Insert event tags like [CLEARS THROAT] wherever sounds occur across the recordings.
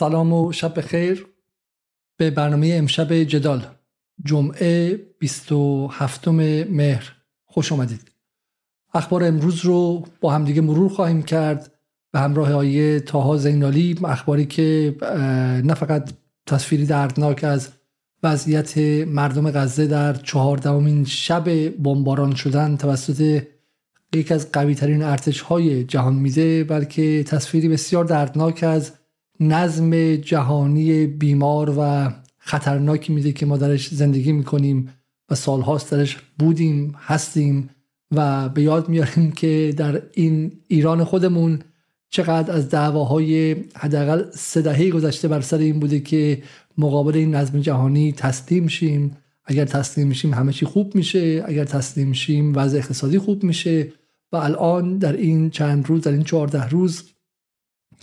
سلام و شب خیر به برنامه امشب جدال جمعه 27 مهر. خوش آمدید. اخبار امروز رو با همدیگه مرور خواهیم کرد. به همراه آیه تاها زینالی اخباری که نه فقط تصویری دردناک از وضعیت مردم غزه در چهاردهمین شب بمباران شدن توسط یکی از قوی ترین ارتش های جهان میده بلکه تصویری بسیار دردناک از نظم جهانی بیمار و خطرناکی میده که ما درش زندگی می‌کنیم و سالهاست درش بودیم هستیم و به یاد میاریم که در این ایران خودمون چقدر از دعواهای حداقل سه دهه گذشته بر سر این بوده که مقابل این نظم جهانی تسلیم شیم. اگر تسلیم شیم همه چی خوب میشه اگر تسلیم شیم وضع اقتصادی خوب میشه و الان در این چند روز در این چهارده روز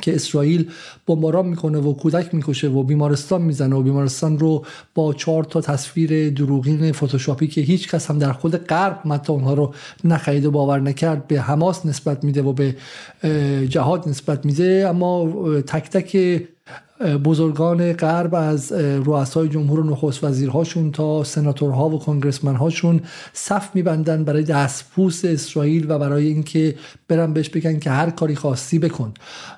که اسرائیل بمباران می‌کنه و کودک می‌کشه و بیمارستان می‌زنه و بیمارستان رو با چهار تا تصویر دروغین فتوشاپی که هیچ کس هم در خود غرب متا اونها رو نخرید و باور نکرد به حماس نسبت میده و به جهاد نسبت میده اما تک تک بزرگان غرب از رؤسای جمهور و نخست وزیرهاشون تا سناتورها و کنگرسمنهاشون صف میبندن برای دستپوس اسرائیل و برای اینکه برن بهش بگن که هر کاری خواستی بکن.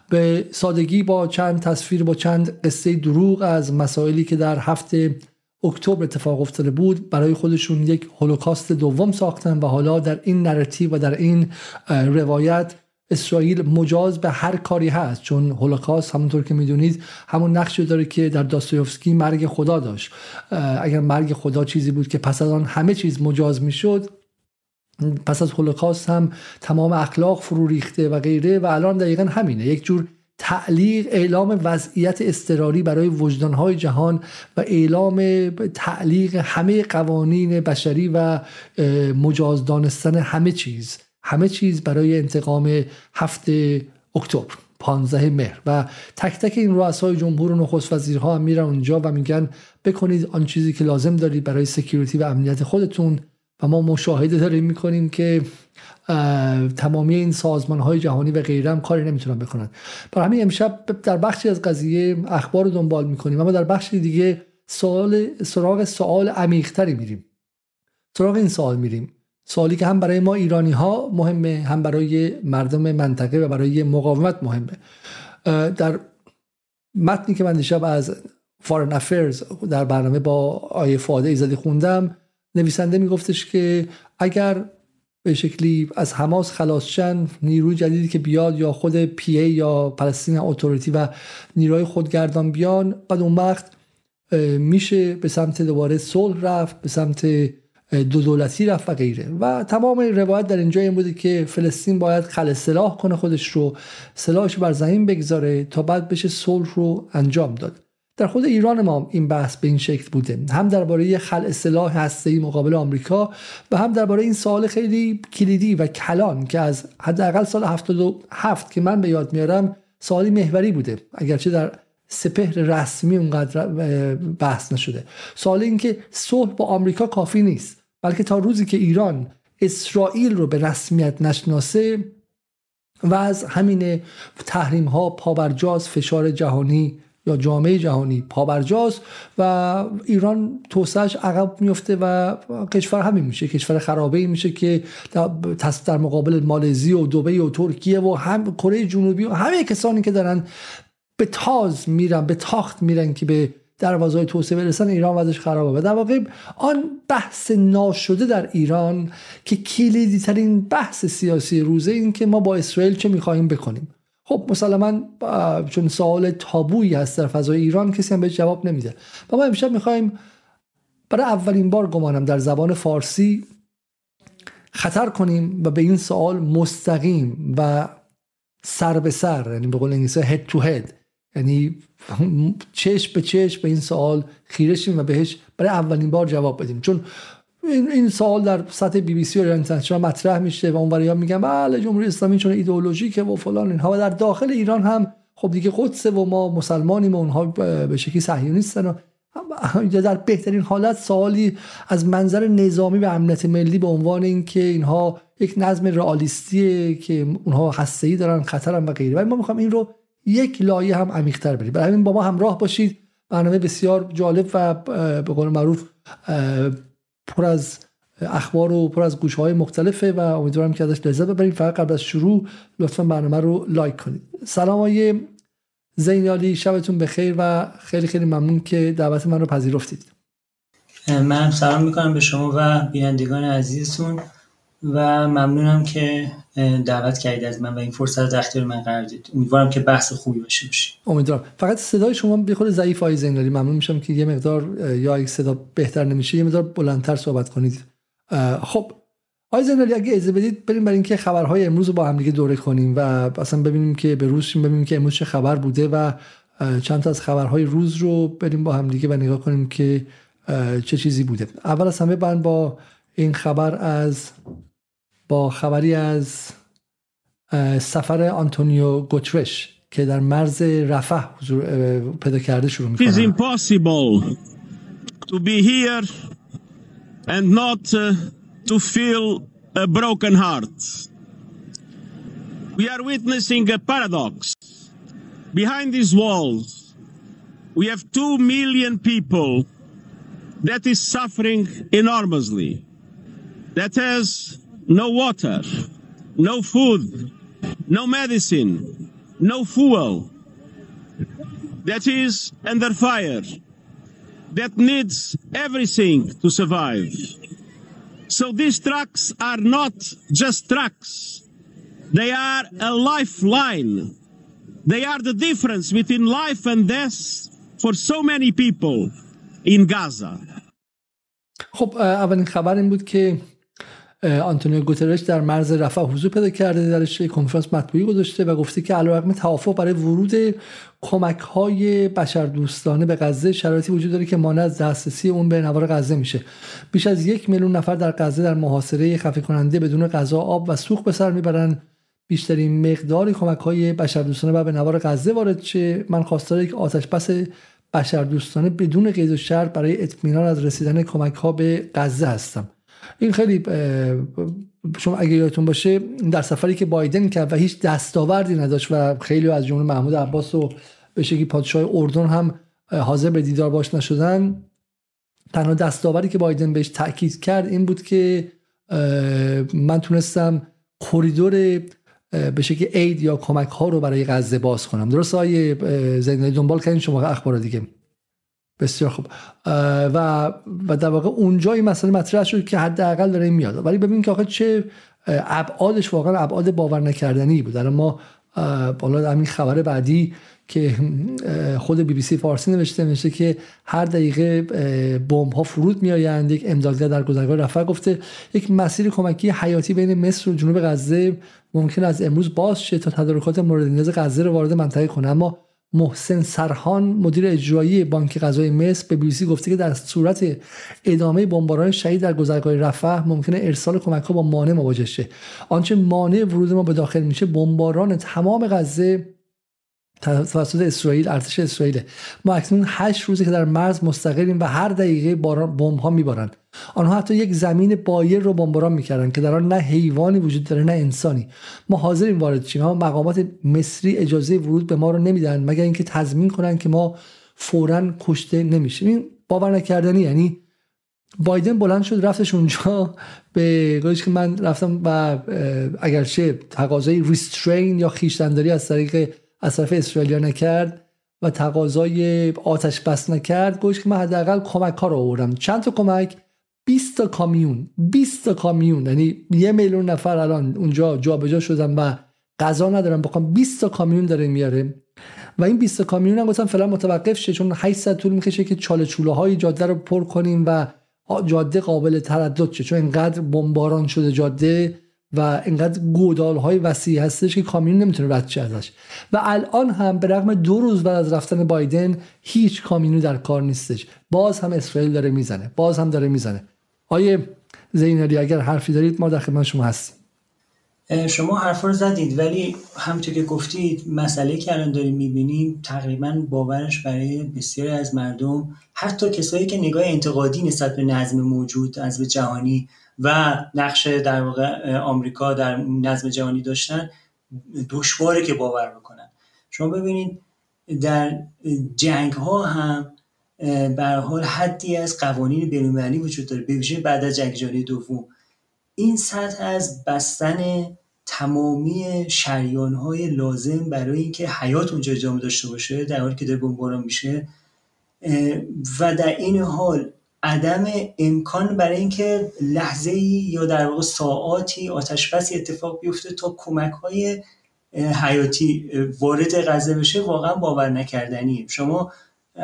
به سادگی با چند تصویر با چند قصه دروغ از مسائلی که در هفته اکتبر اتفاق افتاده بود برای خودشون یک هولوکاست دوم ساختن و حالا در این نراتیو و در این روایت اسرائیل مجاز به هر کاری هست چون هولوکاست همونطور که می‌دونید همون نقشی داره که در داستایوفسکی مرگ خدا داشت. اگر مرگ خدا چیزی بود که پس از آن همه چیز مجاز می‌شد پس از هولوکاست هم تمام اخلاق فرو ریخته و غیره و الان دقیقا همینه. یک جور تعلیق اعلام وضعیت اضطراری برای وجدانهای جهان و اعلام تعلیق همه قوانین بشری و مجاز دانستن همه چیز. همه چیز برای انتقام هفته اکتبر 15 مهر. و تک تک این رؤسای جمهور و نخست وزیرها هم میرن اونجا و میگن بکنید آن چیزی که لازم دارید برای سکیوریتی و امنیت خودتون. و ما مشاهده داریم می‌کنیم که تمامی این سازمان های جهانی و غیره هم کاری نمی‌تونن بکنن. برای همین امشب در بخشی از قضیه اخبار رو دنبال می‌کنیم. اما در بخشی دیگه سوال سراغ سوال عمیقتری میریم. سراغ این سوال میریم. سوالی که هم برای ما ایرانی ها مهمه هم برای مردم منطقه و برای مقاومت مهمه. در متنی که من دیشب از فارن افیرز در برنامه با آیه فاده ایزدی خوندم نویسنده میگفتش که اگر به شکلی از حماس خلاص شن نیروی جدیدی که بیاد یا خود پی ای یا پلستین اتوریتی و نیروی خودگردان بیان بعد اون وقت میشه به سمت دوباره صلح رفت به سمت دو دولتی رفت و غیره. و تمام روایت در اینجا این بوده که فلسطین باید خل سلاح کنه خودش رو سلاحش بر زمین بگذاره تا بعد بشه صلح رو انجام داد. در خود ایران ما این بحث به این شکل بوده. هم درباره خل سلاح هسته‌ای مقابل آمریکا و هم درباره این سوال خیلی کلیدی و کلان که از حداقل سال 77 که من به یاد میارم سوالی محوری بوده اگرچه در سپهر رسمی اونقدر بحث نشده. سوال این که صلح با آمریکا کافی نیست. بلکه تا روزی که ایران اسرائیل رو به رسمیت نشناسه و از همین تحریم ها پابرجاز فشار جهانی یا جامعه جهانی پابرجاز و ایران توسعش عقب میفته و کشور همین میشه کشور خرابه میشه که در مقابل مالزی و دبی و ترکیه و هم کره جنوبی و همه کسانی که دارن به تاز میرن به تاخت میرن که به دروازه توسعه برسن ایران وضعش خرابه. و در واقع آن بحث ناشده در ایران که کلیدی ترین بحث سیاسی روزه این که ما با اسرائیل چه می‌خواهیم بکنیم. خب مسلما چون سوال تابویی هست در فضای ایران کسی هم به جواب نمیده. و ما امشب می‌خوایم برای اولین بار گمانم در زبان فارسی خطر کنیم و به این سوال مستقیم و سر به سر یعنی به قول انگلیسی هد تو هد یعنی چشم به چشم به این سوال خیره شیم و بهش برای اولین بار جواب بدیم. چون این, این سوال در سطح بی بی سی و اینترنشنال مطرح میشه و اونوری ها میگن بله جمهوری اسلامی چون ایدئولوژیکه و فلان اینها و در داخل ایران هم خب دیگه قدسه و ما مسلمانیم و اونها به شکلی صهیونیستن و در بهترین حالت سوالی از منظر نظامی و امنیت ملی به عنوان اینکه اینها یک نظم رئالیستیه که اونها هسته‌ای دارن خطرن و غیره. و ما می‌خوام این رو یک لایه هم عمیق‌تر برید. برای همین با ما همراه باشید. برنامه بسیار جالب و به قول معروف پر از اخبار و پر از گوشه های مختلفه و امیدوارم که ازش لذت ببرید فقط قبل از شروع لطفا برنامه رو لایک کنید. سلام های زینالی شبتون بخیر و خیلی خیلی ممنون که دعوت من رو پذیرفتید. من سلام می‌کنم به شما و بینندگان عزیزتون. و ممنونم که دعوت کردید از من و این فرصت در اختیار من قرار دید امیدوارم که بحث خوبی باشه باشه امیدوارم. فقط صدای شما به خود ضعیف زین ممنون میشم که یه مقدار یا اگه صدا بهتر نمیشه یه مقدار بلندتر صحبت کنید. خب آی زنالی اگه اجازه بدید بریم برای اینکه خبرهای امروز رو با هم دیگه دوره کنیم و اصلا ببینیم که به روز ببینیم که امروز چه خبر بوده و چند تا از خبرهای روز رو بریم با هم دیگه و نگاه کنیم که چه چیزی بوده. اول از همه با این خبر از با خبری از سفر آنتونیو گوترش که در مرز رفح حضور پیدا کرده شروع میکنه It is impossible to be here and not to feel a broken heart. We are witnessing a paradox. Behind these walls, we have two million people that is suffering enormously, that has no water, no food, no medicine, no fuel, that is under fire, that needs everything to survive. So these trucks are not just trucks. They are a lifeline. They are the difference between life and death for so many people in Gaza. خب اولین خبر این بود که آنتونیو گوترش در مرز رفح حضور پیدا کرده درش کنفرانس مطبوعی گذاشته و گفته که علیرغم توافق برای ورود کمک های بشردوستانه به غزه شرایطی وجود داره که مانع از دسترسی اون به نوار غزه میشه. بیش از یک میلیون نفر در غزه در محاصره خفه کننده بدون غذا آب و سوخت به سر می‌برن. بیشترین مقدار کمک های بشردوستانه و به نوار غزه وارد شه. من خواستار یک آتش بس بشردوستانه بدون قید و شرط برای اطمینان از رسیدن کمک ها به غزه هستم. این خیلی شما اگه یادتون باشه در سفری که بایدن کرد و هیچ دستاوردی نداشت و خیلی از جمله محمود عباس و به شکلی پادشاه اردن هم حاضر به دیدار باش نشدن تنها دستاوری که بایدن بهش تاکید کرد این بود که من تونستم کریدور به شکل اید یا کمک ها رو برای غزه باز کنم. درست های زیدنی دنبال کردین؟ شما اخبار دیگه. بسیار خوب. و و در واقع اونجا این مسئله مطرح شد که حداقل داره میاد. ولی ببین که آخه چه ابعادش واقعا ابعاد باور نکردنی بود. الان ما بالا همین خبر بعدی که خود بی بی سی فارسی نوشته نوشته که هر دقیقه بمب ها فرود میآیند. یک امدادگر در گذرگاه رفع گفته یک مسیر کمکی حیاتی بین مصر و جنوب غزه ممکن از امروز باز شه تا تدارکات مورد نیاز غزه رو وارد منطقه کنه. اما محسن سرحان مدیر اجرایی بانک غذای مصر به بیبیسی گفته که در صورت ادامه بمباران شهید در گذرگاه رفح ممکنه ارسال کمک ها با مانع مواجه شه. آنچه مانع ورود ما به داخل میشه بمباران تمام غزه توسط اسرائیل ارتش اسرائیل ما اکنون هشت روزه که در مرز مستقلیم و هر دقیقه بمب ها میبارند. آنها حتی یک زمین بایر رو بمباران می‌کردن که در آن نه حیوانی وجود داره نه انسانی. ما حاضریم وارد شیم اما مقامات مصری اجازه ورود به ما رو نمیدن مگر اینکه تضمین کنن که ما فورا کشته نمیشیم. این باور نکردنی یعنی بایدن بلند شد رفتش اونجا [LAUGHS] به گوش که من رفتم و اگرچه تقاضای ریسترین یا خیشتنداری از طریق از طرف اسرائیلیا نکرد و تقاضای آتش بس نکرد گوش که من حداقل کمک ها رو آوردم. چند تا کمک؟ 20 تا کامیون. 20 تا کامیون. یعنی یه میلیون نفر الان اونجا جابجا شدن و غذا ندارن. بخوام 20 تا کامیون داره میاره. و این 20 تا کامیون هم گفتم فعلا متوقف شه چون 800 طول می‌کشه که چاله چوله های جاده رو پر کنیم و جاده قابل تردد شه. چون اینقدر بمباران شده جاده و اینقدر گودال های وسیع هستش که کامیون نمی‌تونه رد شه ازش. و الان هم به رغم دو روز بعد از رفتن بایدن هیچ کامیونی در کار نیستش. باز هم اسرائیل داره می‌زنه. باز هم داره می‌زنه. آیه زینالی اگر حرفی دارید ما در خدمت شما هستیم. شما حرف رو زدید ولی همونطور که گفتید مسئله که الان داریم می‌بینیم تقریبا باورش برای بسیاری از مردم حتی کسایی که نگاه انتقادی نسبت به نظم موجود نظم جهانی و نقش در واقع آمریکا در نظم جهانی داشتن دشواره که باور بکنن. شما ببینید در جنگ ها هم به حال حدی از قوانین بین‌المللی وجود داره به ویژه بعد از جنگ جهانی دوم. این سطح از بستن تمامی شریان های لازم برای اینکه حیات اونجا ادامه داشته باشه در حالی که داره بمباران میشه و در این حال عدم امکان برای اینکه لحظه ای یا در واقع ساعاتی آتش اتفاق بیفته تا کمک های حیاتی وارد غزه بشه واقعا باور نکردنیه. شما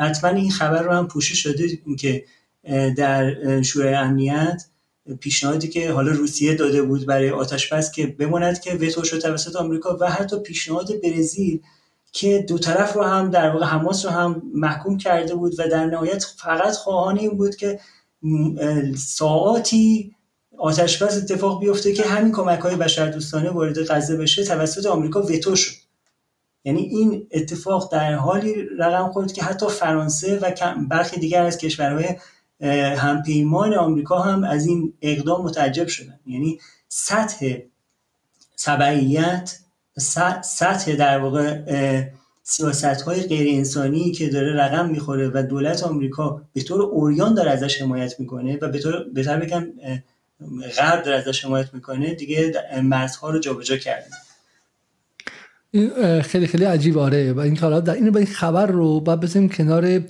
حتما این خبر رو هم پوشش شده که در شورای امنیت پیشنهادی که حالا روسیه داده بود برای آتش بس که بماند که وتو شد توسط آمریکا و حتی پیشنهاد برزیل که دو طرف رو هم در واقع حماس رو هم محکوم کرده بود و در نهایت فقط خواهان این بود که ساعاتی آتش بس اتفاق بیفته که همین کمک های بشردوستانه وارد غزه بشه توسط آمریکا وتو شد. یعنی این اتفاق در حالی رقم خورد که حتی فرانسه و برخی دیگر از کشورهای همپیمان آمریکا هم از این اقدام متعجب شدن. یعنی سطح تبعیت سطح در واقع سیاست های غیر انسانی که داره رقم می‌خوره و دولت آمریکا به طور اوریان داره ازش حمایت می‌کنه و به طور بهتر بگم غرب داره ازش حمایت می‌کنه دیگه مرزها رو جابجا کرده. خیلی خیلی عجیب آره. و این کارا در این خبر رو بعد بزنیم کنار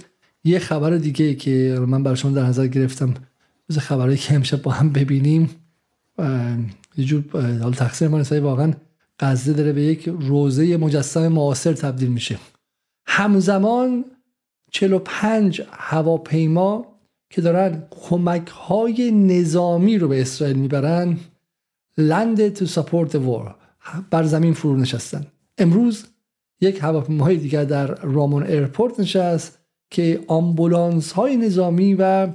یه خبر دیگه که من برای شما در نظر گرفتم. از خبرهایی که امشب با هم ببینیم. یه جور حالا تقصیر ما واقعا غزه داره به یک روزه مجسم معاصر تبدیل میشه. همزمان 45 هواپیما که دارن کمک های نظامی رو به اسرائیل می‌برن land to support war بر زمین فرو نشستن. امروز یک هواپیمای دیگر در رامون airport نشست که آمبولانس های نظامی و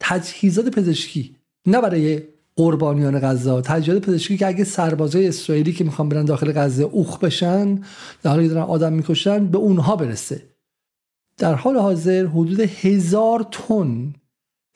تجهیزات پزشکی نه برای قربانیان غزه. تجهیزات پزشکی که اگه سربازای اسرائیلی که می‌خوان برن داخل غزه اوخ بشن در حالی دارن آدم می‌کشن به اونها برسه. در حال حاضر حدود هزار تن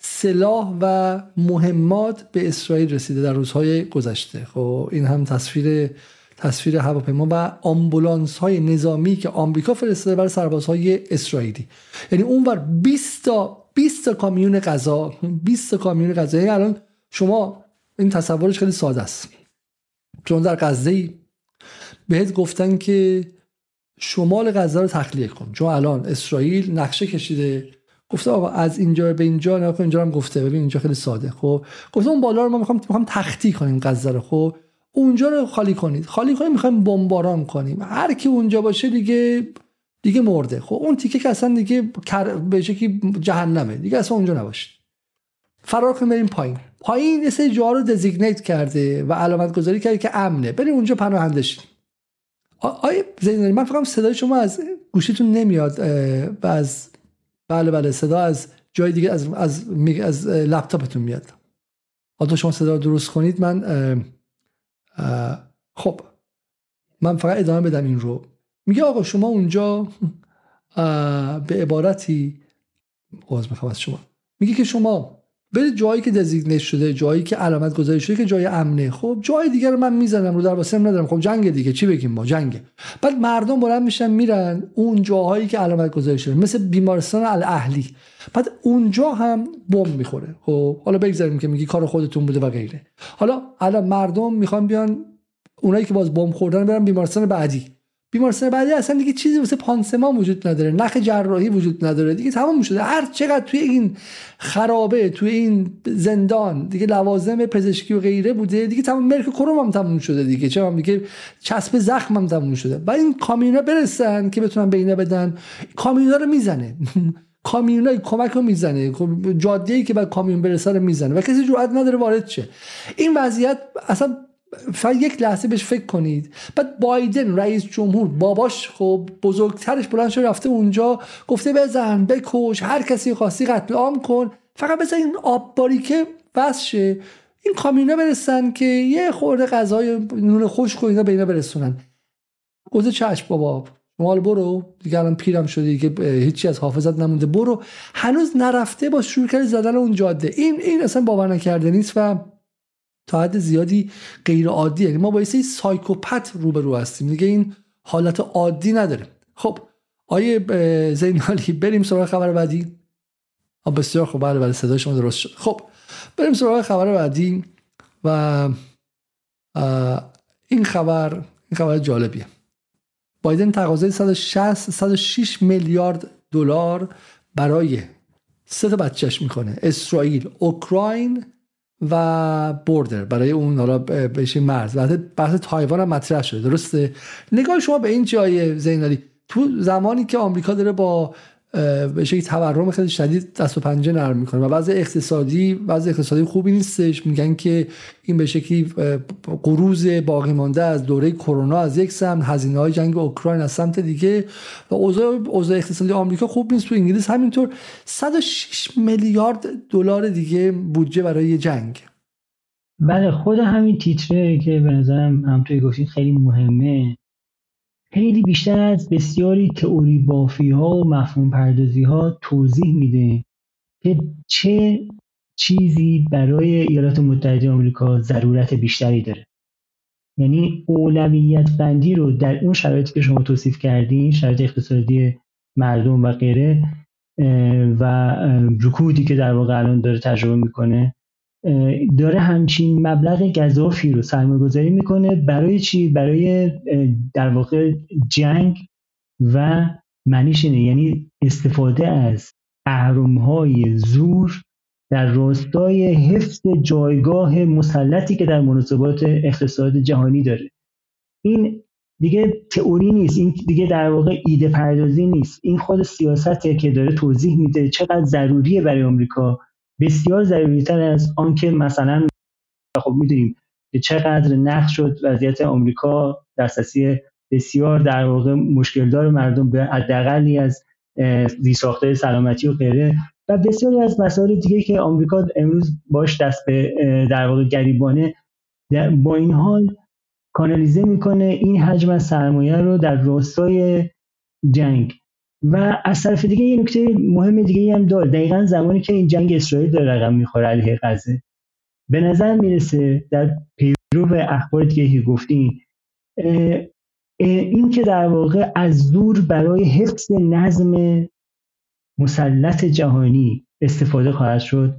سلاح و مهمات به اسرائیل رسیده در روزهای گذشته. خب این هم تصویر تصویر هواپیما و آمبولانس های نظامی که آمریکا فرستاده برای سربازهای اسرائیلی. یعنی اونور 20 تا 20 تا کامیون غذا 20 تا کامیون غذا. یعنی الان شما این تصورش خیلی ساده است. چون در غزه ای بهت گفتن که شمال غزه رو تخلیه کن. چون الان اسرائیل نقشه کشیده. گفته آقا از اینجا به اینجا نه اینجا هم گفته. ببین اینجا خیلی ساده. خب؟ گفته اون بالا رو ما می‌خوام می‌خوام تختی کنیم غزه رو. خب؟ اونجا رو خالی کنید. خالی کنید می‌خوایم بمباران کنیم. هر کی اونجا باشه دیگه دیگه مرده. خب؟ اون تیکه که اصلا دیگه به که جهنمه. دیگه اصلا اونجا نباشید فرار کنیم بریم پایین. پایین یه سری جاها رو دزیگنیت کرده و علامت گذاری کرده که امنه. بریم اونجا پناهنده شید آیا زیدانی من فقط صدای شما از گوشیتون نمیاد و از بله بله صدا از جای دیگه از از, از لپتاپتون میاد. حالا شما صدا رو درست کنید من خب من فقط ادامه بدم این رو. میگه آقا شما اونجا به عبارتی عوض می‌خوام از شما. میگه که شما برید جایی که دزیگنیت شده جایی که علامت گذاری شده که جای امنه. خب جای دیگه رو من می‌زنم رو در واسه ندارم. خب جنگ دیگه چی بگیم ما؟ جنگه بعد مردم بلند میشن میرن اون جاهایی که علامت گذاری شده. مثل بیمارستان الاهلی. بعد اونجا هم بم می‌خوره. خب حالا بگذاریم که میگی کار خودتون بوده و غیره. حالا الان مردم می‌خوان بیان اونایی که باز بم خوردن برن بیمارستان بعدی. بیمارستان بعدی اصلا دیگه چیزی واسه پانسمان وجود نداره. نخ جراحی وجود نداره. دیگه تمام شده. هر چقدر توی این خرابه توی این زندان دیگه لوازم پزشکی و غیره بوده دیگه تمام مرک کروم هم تموم شده دیگه. چه هم دیگه چسب زخم هم تموم شده. و این کامیونا برسن که بتونن به بدن. کامیونا رو می‌زنه. [LAUGHS] کامیونای کمک رو می‌زنه. خب جاده ای که بعد کامیون برسه رو می‌زنه. و کسی جرئت نداره وارد شه. این وضعیت اصلا فقط یک لحظه بهش فکر کنید. بعد بایدن رئیس جمهور باباش خب بزرگترش بلند شده رفته اونجا گفته بزن بکش هر کسی خواستی قتل عام کن. فقط بزن این آب باریکه بس شه. این کامیونا برسن که یه خورده غذای نون خشک و اینا به اینا برسونن. گفته چشم بابا. مال برو. دیگه الان پیرم شدی که هیچی از حافظت نمونده. برو. هنوز نرفته با شروع کرد زدن اون جاده. این این اصلا باور نکرده نیست و تا حد زیادی غیر عادی یعنی ما با یه سایکوپت روبرو هستیم. دیگه این حالت عادی نداره. خب آیه زینالی بریم سراغ خبر بعدی. بسیار خوب. بله بله صدای شما درست شد. خب بریم سراغ خبر بعدی و این خبر این خبر جالبیه. بایدن تقاضای 160 106 میلیارد دلار برای سه تا بچهش می‌کنه. اسرائیل اوکراین و بوردر برای اون حالا بهش مرز. بحث تایوان هم مطرح شده درسته؟ نگاه شما به این جای زینالی تو زمانی که آمریکا داره با به شکلی تورم خیلی شدید دست و پنجه نرم می‌کنه و بعض اقتصادی بعض اقتصادی خوبی نیستش. میگن که این به شکلی قروز باقی مانده از دوره کرونا از یک سمت هزینه های جنگ اوکراین از سمت دیگه و اوضاع اوضاع اقتصادی آمریکا خوب نیست. تو انگلیس همینطور 106 میلیارد دلار دیگه بودجه برای جنگ. بله خود همین تیتره که به نظرم هم توی گفتین خیلی مهمه. خیلی بیشتر از بسیاری تئوری بافی ها و مفهوم پردازی ها توضیح میده که چه چیزی برای ایالات متحده آمریکا ضرورت بیشتری داره. یعنی اولویت بندی رو در اون شرایطی که شما توصیف کردین شرایط اقتصادی مردم و غیره و رکودی که در واقع الان داره تجربه می‌کنه داره همچین مبلغ گذافی رو سرمایه گذاری می‌کنه برای چی؟ برای در واقع جنگ و معنیش اینه. یعنی استفاده از های زور در راستای حفظ جایگاه مسلطی که در مناسبات اقتصاد جهانی داره. این دیگه تئوری نیست. این دیگه در واقع ایده پردازی نیست. این خود سیاسته که داره توضیح میده چقدر ضروریه برای آمریکا بسیار ضروریتر از آنکه مثلا خب می‌دونیم که چقدر نقد شد وضعیت آمریکا دسترسی بسیار در واقع مشکل دار مردم به حداقلی از زیرساختهای سلامتی و غیره و بسیاری از مسائل دیگه که آمریکا امروز باش دست به در واقع گریبانه با این حال کانالیزه می‌کنه این حجم از سرمایه رو در راستای جنگ. و از طرف دیگه یه نکته مهم دیگه هم داره. دقیقا زمانی که این جنگ اسرائیل داره رقم می‌خوره علیه غزه به نظر می‌رسه در پیرو اخبار دیگه که گفتین این که در واقع از دور برای حفظ نظم مسلط جهانی استفاده خواهد شد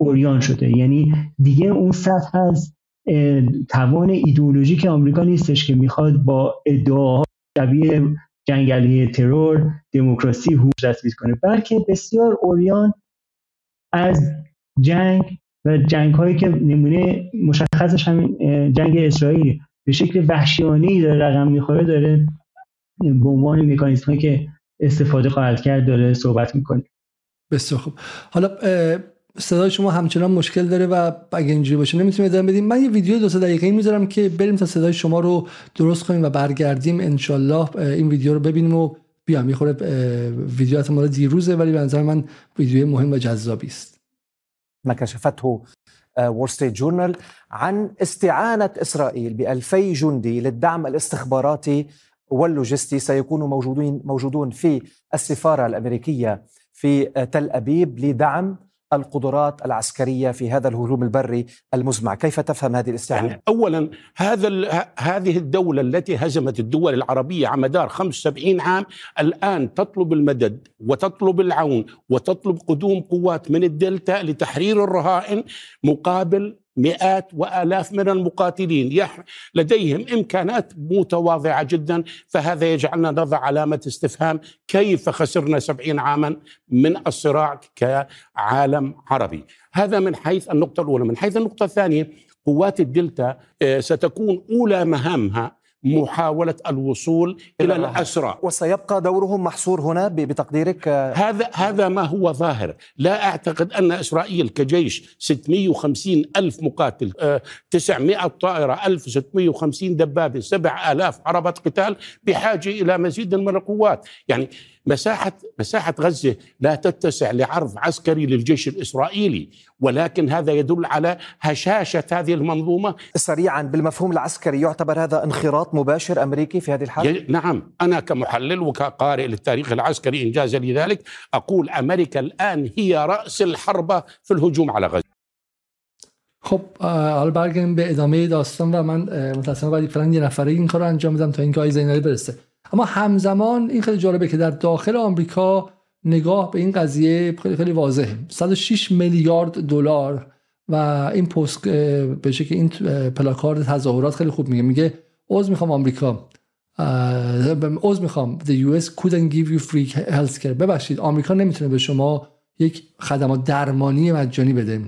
اوریان شده. یعنی دیگه اون سطح از توان ایدئولوژیک آمریکا نیستش که می‌خواد با ادعاها شبیه جنگ ترور دموکراسی حقوق دستگیر کنه. بلکه بسیار اوریان از جنگ و جنگ هایی که نمونه مشخصش همین جنگ اسرائیل به شکل وحشیانه داره رقم می‌خوره داره به عنوان مکانیزم که استفاده خواهد کرد داره صحبت می‌کنه. بسیار خوب. حالا صدای شما همچنان مشکل داره و اگه اینجوری باشه نمی‌تونیم ادامه بدیم. من یه ویدیو دو سه دقیقه‌ای می‌ذارم که بریم تا صدای شما رو درست کنیم و برگردیم. انشالله این ویدیو رو ببینیم و بیام. یه خورده ویدیوات مال دیروزه ولی به نظر من ویدیو مهم و جذابی است. ما كشفته ستريت جورنال عن استعانة إسرائيل بألفي جندي للدعم الاستخباراتي واللوجستي. سيكونوا موجودين موجودون في السفارة الأمريكية في تل أبيب لدعم القدرات العسكرية في هذا الهجوم البري المزمع، كيف تفهم هذه الاستعانة؟ يعني اولا هذا هذه الدولة التي هزمت الدول العربية على مدار 75 عام الآن تطلب المدد وتطلب العون وتطلب قدوم قوات من الدلتا لتحرير الرهائن مقابل مئات وآلاف من المقاتلين. لديهم إمكانات متواضعة جدا فهذا يجعلنا نضع علامة استفهام كيف خسرنا سبعين عاما من الصراع كعالم عربي. هذا من حيث النقطة الأولى. من حيث النقطة الثانية قوات الدلتا آه، ستكون أولى مهامها محاولة الوصول إلى الأسرى وسيبقى دورهم محصور هنا بتقديرك هذا هذا ما هو ظاهر. لا أعتقد أن إسرائيل كجيش 650 ألف مقاتل 900 طائرة 1650 دبابة 7000 عربة قتال بحاجة إلى مزيد من القوات. يعني مساحة مساحة غزة لا تتسع لعرض عسكري للجيش الإسرائيلي ولكن هذا يدل على هشاشة هذه المنظومة. سريعا بالمفهوم العسكري يعتبر هذا انخراط مباشر أمريكي في هذه الحالة؟ نعم. أنا كمحلل وكقارئ للتاريخ العسكري إنجازا لذلك أقول أمريكا الآن هي رأس الحربة في الهجوم على غزة. خب حالا برگردیم به ادامه داستان و من متأسفانه باید فعلا یه نفره این کار رو انجام بدم تا اینکه آقای زینالی برسه. اما همزمان این خیلی جالبه که در داخل آمریکا نگاه به این قضیه خیلی خیلی واضحه. 106 میلیارد دلار و این پست به که این پلاکارد تظاهرات خیلی خوب میگه. میگه عذر می‌خوام آمریکا. عذر می‌خوام. The US couldn't give you free health care ببخشید آمریکا نمی‌تونه به شما یک خدمات درمانی مجانی بده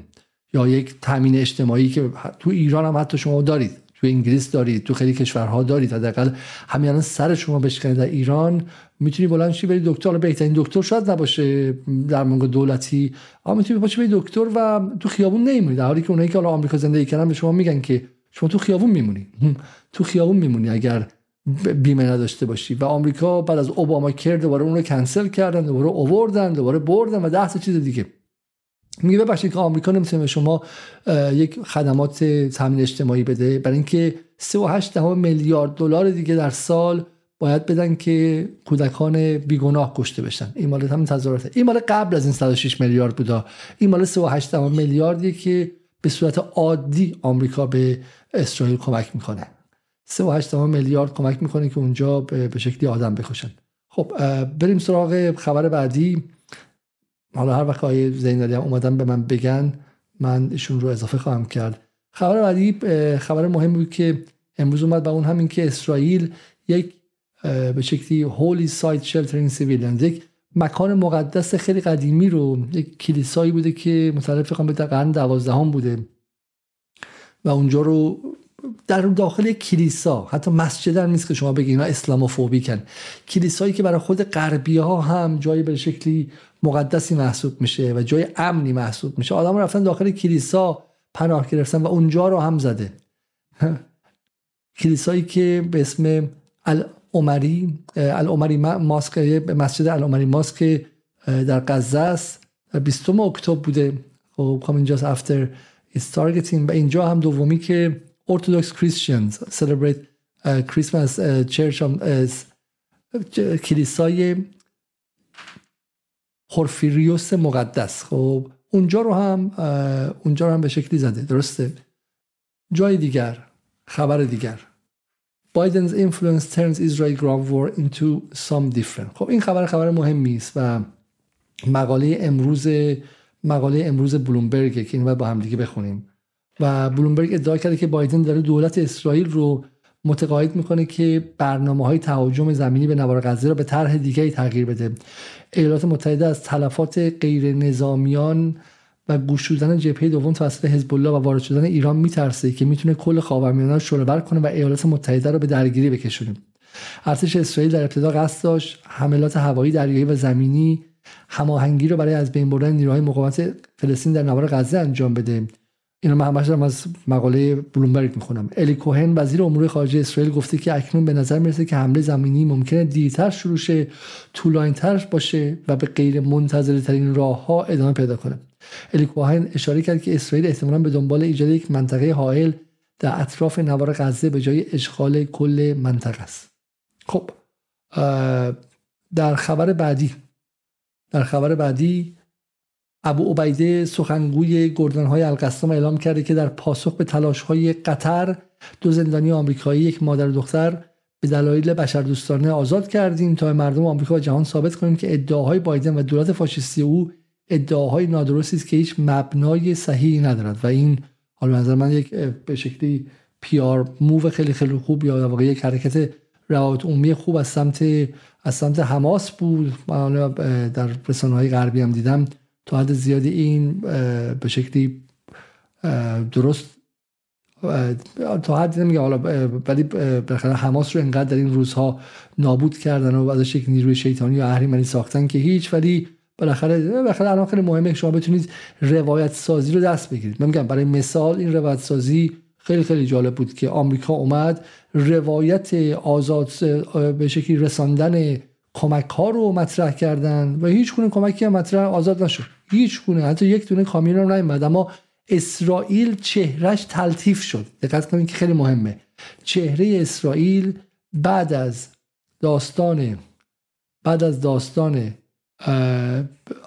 یا یک تامین اجتماعی که تو ایران هم حتی شما دارید. تو انگلیس دارید تو خیلی کشورها دارید. حداقل همین الان سر شما بشکنه در ایران. می‌تونی بلند شی بری دکتر. بهترین دکتر شاید نباشه در موقع دولتی اما می‌تونی باشی بری دکتر و تو خیابون نمیمونی در حالی که اونایی که حالا آمریکا زندگی کردن به شما میگن که شما تو خیابون میمونی. تو خیابون میمونی اگر بیمه نداشته باشی. و آمریکا بعد از اوباما کرد دوباره اون رو کنسل کردن دوباره اووردن دوباره بردن و ده تا چیز دیگه. میگه ببخشید که آمریکا نمی‌تونه به شما یک خدمات تامین اجتماعی بده. برای اینکه 3.8 میلیارد دلار دیگه در سال باید بدن که کودکان بیگناه کشته بشن. این مال همین تظاهرات. این مال قبل از این 106 میلیارد بودا. این مال 3.8 میلیاردی که به صورت عادی آمریکا به اسرائیل کمک می‌کنه. 3.8 میلیارد کمک می‌کنه که اونجا به شکلی آدم بکشن. خب بریم سراغ خبر بعدی. حالا هر وقت آیه زینالی هم اومدن به من بگن من ایشون رو اضافه خواهم کرد. خبر بعدی خبر مهم بود که امروز اومد و اون همین که اسرائیل یک به شکلی هولی سایت شلترینگ سیویلیان یک مکان مقدس خیلی قدیمی رو یک کلیسایی بوده که متعلق به قرن دوازدهم بوده. و اونجا رو در داخل کلیسا حتی مسجد هم نیست که شما بگید اینا اسلاموفوبیکن. کلیسایی که برای خود غربی ها هم جایی به شکلی مقدسی محسوب میشه و جای امنی محسوب میشه. آدم رفتن داخل کلیسا پناه گرفتن و اونجا رو هم زده. [LAUGHS] کلیسایی که به اسم العمری العمری ماسک مسجد العمری ماسک در غزه است. 20 اکتبر بوده. خب اینجاست افتر is و اینجا هم دومی که Orthodox Christians celebrate uh, Christmas uh, Church as کلیسای پورفیریوس مقدس خب اونجا رو هم اونجا رو هم به شکلی زده. درسته؟ جای دیگر خبر دیگر. Biden's influence turns Israel ground war into some different. خب این خبر خبر مهمی است و مقاله امروز مقاله امروز بلومبرگ که این با هم دیگه بخونیم. و بلومبرگ ادعا کرده که بایدن داره دولت اسرائیل رو متقاعد می‌کنه که برنامه های تهاجم زمینی به نوار غزه را به طرح دیگری تغییر بده. ایالات متحده از تلفات غیر نظامیان و گوشودن جبهه دوم توسط حزب الله و وارد شدن ایران میترسه که می‌تونه کل خاورمیانه رو شلوور کنه و ایالات متحده رو به درگیری بکشونه. ارتش اسرائیل در ابتدا قصد داشت حملات هوایی دریایی و زمینی هماهنگی رو برای از بین بردن نیروهای مقاومت فلسطین در نوار غزه انجام بده. اینو من همش از مقاله بلومبرگ می‌خونم. الی کوهن وزیر امور خارجه اسرائیل گفته که اکنون به نظر می‌رسه که حمله زمینی ممکنه دیرتر شروع شه طولانیتر باشه و به غیر منتظره ترین راه ها ادامه پیدا کنه. الی کوهن اشاره کرد که اسرائیل احتمالا به دنبال ایجاد یک منطقه حائل در اطراف نوار غزه به جای اشغال کل منطقه است. خب در خبر بعدی در خبر بعدی ابو عبیده سخنگوی های القسام اعلام کرده که در پاسخ به های قطر دو زندانی آمریکایی یک مادر و دختر به دلایل بشردوستانه آزاد کردیم تا مردم آمریکا و جهان ثابت کنیم که ادعاهای بایدن و دولت فاشیستی او ادعاهای نادرستی است که هیچ مبنای صحیحی ندارد. و این حالا نظر من یک به شکلی پیار موو خیلی خیلی خوب یا واقعا یک حرکت روابط عمومی خوب از سمت از سمت حماس بود. من در رسانه های غربی هم دیدم تا حد زیادی این به شکلی درست تا حد نمیگه حالا ولی بالاخره حماس رو انقدر در این روزها نابود کردن و ازش یک نیروی شیطانی و اهریمنی ساختن که هیچ ولی بالاخره بالاخره الان خیلی مهمه شما بتونید روایت سازی رو دست بگیرید. من میگم برای مثال این روایت سازی خیلی خیلی جالب بود که آمریکا اومد روایت آزاد به شکلی رساندن کمک ها رو مطرح کردن و هیچ گونه کمکی هم مطرح آزاد نشد. هیچ گونه حتی یک دونه کامیون هم نیومد اما اسرائیل چهرش تلطیف شد. دقت کنید که خیلی مهمه. چهره اسرائیل بعد از داستان بعد از داستان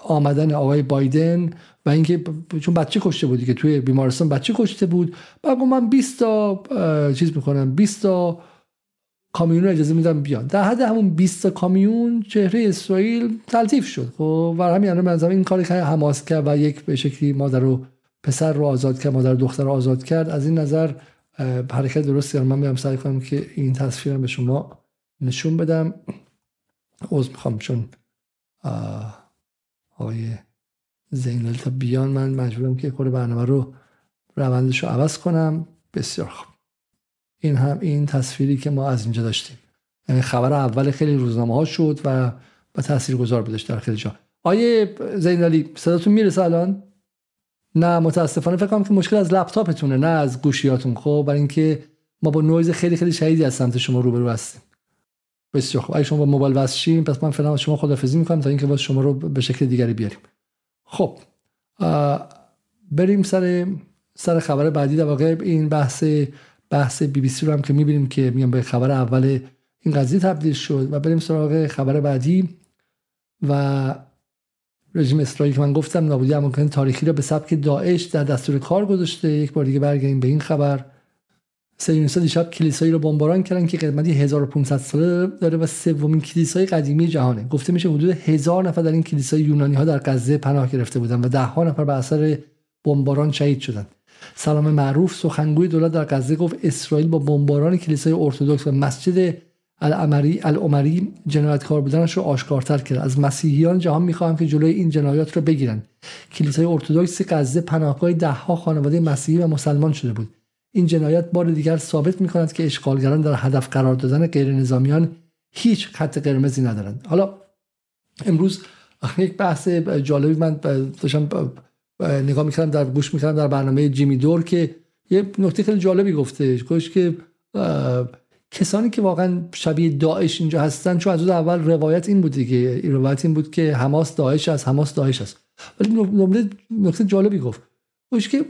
آمدن آقای بایدن و اینکه چون بچه کشته بودی که توی بیمارستان بچه کشته بود. بعد من 20 تا چیز می‌کنم 20 تا کامیون رو اجازه میدم بیان در حد همون 20 تا کامیون چهره اسرائیل تلطیف شد. خب و همین الان این کاری که حماس کرد و یک به شکلی مادر رو پسر رو آزاد کرد مادر دختر رو آزاد کرد از این نظر حرکت درستی من میام سعی کنم که این تصویر به شما نشون بدم. عوض می‌خوام چون آقای زینال تا بیان من مجبورم که کل برنامه رو روندش رو عوض کنم. بسیار خوب. این هم این تصویری که ما از اینجا داشتیم. یعنی خبر اول خیلی روزنامه ها شد و با تاثیر گذار بداشت در خیلی جا. آیه زینالی صداتون می‌رسه الان؟ نه متاسفانه فکر کنم که مشکل از لپتاپتونه نه از گوشیاتون. خب برای اینکه ما با نویز خیلی خیلی شدیدی از سمت شما روبرو هستیم. بسیار خوب. اگه شما با موبایل وصل پس من فعلا شما خدافظی می‌کنم تا اینکه واسه شما رو به شکل دیگری بیاریم. خب بریم سر سر خبر بعدی. در واقع این بحث بحث بی بی سی رو هم که می‌بینیم که میگم به خبر اول این قضیه تبدیل شد و بریم سراغ خبر بعدی و رژیم اسرائیل که من گفتم نابودی امکان تاریخی را به سبک داعش در دستور کار گذاشته. یک بار دیگه برگردیم به این خبر. سیونیستا دیشب کلیسایی رو بمباران کردن که قدمتی 1500 ساله داره و سومین کلیسای قدیمی جهانه. گفته میشه حدود هزار نفر در این کلیسای یونانی ها در غزه پناه گرفته بودن و ده ها نفر به اثر بمباران شهید شدند. سلام معروف سخنگوی دولت در غزه گفت اسرائیل با بمباران کلیسای ارتدکس و مسجد العمری العمری جنایتکار بودنش رو آشکارتر کرد. از مسیحیان جهان می‌خواهم که جلوی این جنایات رو بگیرن کلیسای ارتدکس غزه پناهگاه دهها خانواده مسیحی و مسلمان شده بود. این جنایت بار دیگر ثابت می‌کند که اشغالگران در هدف قرار دادن غیر نظامیان هیچ خط قرمزی ندارند. حالا امروز [LAUGHS] یک بحث جالبی من داشتم نگاه می‌کردم در گوش می‌کردم در برنامه جیمی دور که یه نکته خیلی جالبی گفته گفت که کسانی که واقعا شبیه داعش اینجا هستن چون از اول روایت این بود که روایت این بود که حماس داعش است حماس داعش است. ولی نکته جالبی گفت گفت که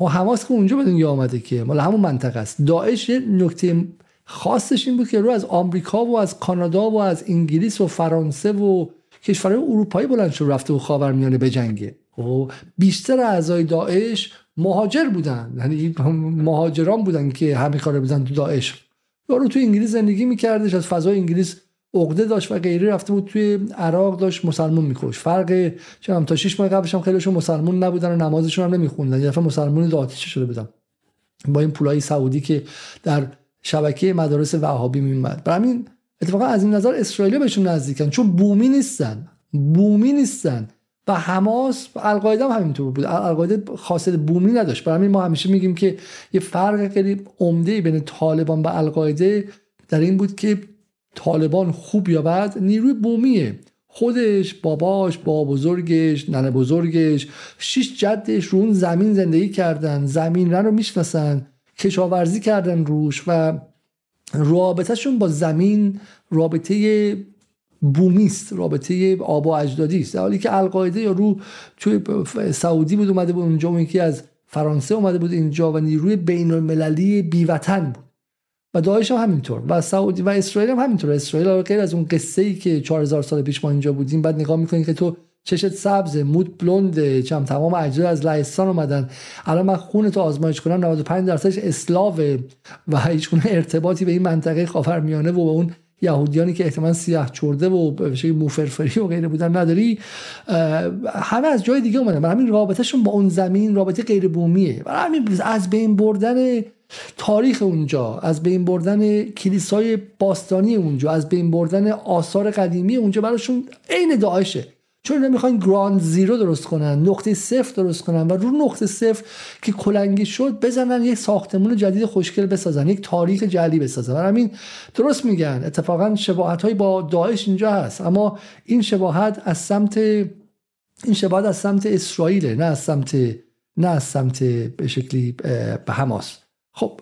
و حماس که اونجا به دنیا آمده که مال همون منطقه است. داعش نکته خاصش این بود که رو از آمریکا و از کانادا و از انگلیس و فرانسه و کشورهای اروپایی بلند شد رفته و خاورمیانه بجنگه. و بیشتر اعضای داعش مهاجر بودن. یعنی مهاجران بودن که همه کار بودن تو داعش. یارو تو انگلیس زندگی میکردش از فضای انگلیس عقده داشت و غیره رفته بود توی عراق داشت مسلمون میکش فرق چون تا 6 ماه قبلش هم خیلیشون مسلمون نبودن و نمازشون هم نمیخوندن. یه دفعه مسلمون داتیشه شده بودن. با این پولای سعودی که در شبکه مدارس وهابی میومد برای همین اتفاقا از این نظر اسرائیل بهشون نزدیکن چون بومی نیستن. بومی نیستن. و حماس القاعده هم همینطور بود. القاعده خاصیت بومی نداشت. برای همین ما همیشه میگیم که یه فرق خیلی عمده بین طالبان و القاعده در این بود که طالبان خوب یا بد نیروی بومیه. خودش باباش با بزرگش ننه بزرگش شش جدش رو اون زمین زندگی کردن زمین رو می‌شناسن کشاورزی کردن روش و رابطهشون با زمین رابطه بومیست رابطه آب اجدادی است. در حالی که القاعده یا رو توی سعودی بود اومده بود اونجا اون که از فرانسه اومده بود اینجا و نیروی بین المللی بیوطن بود. و داعش هم همینطور. و سعودی و اسرائیل هم همینطور. اسرائیل غیر از اون قصه ای که 4000 سال پیش ما اینجا بودیم بعد نگاه می‌کنید که تو چشت سبز مود بلند چم تمام اجزا از لهستان اومدن. الان من خون تو آزمایش کنم 95 درصدش اسلاوه و هیچ ارتباطی به این منطقه خاورمیانه و به اون یهودیانی که احتمال سیاه چرده و به موفرفری و غیره بودن نداری همه از جای دیگه اومدن. برای همین رابطهشون با اون زمین رابطه غیر بومیه. برای همین از بین بردن تاریخ اونجا از بین بردن کلیسای باستانی اونجا از بین بردن آثار قدیمی اونجا براشون عین داعشه. چون اینا می‌خوان گراند زیرو درست کنن نقطه صفر درست کنن و رو نقطه صفر که کلنگی شد بزنن یک ساختمون جدید خوشگل بسازن یک تاریخ جعلی بسازن. و همین درست میگن اتفاقا شباهت های با داعش اینجا هست. اما این شباهت از سمت این شباهت از سمت اسرائیل نه از سمت نه از سمت به شکلی به حماس. خب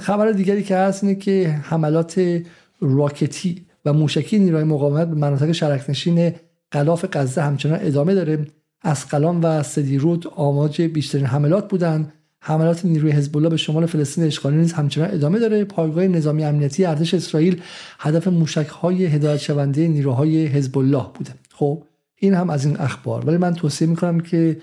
خبر دیگری که هست اینه که حملات راکتی و موشکی نیروی مقاومت به مناطق شرکنشین قلاف غزه همچنان ادامه داره. اسقلان و سدیرود آماج بیشترین حملات بودند. حملات نیروی حزب الله به شمال فلسطین اشغالی نیز همچنان ادامه داره. پایگاه نظامی امنیتی ارتش اسرائیل هدف موشک های هدایت شونده نیروهای حزب الله بوده. خب این هم از این اخبار. ولی من توصیه می‌کنم که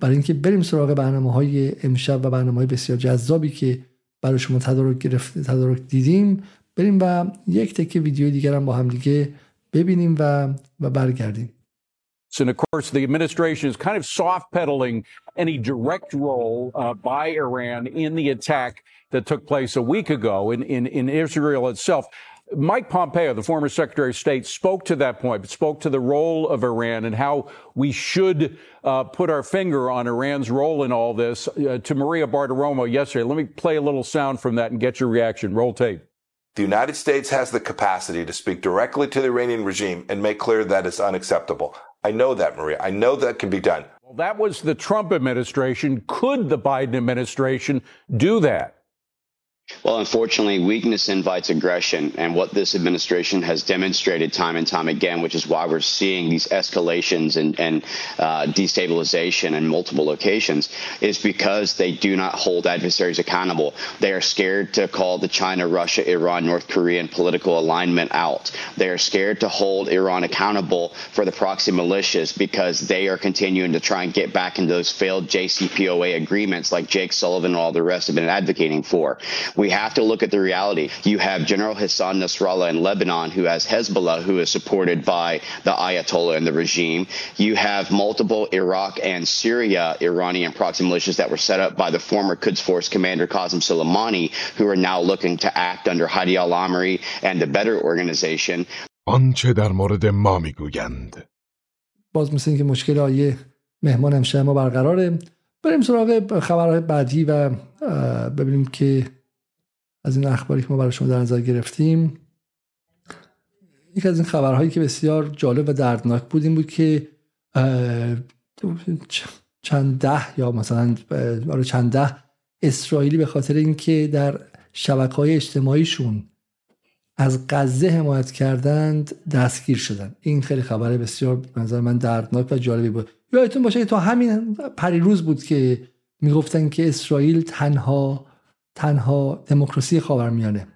برای اینکه بریم سراغ برنامه های امشب و برنامه های بسیار جذابی که برای شما تدارک گرفت تدارک دیدیم بریم و یک تکه ویدیو دیگر هم با هم دیگه ببینیم و و برگردیم And of course, the administration is kind of soft pedaling any direct role uh, by Iran in the attack that took place a week ago in, in, in Israel itself. Mike Pompeo, the former Secretary of State, spoke to that point, spoke to the role of Iran and how we should uh, put our finger on Iran's role in all this uh, to Maria Bartiromo yesterday. Let me play a little sound from that and get your reaction. Roll tape. The United States has the capacity to speak directly to the Iranian regime and make clear that it's unacceptable. I know that, Maria. I know that can be done. Well, that was the Trump administration. Could the Biden administration do that? Well, unfortunately, weakness invites aggression. And what this administration has demonstrated time and time again, which is why we're seeing these escalations and, and uh, destabilization in multiple locations, is because they do not hold adversaries accountable. They are scared to call the China, Russia, Iran, North Korean political alignment out. They are scared to hold Iran accountable for the proxy militias because they are continuing to try and get back into those failed JCPOA agreements like Jake Sullivan and all the rest have been advocating for. We have to look at the reality. You have General Hassan Nasrallah in Lebanon, who has Hezbollah, who is supported by the Ayatollah and the regime. You have multiple Iraq and Syria Iranian proxy militias that were set up by the former Quds Force commander Qasem Soleimani, who are now looking to act under Hadi al-Amri and the Better organization. آنچه در مورد ما میگویند باز مثل اینکه مشکل آیه مهمان امشب ما برقراره بریم سراغ خبرهای بعدی و ببینیم که از این اخباری که ما برای شما در نظر گرفتیم یکی از این خبرهایی که بسیار جالب و دردناک بود این بود که چند ده یا مثلا آره چند ده اسرائیلی به خاطر اینکه در شبکه های اجتماعیشون از غزه حمایت کردند دستگیر شدن این خیلی خبر بسیار نظر من دردناک و جالبی بود. یادتون باشه که تا همین پریروز بود که می‌گفتن که اسرائیل تنها تنها دموکراسی خاورمیانه.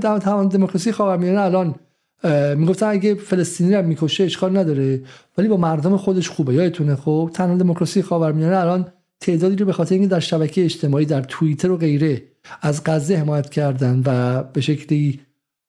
در تمام دموکراسی خاورمیانه الان می‌گفتن اگه فلسطینی رو می‌کشه اشکال نداره ولی با مردم خودش خوبه. یادتونه خب؟ تنها دموکراسی خاورمیانه الان تعدادی رو به خاطر اینکه در شبکه اجتماعی در توییتر و غیره از غزه حمایت کردن و به شکلی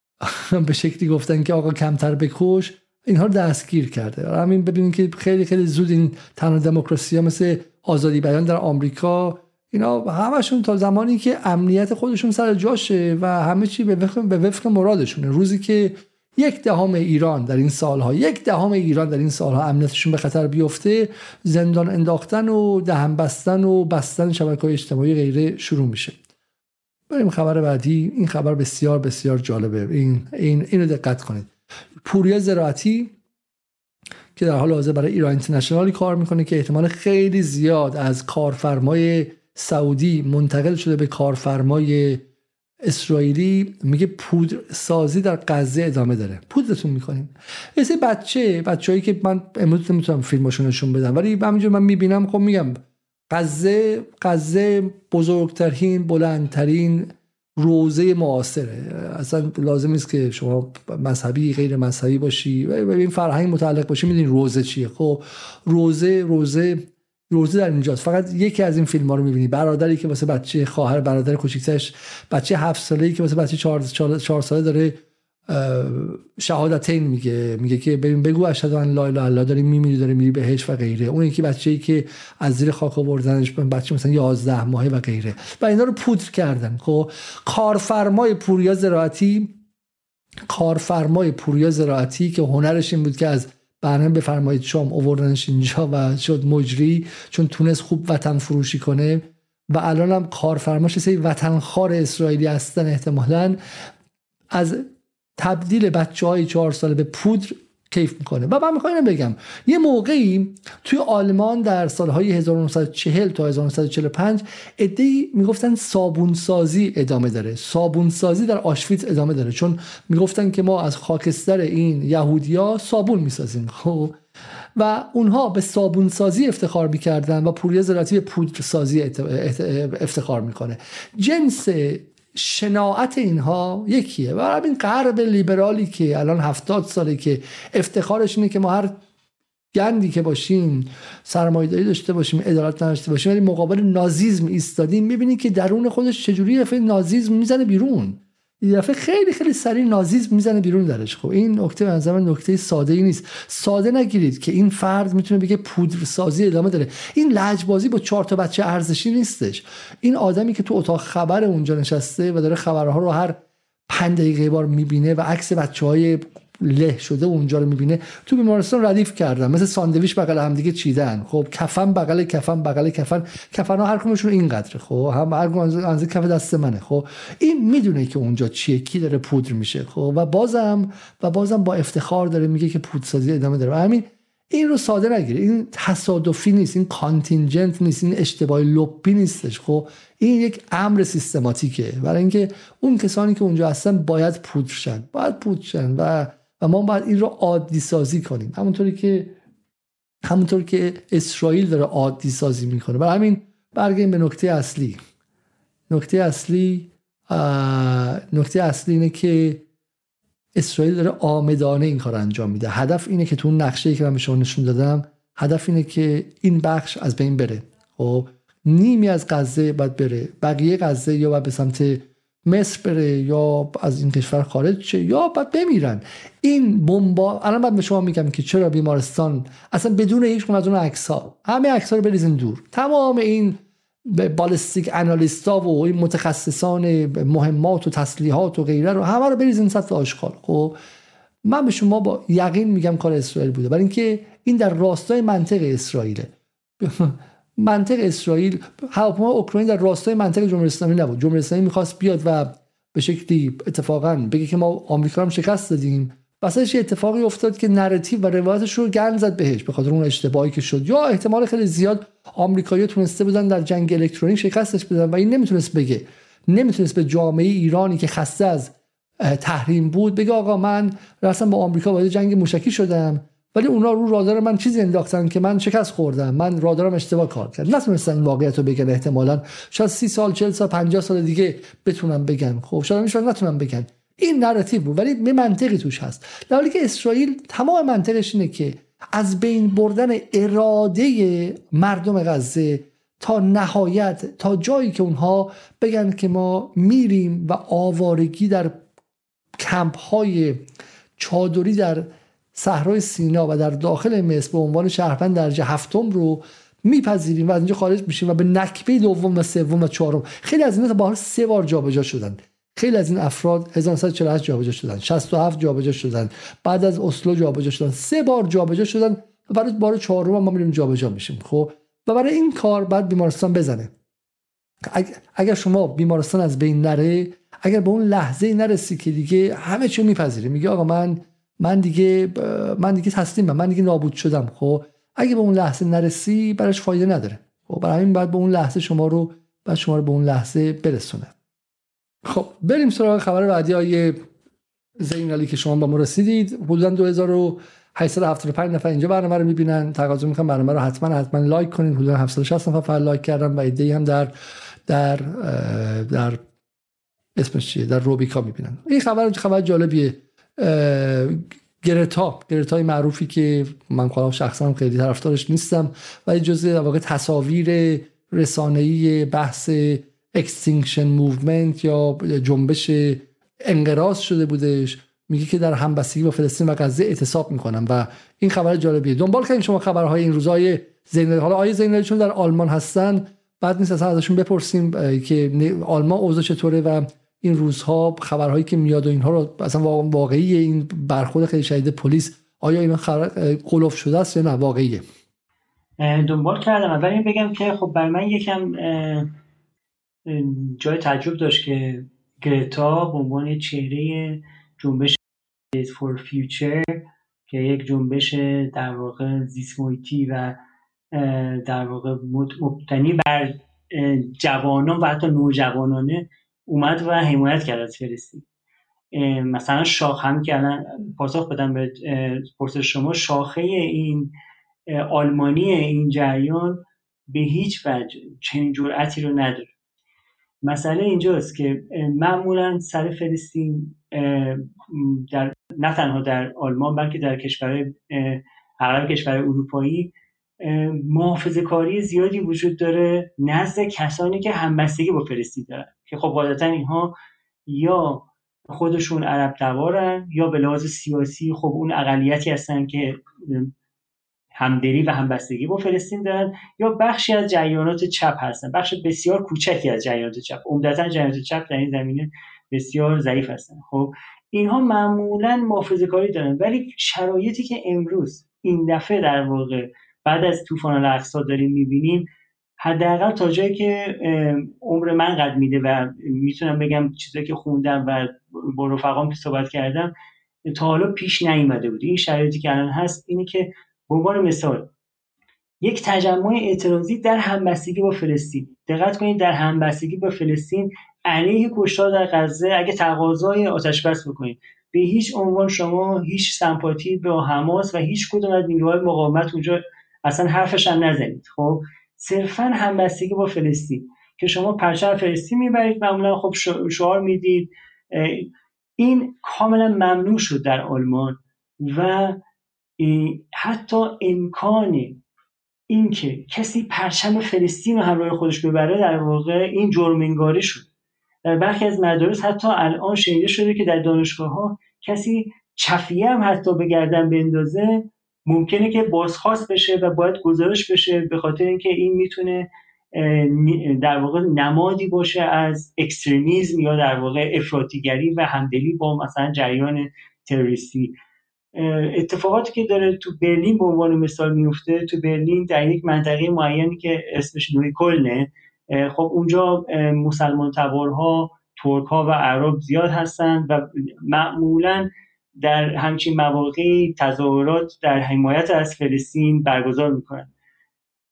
[LAUGHS] به شکلی گفتن که آقا کمتر بکش اینها رو دستگیر کرده. همین ببینید که خیلی خیلی زود این تنها دموکراسی ها مثل آزادی بیان در آمریکا اینا همشون تا زمانی که امنیت خودشون سر جاشه و همه چی به وفق, به وفق مرادشونه. روزی که یک دهم ایران در این سالها یک دهم ایران در این سالها امنیتشون به خطر بیفته زندان انداختن و دهن بستن و بستن شبکه اجتماعی غیره شروع میشه. بریم خبر بعدی. این خبر بسیار بسیار جالبه. این این اینو دقت کنید. پوریا زراعتی که در حال حاضر برای ایران اینترنشنال کار می‌کنه که احتمال خیلی زیاد از کارفرمای سعودی منتقل شده به کارفرمای اسرائیلی میگه پودر سازی در غزه ادامه داره. پودرتون می‌کنیم مثل بچه بچههایی که من امروز نمی‌تونم فیلماشون نشون بدم ولی همینجور من می‌بینم خب میگم غزه غزه بزرگترین بلندترین روزه معاصره. اصلا لازم نیست که شما مذهبی غیر مذهبی باشی. و این فرهنگ متعلق باشی می‌دونی روزه چیه. خب روزه روزه روزه در اینجاست. فقط یکی از این فیلم ها رو می‌بینی. برادری که واسه بچه خواهر برادر کوچیکترش بچه هفت ساله ای که واسه بچه چهار, چهار ساله داره شهادتین میگه. میگه که ببین بگو اشهد ان لا اله الا داری میمیری داره میری بهش و غیره. اون یکی بچه ای که از زیر خاک آوردنش بچه مثلا 11 ماهه و غیره. و اینا رو پودر کردن. خب کارفرمای پوریا زراعتی کارفرمای پوریا زراعتی که هنرش این بود که از برنامه بفرمایید شام اووردنش اینجا و شد مجری چون تونست خوب وطن فروشی کنه. و الان هم کارفرماش وطن خار اسرائیلی هستن احتمالا. از تبدیل بچه های چهار ساله به پودر کیف می‌کنه. و من می‌خوام بگم. یه موقعی توی آلمان در سالهای 1940 تا 1945 ادهی می‌گفتن صابونسازی ادامه داره. صابونسازی در آشویتز ادامه داره. چون می‌گفتن که ما از خاکستر این یهودیا صابون می‌سازیم. خب؟ و اونها به صابونسازی افتخار می‌کردن و پوریا زراعتی به پودرسازی افتخار می‌کنه. جنس شناعت اینها یکیه. و همین غرب لیبرالی که الان هفتاد ساله که افتخارش اینه که ما هر گندی که باشیم سرمایه‌داری داشته باشیم عدالت نداشته باشیم ولی مقابل نازیسم ایستادیم می‌بینید که درون خودش چجوری دفعه نازیسم می‌زنه بیرون. یه دفعه خیلی خیلی سریع نازیسم می‌زنه بیرون درش. خب این نکته به من نکته ساده ای نیست. ساده نگیرید که این فرد می‌تونه بگه پودر سازی ادامه داره. این لجبازی با چهار تا بچه ارزشی نیستش. این آدمی که تو اتاق خبر اونجا نشسته و داره خبرها رو هر پنج دقیقه بار می‌بینه و عکس بچه های له شده اونجا رو می‌بینه. تو بیمارستان ردیف کردن مثل ساندویچ بغل هم دیگه چیدن. خب کفن بغل کفن بغل کفن. کفن ها هر کمشون اینقدره. خب هم هر اندازه کف دست منه. خب این می‌دونه که اونجا چیه کی داره پودر میشه. خب و بازم و بازم با افتخار داره میگه که پودسازی ادامه داره. همین این رو ساده نگیره این تصادفی نیست این کانتینجنت نیست این اشتباه لپی نیستش. خب این یک امر سیستماتیکه. برای اینکه اون کسانی که اونجا هستن باید پودر باید پودر و و ما باید این رو عادی سازی کنیم. همونطوری که همونطور که اسرائیل داره عادی سازی می‌کنه. برای همین برگردیم به نکته اصلی. نکته اصلی نکته اصلی اینه که اسرائیل داره آمدانه این کار انجام میده. هدف اینه که تو اون نقشه که من به شما نشون دادم هدف اینه که این بخش از بین بره. خب نیمی از غزه باید بره. بقیه غزه یا باید به سمت مصر بره یا از این کشور خارج شه یا باید بمیرن. این بمبا الان بعد به شما میگم که چرا بیمارستان اصلا بدون هیچ از اون عکس ها همه عکس ها رو بریزین دور. تمام این بالستیک انالیستا و این متخصصان مهمات و تسلیحات و غیره رو همه رو بریزین سطح آشغال. خب من به شما با یقین میگم کار اسرائیل بوده. برای اینکه این در راستای منطق اسرائیله. منطق اسرائیل هواپیما اوکراین در راستای منطق جمهوری اسلامی نبود. جمهوری اسلامی می‌خواست بیاد و به شکلی اتفاقا بگه که ما آمریکا هم شکست دادیم. واسه اتفاقی افتاد که narrative و روایتش رو گند زد بهش به اون اشتباهی که شد. یا احتمال خیلی زیاد آمریکایی‌ها تونسته بودن در جنگ الکترونیک شکستش بدن و این نمی‌تونست بگه. نمی‌تونست به جامعه ایرانی که خسته از تحریم بود بگه آقا من رفتم با آمریکا وارد جنگ موشکی شدم. ولی اونا رو رادار من چیزی انداختن که من شکست خوردم. من رادارم اشتباه کار کرد نتونستن این واقعیت رو بگن احتمالا. شاید سی سال چل سال 50 سال دیگه بتونن بگن. خب شایدم نتونن بگن. این narrative بود ولی یه منطقی توش هست. در حالی که اسرائیل تمام منطقش اینه که از بین بردن اراده مردم غزه تا نهایت تا جایی که اونها بگن که ما میریم و آوارگی در کمپ های چادری در صحرای سینا و در داخل مصر به عنوان شهروند درجه هفتم رو میپذیریم و از اینجا خارج میشیم و به نکبه دوم و سوم و چهارم. خیلی از اینا با سه بار جابجا شدن. خیلی از این افراد 1948 جابجا شدن 67 جابجا شدن. بعد از اسلو جابجا شدن. سه بار جابجا شدن و برای بار چهارم ما میریم جابجا میشیم خب؟ و برای این کار بعد بیمارستان بزنه. اگر شما بیمارستان از بین نره اگر به اون لحظه نرسی که دیگه همه چی میپذیره میگه آقا من من دیگه من دیگه تسلیمم من دیگه نابود شدم. خب اگه به اون لحظه نرسی براش فایده نداره. خب برای همین بعد به اون لحظه شما رو بعد شما رو به اون لحظه برسونه. خب بریم سراغ خبر بعدی های زینالی که شما با ما رسیدید. حدودا 2875 نفر اینجا برنامه رو می‌بینن. تقاضا می‌کنم برنامه رو حتما حتما لایک کنید حدودا 760 نفر فعلا لایک کردن و ایده هم در در در اسمش چیه؟ در روبیکا می‌بینن. این خبر خبر جالبیه. گرتا گرتای معروفی که من خودم شخصا خیلی طرفدارش نیستم. ولی جزء واقع تصاویر رسانه‌ای بحث extinction movement یا جنبش انقراض شده بودش. میگه که در همبستگی با فلسطین و غزه اعتصاب می‌کنم و این خبر جالبیه. دنبال کنید شما خبرهای این روزهای زینالی حالا آقای زینالی چون در آلمان هستن. بد نیست اصلا ازشون بپرسیم که آلمان اوضاع چطوره و این روزها خبرهایی که میاد و اینها رو اصلا واقعی این برخورد خیلی شدید پلیس آیا این خبر غلو شده است یا نه؟ واقعیه. دنبال کردم. اول بگم که خب برای من یکم جای تعجب داشت که گرتا به عنوان چهره جنبش فور فیوچر که یک جنبش در واقع زیست و در واقع مبتنی بر جوانان و حتی نوجوانانه اومد و حمایت کرد از فلسطین مثلا شاخ هم که الان پاسخ بدم به پرسش شما شاخه این آلمانی این جریان به هیچ وجه چنین جرأتی رو نداره. مسئله اینجاست که معمولا سر فلسطین در نه تنها در آلمان بلکه در کشورهای اغلب کشور اروپایی محافظه کاری زیادی وجود داره نزد کسانی که همبستگی با فلسطین دارن. که خب قاعدتا اینها یا خودشون عرب تبارن یا به لحاظ سیاسی خب اون اقلیتی هستن که همدلی و همبستگی با فلسطین دارن یا بخشی از جریانات چپ هستن. بخش بسیار کوچکی از جریانات چپ. عمدتا جریانات چپ در این زمینه بسیار ضعیف هستن. خب اینها معمولا محافظه کاری دارن ولی شرایطی که امروز این دفعه در واقع بعد از طوفان الاقصا داریم می‌بینیم حداقل تا جایی که عمر من قد میده و می‌تونم بگم چیزایی که خوندم و با رفقام که صحبت کردم تا حالا پیش نیومده بود. این شرایطی که الان هست اینه که به عنوان مثال یک تجمع اعتراضی در همبستگی با فلسطین. دقت کنید در همبستگی با فلسطین علیه کشتار در غزه اگه تقاضای آتش بس بکنید به هیچ عنوان شما هیچ سمپاتی با حماس و هیچ کدوم از نیروهای مقاومت اونجا اصلا حرفش هم نزنید. خب؟ صرفا همبستگی با فلسطین که شما پرچم فلسطین می‌برید معمولا خب شعار می‌دید. این کاملا ممنوع شد در آلمان و حتی امکان اینکه کسی پرچم فلسطین رو همراه خودش ببره در واقع این جرمنگاری شد. در برخی از مدارس حتی الان شنیده شده که در دانشگاه ها کسی چفیه هم حتی به گردن بندازه ممکنه که بازخواست بشه و باید گزارش بشه به خاطر اینکه این می‌تونه در واقع نمادی باشه از اکستریمیزم یا در واقع افراطیگری و همدلی با مثلا جریان تروریستی. اتفاقاتی که داره تو برلین به عنوان مثال میفته تو برلین در یک منطقه معینی که اسمش نویکلنه خب اونجا مسلمان تبارها ترک ها و عرب زیاد هستن و معمولا در همچین مواقعی تظاهرات در حمایت از فلسطین برگزار می‌کنن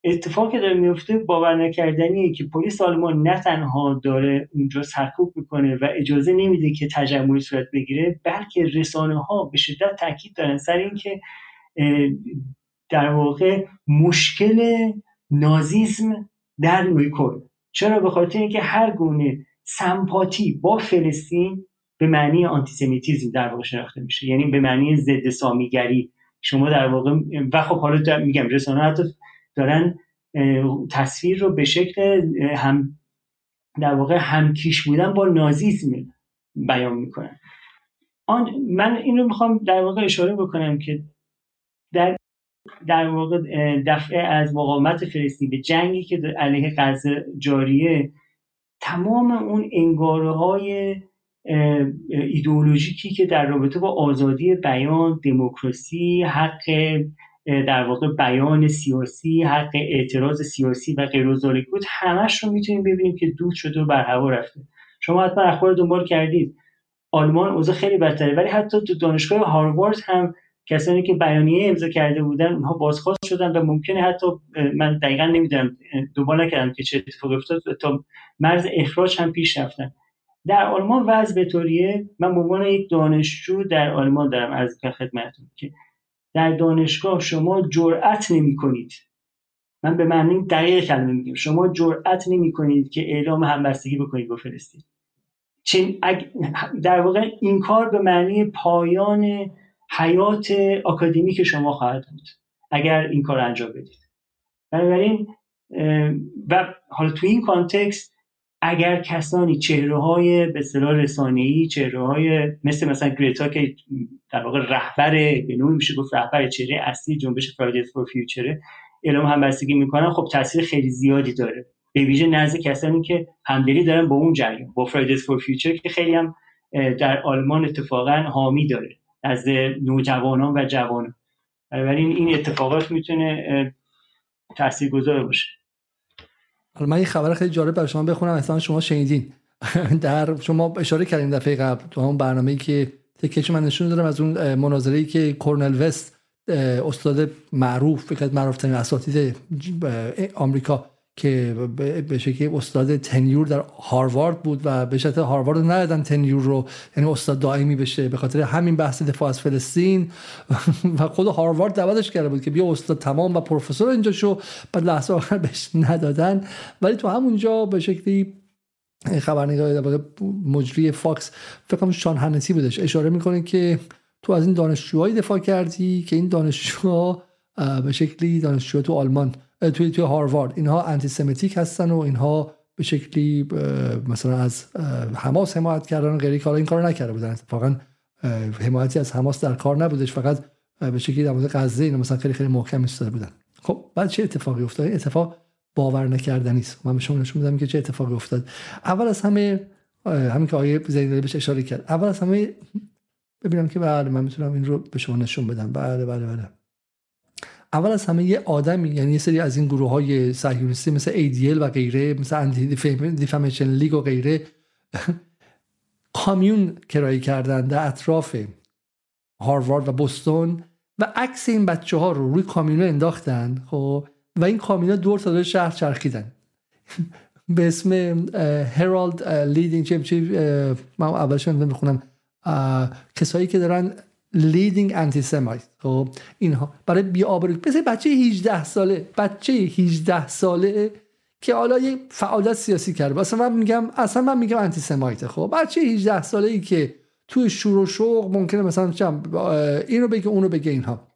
اتفاقی داره میفته باور نکردنیه که پلیس آلمان نه تنها داره اونجا سرکوب می‌کنه و اجازه نمیده که تجمعی صورت بگیره بلکه رسانه ها به شدت تاکید دارن. سر اینکه در واقع مشکل نازیسم در نویکل چرا؟ به خاطر اینکه هر گونه سمپاتی با فلسطین به معنی آنتیسمیتیزم در واقع شناخته میشه. یعنی به معنی ضد سامیگری. شما در واقع و خب حالا میگم رسانه حتی دارن تصویر رو به شکل هم در واقع همکیش بودن با نازیسم بیان می‌کنن. آن من این رو می‌خوام در واقع اشاره بکنم که در در واقع دفعه از مقاومت فلسطین به جنگی که علیه غزه جاریه تمام اون انگاره های ایدئولوژیکی که در رابطه با آزادی بیان دموکراسی حق در واقع بیان سیاسی حق اعتراض سیاسی و غیر بود همش رو می‌تونیم ببینیم که دود شده و بر هوا رفته. شما حتما اخبار دنبال کردید. آلمان اوضاع خیلی بدتره ولی حتی تو دانشگاه هاروارد هم کسانی که بیانیه امضا کرده بودن اونها بازخواست شدن و ممکنه حتی من دقیقا نمی‌دونم دنبال نکردم که چه اتفاقی افتاد تا مرز اخراج هم پیش رفتن. در آلمان وضع به طوریه. من به عنوان یک دانشجو در آلمان دارم از خدمتتون که در دانشگاه شما جرأت نمی کنید من به معنی دقیق کلمه میگم. شما جرأت نمی کنید که اعلام همبستگی بکنید با فلسطین. در واقع این کار به معنی پایان حیات آکادمیک شما خواهد بود. اگر این کار انجام بدید. بنابراین و حالا تو این context اگر کسانی چهره های به اصطلاح رسانه‌ای چهره های مثل مثلا گریتا که در واقع رهبر به نوعی میشه گفت رهبر چهره اصلی جنبش Fridays for Future اعلام همبستگی می‌کنن خب تاثیر خیلی زیادی داره. به ویژه نزد کسانی که همدلی دارن با اون جریان با Fridays for Future که خیلی هم در آلمان اتفاقا حامی داره از نوجوانان و جوانان. بنابراین این اتفاقات می‌تونه تاثیرگذار باشه. من یه خبر خیلی جالب برای شما بخونم اصلا شما شنیدین. [LAUGHS] در شما اشاره کردیم دفعه قبل تو اون برنامه‌ای که تکیش من نشون دارم از اون مناظری که کورنل وست استاد معروف فکر معروف ترین اساتید آمریکا که به شکلی استاد tenure در هاروارد بود و به شکل هاروارد رو ندادن tenure رو یعنی استاد دائمی بشه به خاطر همین بحث دفاع از فلسطین. [LAUGHS] و خود هاروارد دعوتش کرده بود که بیا استاد تمام و پروفسور اینجا شو. بعد لحظه آخر بهش ندادن. ولی تو همونجا به شکلی خبرنگار مجری فاکس فکر کنم شان هنیتی بودش اشاره می‌کنه که تو از این دانشجوهایی دفاع کردی که این دانشجوها به شکلی دانشجو تو آلمان توی توی هاروارد. اینها انتی سمیتیک هستن و اینها به شکلی مثلا از حماس حمایت کردن غیری کار این کار نکرده بودن. اتفاقا حمایتی از حماس در کار نبودش. فقط به شکلی در مورد غزه اینا مثلا خیلی خیلی محکم ایستاده بودن. خب بعد چه اتفاقی افتاد؟ اتفاق باور نکردنی است. من به شما نشون میدم که چه اتفاقی افتاد. اول از همه همین که آیه زیدی بهش اشاره کرد. اول از همه ببینم که بله من می‌تونم این رو به شما نشون بدم. بله بله بله. اول از همه یه آدمی یعنی یه سری از این گروه های صهیونیستی مثل ADL و غیره مثل انتی دیفامیشن لیگ و غیره کامیون کرایه کردن در اطراف هاروارد و بوستون و عکس این بچه ها رو روی کامیون انداختن خب؟ و این کامیون دور تا دور شهر چرخیدن. [LAUGHS] به اسم هرالد لیدینگ چه من اولش می‌خونم کسایی که دارن انتی سمایت خب اینها. برای بی آبروی. مثل بچه 18 ساله. بچه 18 ساله که حالا یه فعالیت سیاسی کرده. اصلا من میگم اصلا من میگم انتی سمایت خب بچه 18 ساله ای که توی شور و شوق ممکنه مثلا چم اینو بگه اونو بگه اینها.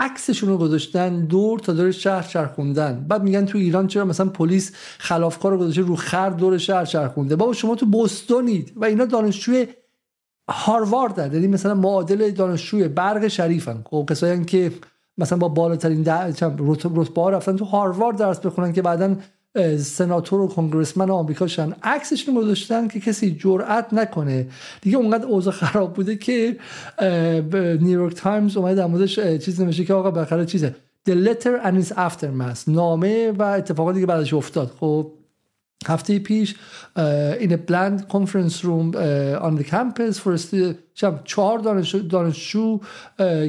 عکسشون رو گذاشتن دور تا دور شهر چرخوندن بعد میگن تو ایران چرا مثلا پلیس خلافکار رو گذاشته رو خر دور شهر چرخونده بابا شما تو بوستونید و اینا دانشجوی هاروارد یعنی مثلا معادل دانشجوی برق شریفن. خب کسایی که مثلا با بالاترین رتبه ها رفتن تو هاروارد درس بخونن که بعدا سناتور و کنگرسمن آمریکا شن عکسشون گذاشتن که کسی جرأت نکنه. دیگه اونقدر اوضاع خراب بوده که نیویورک تایمز اومده در موردش چیز نمیشه که آقا بالاخره چیزه. The letter and its aftermath. نامه و اتفاقاتی که بعدش افتاد. خب هفته پیش این بلند کنفرنس روم آن کمپس فرستی چهار دانشجو,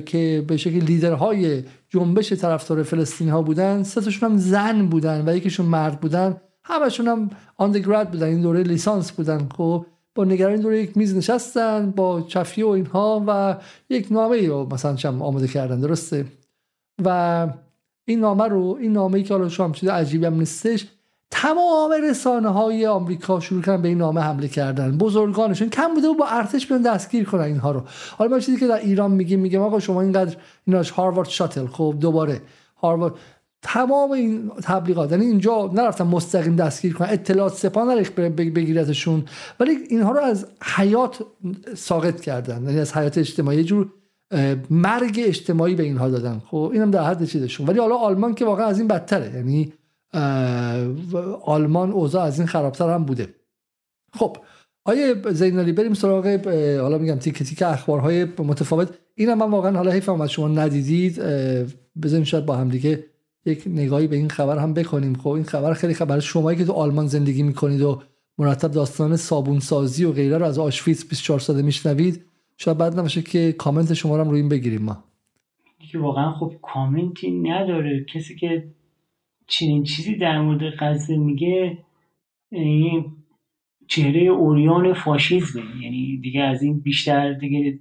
که به شکل لیدرهای جنبش طرفدار فلسطینی ها بودن. سه هم زن بودن و یکیشون مرد بودن. همشون هم آندرگراد بودن این دوره لیسانس بودن. خب با نگرانی دوره یک میز نشستن با چفیه و اینها و یک نامه رو مثلا چم آماده کردن درسته؟ و این نامه رو این نامه ای که حالا شما چیز عجیبی هم نیستش تمام رسانه های آمریکا شروع کردن به این نامه حمله کردن. بزرگانشون کم بوده و با ارتش بیان دستگیر کنن اینها رو. حالا ما چیزی که در ایران میگیم میگیم آقا شما اینقدر ایناش هاروارد شاتل خب دوباره هاروارد تمام این تبلیغات یعنی اینجا نرفتن مستقیم دستگیر کنن اطلاعات سپاه نریخت بگیرتشون. ولی اینها رو از حیات ساقط کردن یعنی از حیات اجتماعی جور مرگ اجتماعی به اینها دادن. خب اینم در حد چیزشون. ولی حالا آلمان که واقعا از این بدتره یعنی آلمان اوضاع از این خرابتر هم بوده. خب آیه زینالی بریم سراغ حالا میگم تیک تیک اخبارهای متفاوت. این هم من واقعا حالا حیفم از شما ندیدید بزنیم شاید با هم دیگه یک نگاهی به این خبر هم بکنیم. خب این خبر خیلی خبر شمایی که تو آلمان زندگی می‌کنید و مرتب داستان صابون سازی و غیره رو از آشویتس 24 ساله میشنوید. شاید بعد نمیشه که کامنت شما رو هم روی این بگیریم ما. که واقعا خب کامنتی نداره. کسی که چنین چیزی در مورد غزه میگه این چهره اوریان فاشیزمه. یعنی دیگه از این بیشتر دیگه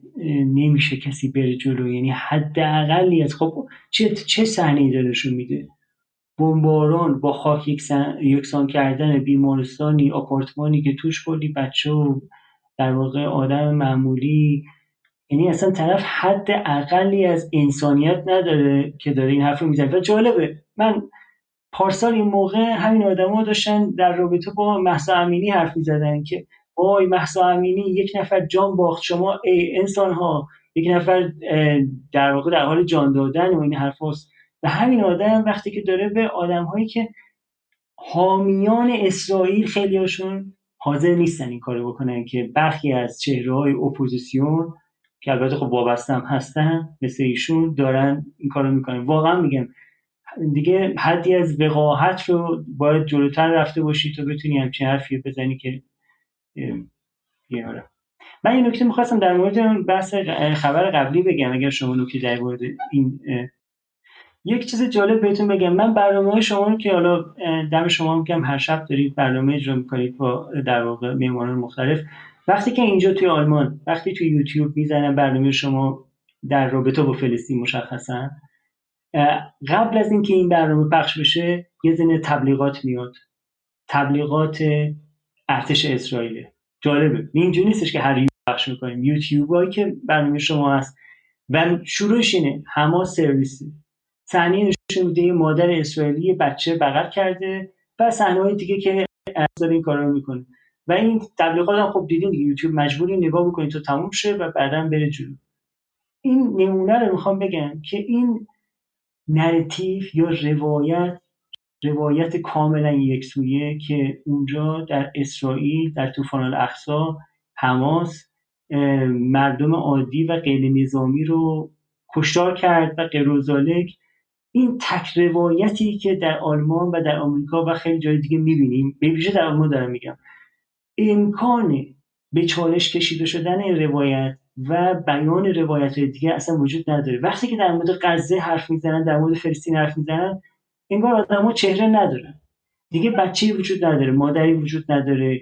نمیشه کسی بره جلو. یعنی حداقلی از خب چه چه صحنه دارشون میده؟ بمباران با خاک یکسان کردن بیمارستانی آپارتمانی که توش کلی بچه و در واقع آدم معمولی. یعنی اصلا طرف حد اقلی از انسانیت نداره که داره این حرف رو می‌زنه. و جالبه من پارسال این موقع همین آدما داشتن در رابطه با محسا امینی حرف زدن که وای محسا امینی یک نفر جان باخت شما ای انسان ها یک نفر در واقع در حال جان دادن و این حرف هست. و همین آدم وقتی که داره به آدم هایی که حامیان اسرائیل خیلی هاشون حاضر نیستن این کارو بکنن که برخی از چهره های اپوزیسیون که البته خب وابسته هم هستن مثل ایشون دارن این کارو می‌کنن واقعا میگم دیگه حدی از وقاحت رو باید جلوتر رفته باشی تا بتونی همچین حرفی بزنی که آره. من این نکته می‌خواستم در مورد بحث خبر قبلی بگم اگر شما نکته در مورد این یک چیز جالب بهتون بگم من برنامه شما رو که حالا دم شما میگم هر شب دارید برنامه اجرا می‌کنید با در واقع معماران مختلف وقتی که اینجا توی آلمان وقتی توی یوتیوب می‌زنن برنامه شما در رابطه با فلسطین مشخصا قبل از اینکه این برنامه پخش بشه یه زنه تبلیغات میاد. تبلیغات ارتش اسرائیل جالبه. اینجوری نیستش که هر پخش می‌کنیم. یوتیوب هایی که برنامه شما هست. و شروعش اینه. حماس سرویس صحنه نشون میده مادر اسرائیلی بچه بغل کرده و صحنه دیگه که افضل این کارا رو می‌کنه. و این تبلیغات هم خب دیدین یوتیوب مجبوری نگاه بکنید تا تموم شه و بعدا بره جلو. این نمونه رو می‌خوام بگم که این نراتیو یا روایت روایت کاملا یکسویه که اونجا در اسرائیل در طوفان الاقصا حماس مردم عادی و غیر نظامی رو کشتار کرد و غیرزالک این تک روایتی که در آلمان و در آمریکا و خیلی جای دیگه می‌بینیم به ویژه در آلمان دارم میگم امکان به چالش کشیده شدن این روایت و بیان روایت دیگه اصلا وجود نداره. وقتی که در مورد غزه حرف می‌زنن در مورد فلسطین حرف می‌زنن انگار آدما چهره ندارن. دیگه بچه وجود نداره مادری وجود نداره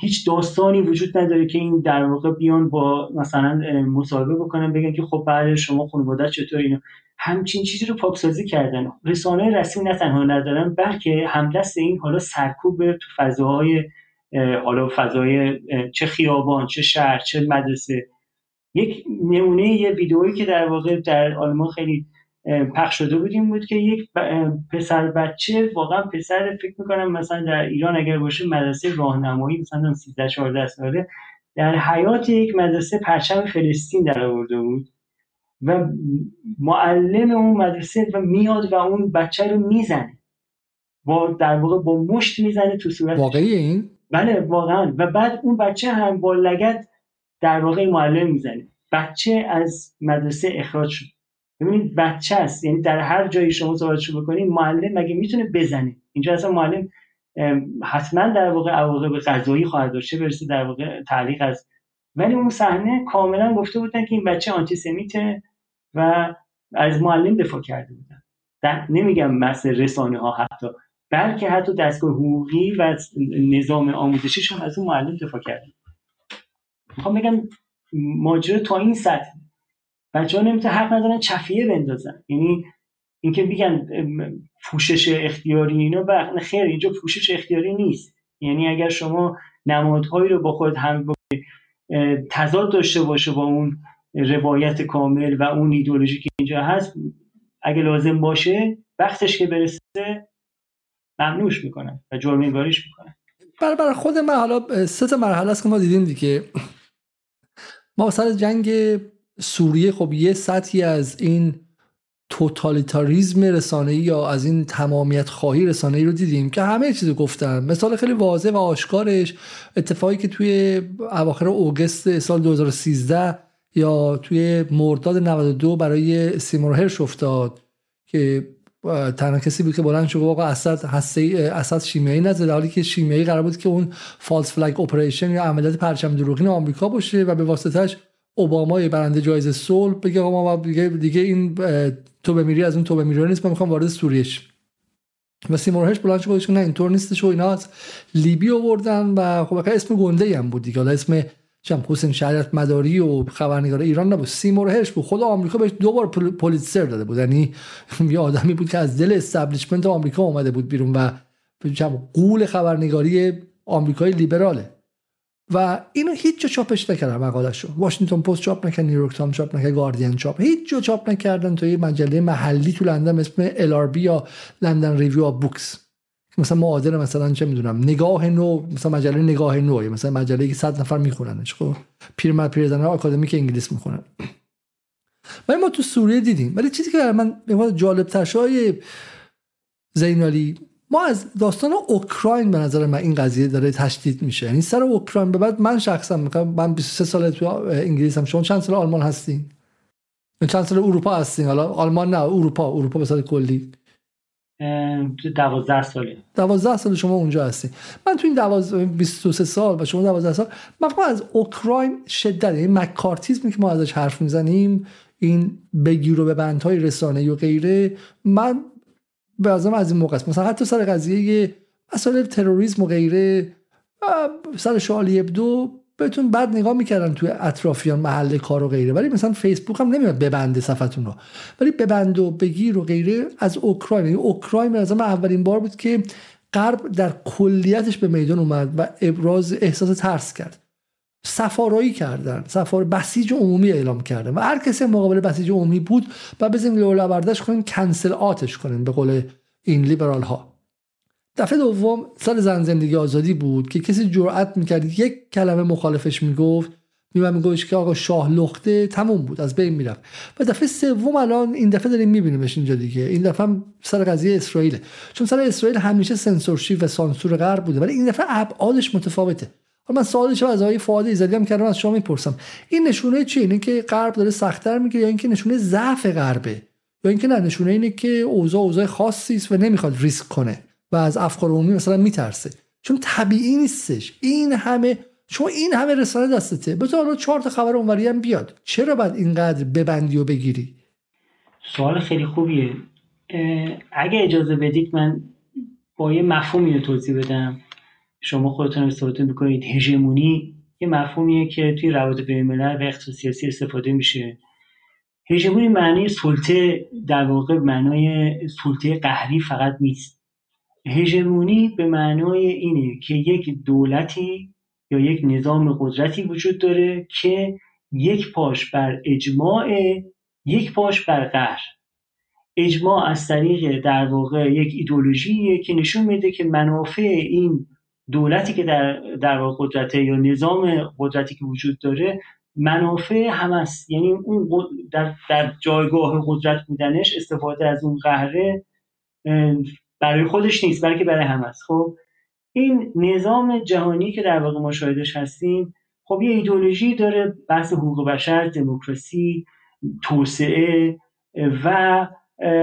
هیچ داستانی وجود نداره که این در واقع بیان با مثلا مصاحبه بکنن بگن که خب بعد شما خانواده چطور اینو همچین چیزی رو پاکسازی کردن. رسانه رسمی نه تنها ندارن بلکه همدست این حالا سرکوب تو فضاهای حالا فضای چه خیابان چه شهر چه مدرسه یک نمونه یه ویدئویی که در واقع در آلمان خیلی پخش شده بود این بود که یک پسر بچه واقعا پسر فکر می‌کنم مثلا در ایران اگر باشه مدرسه راهنمایی مثلا 13 14 ساله در حیات یک مدرسه پرچم فلسطین در آورده بود و معلم اون مدرسه و میاد و اون بچه رو می‌زنه. با در واقع با مشت می‌زنه تو صورت واقعی این؟ بله واقعا. و بعد اون بچه هم با لگت در واقع معلم می‌زنه. بچه از مدرسه اخراج شد. ببینید بچه است. یعنی در هر جایی شما صحبتشو بکنید معلم مگه می‌تونه بزنه؟ اینجا اصلا معلم حتما در واقع عواقب قضایی خواهد داشته برسه در واقع تعلیق از ولی اون صحنه کاملا گفته بودن که این بچه آنتیسمیته و از معلم دفاع کرده بودن. نمیگم مثل رسانه ها حتی بلکه حتی دستگاه حقوقی و نظام آموزشیش هم از اون معلم دفاع کرده. می‌خوام بگم ماجرا تا این سطح. بچه ها نمی‌تونه حق ندارن چفیه بندازن. یعنی اینکه میگن پوشش اختیاری اینا و خیر اینجا پوشش اختیاری نیست. یعنی اگر شما نمادهایی رو با خود هم تضاد داشته باشه با اون روایت کامل و اون ایدولوژی که اینجا هست اگه لازم باشه وقتش که برسه ممنوش می‌کنن و جرم انگاریش می‌کنن. برای برای خود من حالا سه مرحله است که ما دیدیم دیگه. ما سر جنگ سوریه خب یه سطحی از این توتالیتاریزم رسانه‌ای یا از این تمامیت خواهی رسانه‌ای رو دیدیم که همه چیز گفتن. مثال خیلی واضح و آشکارش اتفاقی که توی اواخر اوگست سال 2013 یا توی مرداد 92 برای سیمور هرش افتاد که تنها کسی بود که بلند شد واقعا اسد هسته اسد شیمیایی نزد حالی که شیمیایی قرار بود که اون فالس فلگ اپریشن یا عملیات پرچم دروغین آمریکا باشه و به واسطش اوباما برنده جایزه صلح بگه ما دیگه دیگه این تو بمیری از اون تو بمیری نیست ما می‌خوام وارد سوریش و سیمور بلند شد نه اینطور نیستش و اینا لیبی آوردن و خب اسم گنده هم بود دیگه. حالا اسم چم حسین شریعت مداری و خبرنگار ایران نبود. سیمور هرش بود. خود آمریکا بهش دو بار پولیتزر داده بود. یعنی [LAUGHS] یه آدمی بود که از دل establishment آمریکا اومده بود بیرون و قول خبرنگاری آمریکای لیبراله. و اینو هیچ جا چاپش نکردن مقالش واشنگتن پست چاپ نکرد نیویورک تایمز چاپ نکرد گاردین چاپ. هیچ جا چاپ نکردن توی مجله محلی تو لندن اسم ال یا London Review of Books. مثلا معادل مثلا چه می‌دونم نگاه نو مثلا مجله نگاه نو مثلا مجله که 100 نفر میخوننش خب؟ پیرمرد پیرزن آکادمیک انگلیس می‌خونن. و ما تو سوریه دیدیم. ولی چیزی که من به جالب تره آقای زینالی ما از داستان اوکراین به نظر من این قضیه داره تشدید میشه. یعنی سر اوکراین به بعد من شخصا میگم من 23 سال تو انگلیس هم شما چند سال آلمان هستین؟ چند سال اروپا هستین؟ حالا آلمان نه اروپا اروپا به صورت کلی. دوازده ساله. دوازده سال شما اونجا هستین من تو این دوازده 23 سال و شما دوازده سال من از اوکراین شدت این یعنی مکارتیزمی که ما ازش حرف می‌زنیم این بگیر و به بندهای رسانه و غیره من به از این موقع است. مثلا حتی سر قضیه مسائل تروریسم و غیره سر شالی ابدو بهتون بعد نگاه می‌کردن توی اطرافیان محل کار و غیره. ولی مثلا فیسبوک هم نمیاد ببنده صفتون رو. ولی ببند و بگیر و غیره از اوکراین. یعنی اوکراین به نظر اولین بار بود که غرب در کلیتش به میدان اومد و ابراز احساس ترس کرد. سفارایی کردن. سفار بسیج عمومی اعلام کردن. و هر کسی مقابل بسیج عمومی بود و بزنیم لولا برداشت کنیم کنسل آتش کنیم به قول این لیبرال ها دفعه دوم سال زن زندگی آزادی بود که کسی جرأت می‌کرد یک کلمه مخالفش می‌گفت. میمن میگوش که آقا شاه لخته تموم بود از بین می‌رفت. و دفعه سوم الان این دفعه داریم میبینیمش اینجا دیگه. این دفعه هم سر قضیه اسرائیل چون سر اسرائیل همیشه سنسورشیپ و سانسور غرب بوده. ولی این دفعه ابعادش متفاوته. حالا من سوالش از آقای فؤاد ایزدی هم کردم از شما می‌پرسم. این نشونه چیه اینه که غرب داره سختتر می‌گیره یا اینکه نشونه ضعف غربه؟ یا اینکه نه نشونه اینه که اوضاع اوضاع خاصی است و نمی‌خواد ریسک کنه. و از افکار عمومی مثلا میترسه. چون طبیعی نیستش. این همه شما این همه رسانه دستته. بذار حالا چهار تا خبر اونوری هم بیاد. چرا باید اینقدر ببندی و بگیری؟ سوال خیلی خوبیه. اگه اجازه بدید من با یه مفهومی رو توضیح بدم. شما خودتون استفاده می‌کنید. هژمونی یه مفهومیه که توی روابط بین الملل و سیاسی استفاده میشه. هژمونی معنی سلطه در واقع معنای سلطه قهری فقط نیست. هژمونی به معنای اینه که یک دولتی یا یک نظام قدرتی وجود داره که یک پاش بر اجماع یک پاش بر قهر. اجماع از طریق در واقع یک ایدولوژیه که نشون میده که منافع این دولتی که در در واقع قدرته یا نظام قدرتی که وجود داره منافع هم است. یعنی اون در, در جایگاه قدرت بودنش استفاده از اون قهره برای خودش نیست بلکه برای هم است. خب این نظام جهانی که در واقع مشاهدش هستیم خب یه ایدولوژی داره بحث حقوق بشر دموکراسی توسعه و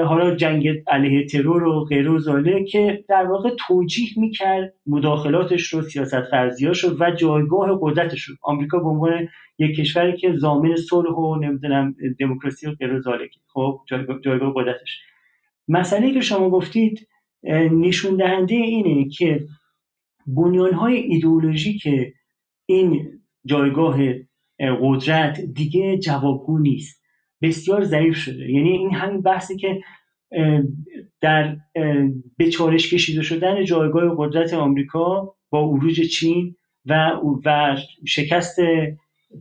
حالا جنگ علیه ترور و غیر و زاله که در واقع توجیه می‌کرد مداخلاتش رو سیاست فرضیاش رو و جایگاه قدرتش رو. آمریکا به عنوان یک کشوری که زامن صلح و نمی‌دونم دموکراسی و غیر و زاله خب جایگاه قدرتش. مسئله که شما گفتید نشون دهنده اینه که بنیانهای ایدئولوژیک این جایگاه قدرت دیگه جوابگو نیست. بسیار ضعیف شده. یعنی این همین بحثی که در به چالش کشیده شدن جایگاه قدرت آمریکا با عروج چین و و شکست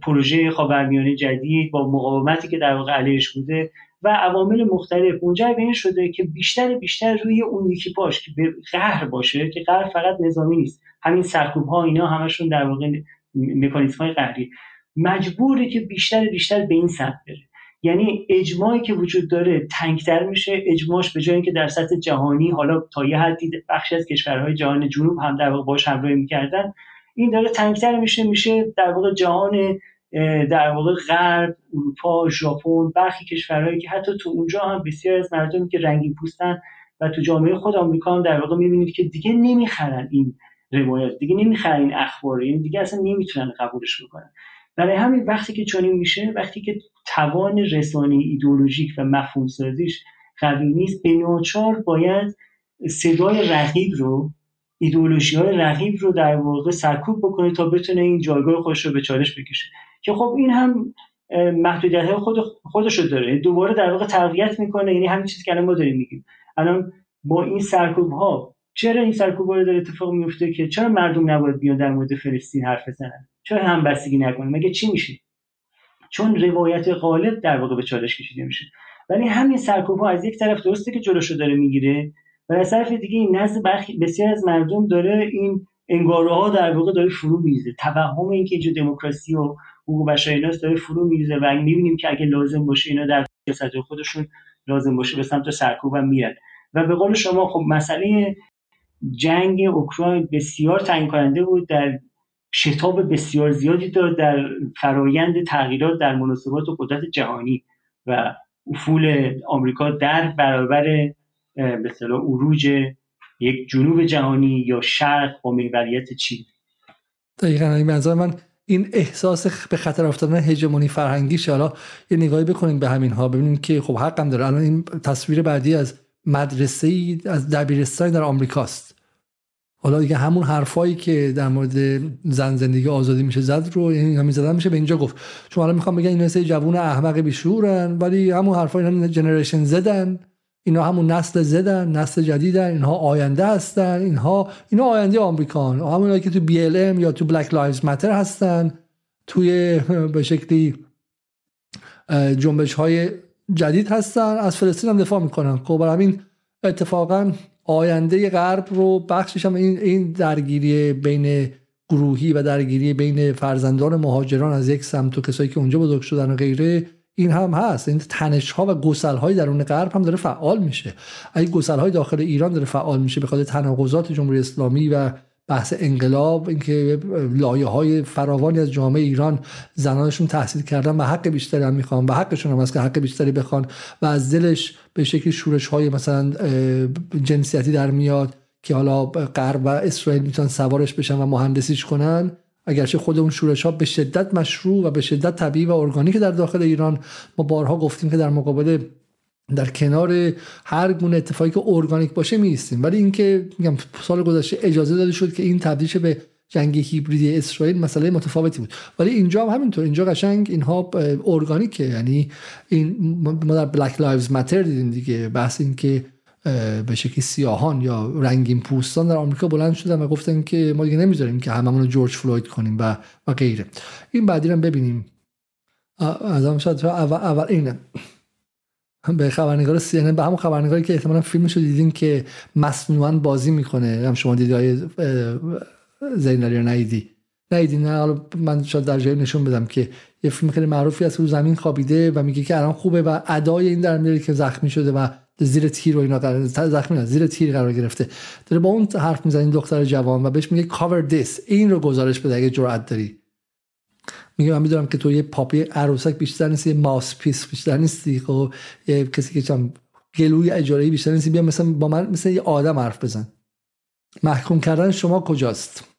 پروژه خاورمیانه جدید با مقاومتی که در واقع علیهش بوده و عوامل مختلف. منجر به این شده که بیشتر بیشتر روی اون یکی باش که به قهر باشه که قهر فقط نظامی نیست. همین سرکوب ها اینا همشون در واقع مکانیزم های قهری. مجبوره که بیشتر بیشتر به این سمت بره. یعنی اجماعی که وجود داره تنگتر میشه. اجماعش به جای اینکه در سطح جهانی حالا تا یه حدی بخشی از کشورهای جهان جنوب هم در واقع باش همراهی می‌کردن این داره تنگتر میشه. میشه در واقع جهان در واقع غرب اروپا ژاپن برخی کشورهایی که حتی تو اونجا هم بسیار از مردمی که رنگی پوستن و تو جامعه خود آمریکا هم در واقع می‌بینید که دیگه نمی‌خرن این روایت دیگه نمی‌خرن این اخبار یعنی دیگه اصلا نمی‌تونن قبولش بکنن. برای همین وقتی که چنین میشه وقتی که توان رسانه ایدولوژیک و مفهوم سازیش قوی نیست به ناچار باید صدای رقیب رو ایدولوژی های رقیب رو در واقع سرکوب بکنه تا بتونه این جایگاه خودش رو به چالش بکشه. که خب این هم محدودیت های خود خودش رو داره. دوباره در واقع تقویت می‌کنه. یعنی همین چیزی که الان ما داریم میگیم. الان با این سرکوب ها چرا این سرکوب ها داره اتفاق میفته که چرا مردم نباید بیان در مورد فلسطین حرف بزنن؟ چرا هم بستگی نکنن؟ مگه چی میشه؟ چون روایت غالب در واقع به چالش کشیده میشه. ولی همین سرکوب ها از یک طرف درسته که جلوشو داره می‌گیره. و از طرف دیگه این نزد برخی بسیار از مردم داره این انگاره ها در واقع داره فرو میریزه. توهم اینکه اینجا دموکراسی و حقوق بشر اینا داره فرو میریزه و می‌بینیم که اگه لازم باشه اینا در سیاست خودشون لازم باشه به سمت سرکوب هم میرن. و به قول شما خب مسئله جنگ اوکراین بسیار تعیین کننده بود در شتاب بسیار زیادی داد در فرایند تغییرات در مناسبات و قدرت جهانی و افول آمریکا در برابر به اصطلاح عروج یک جنوب جهانی یا شرق با محوریت چین. دقیقا این منظر من این احساس به خطر افتادن هژمونی فرهنگی حالا یه نگاهی بکنیم به همین ها ببینیم که خب حقم داره. الان این تصویر بعدی از مدرسه ای از دبیرستانی در آمریکاست. حالا دیگه همون حرفایی که در مورد زن زندگی آزادی میشه زد رو یعنی همین زدن میشه به اینجا گفت. چون حالا می‌خوام بگن اینا سه جوون احمق بیشعورن ولی همون حرفای اینا جنریشن زدن. اینا همون نسل Z ان نسل جدیدن اینها آینده هستن اینها اینا آینده آمریکان. همونایی که تو BLM یا تو Black Lives Matter هستن توی [LAUGHS] به شکلی جنبش های جدید هستن. از فلسطین هم دفاع می‌کنن. خب برای همین اتفاقا آینده غرب رو بخشش هم این این درگیری بین گروهی و درگیری بین فرزندان مهاجران از یک سمت و کسایی که اونجا بزرگ شدن و غیره این هم هست. این تنش ها و گسل های درون غرب هم داره فعال میشه. اگه گسل های داخل ایران داره فعال میشه به خاطر تناقضات جمهوری اسلامی و بحث انقلاب اینکه لایه های فراوانی از جامعه ایران زنانشون تحصیل کردن و حق بیشتری هم می‌خوان و حقشون هم هست که حق بیشتری بخوان و از دلش به شکل شورش های مثلا جنسیتی در میاد که حالا غرب و اسرائیل می‌تونن سوارش بشن و مهندسیش کنن. اگرچه خود اون شورش ها به شدت مشروع و به شدت طبیعی و ارگانیک در داخل ایران ما بارها گفتیم که در مقابل در کنار هر گونه اتفاقی که ارگانیک باشه میستیم ولی اینکه میگم سال گذشته اجازه داده شد که این تبدیل به جنگ هیبریدی اسرائیل مسئله متفاوتی بود. ولی اینجا هم همینطور اینجا قشنگ اینها ارگانیکه. یعنی این ما در Black Lives Matter دیدیم دیگه. بحث این که به شکلی سیاهان یا رنگین پوستان در آمریکا بلند شدن و گفتن که ما دیگه نمی‌ذاریم که هممون رو جورج فلوید کنیم و و غیره. این بعدی رو ببینیم. از هم شاید اول, اول اینه به خبرنگار سی به همون خبرنگاری که احتمالا فیلمش رو دیدین که مصنوعا بازی می‌کنه. هم شما دیدی آقای زینالی رو ندیدی ندیدی نه حالا من شاید در جایی نشون بدم که یه فیلم خیلی معروفی از رو زمین خوابیده و میگه که الان خوبه و ادای این در که زخمی شده و زیر تیر و اینا زخمی نه زیر تیر قرار گرفته. داره با اون حرف می‌زنه این دختر جوان و بهش میگه cover this این رو گزارش بده اگه جرأت داری. میگه من می‌دونم که تو یه puppet عروسک بیشتر نیستی یه mouthpiece بیشتر نیستی خب یه کسی که چم گلوی اجاره بیشتر نیستی بیا مثلا با من مثل یه آدم حرف بزن. محکوم کردن شما کجاست؟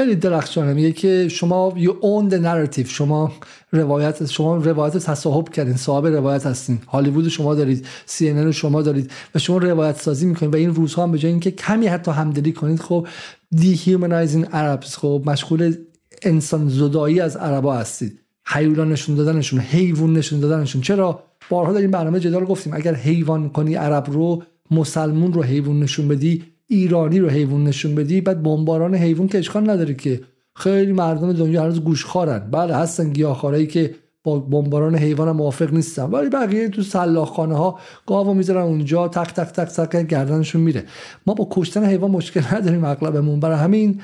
خیلی درخشانه. میگه که شما you own the narrative. شما روایت شما روایت تصاحب کردین صاحب روایت هستین. هالیوود شما دارید سی ان شما دارید و شما روایت سازی می‌کنید و این روزها هم به جای اینکه کمی حتی همدلی کنید خب dehumanizing Arabs خب مشغول انسان زدایی از عربا هستید. حیوان نشون دادنشون حیوان نشون دادنشون. چرا؟ بارها در این برنامه جدال گفتیم اگر حیوان کنی عرب رو مسلمون رو حیوان نشون بدی ایرانی رو حیوان نشون بدی بعد بمباران حیوان که اشکال نداره که. خیلی مردم دنیا هنوز گوشخوارن. بله هستن گیاهخوارایی که با بمباران حیوان موافق نیستن. ولی بقیه تو سلاخخانه ها گاو می‌ذارن اونجا تک تک تک تک گردنشون میره. ما با کشتن حیوان مشکل نداریم اغلبمون. برای همین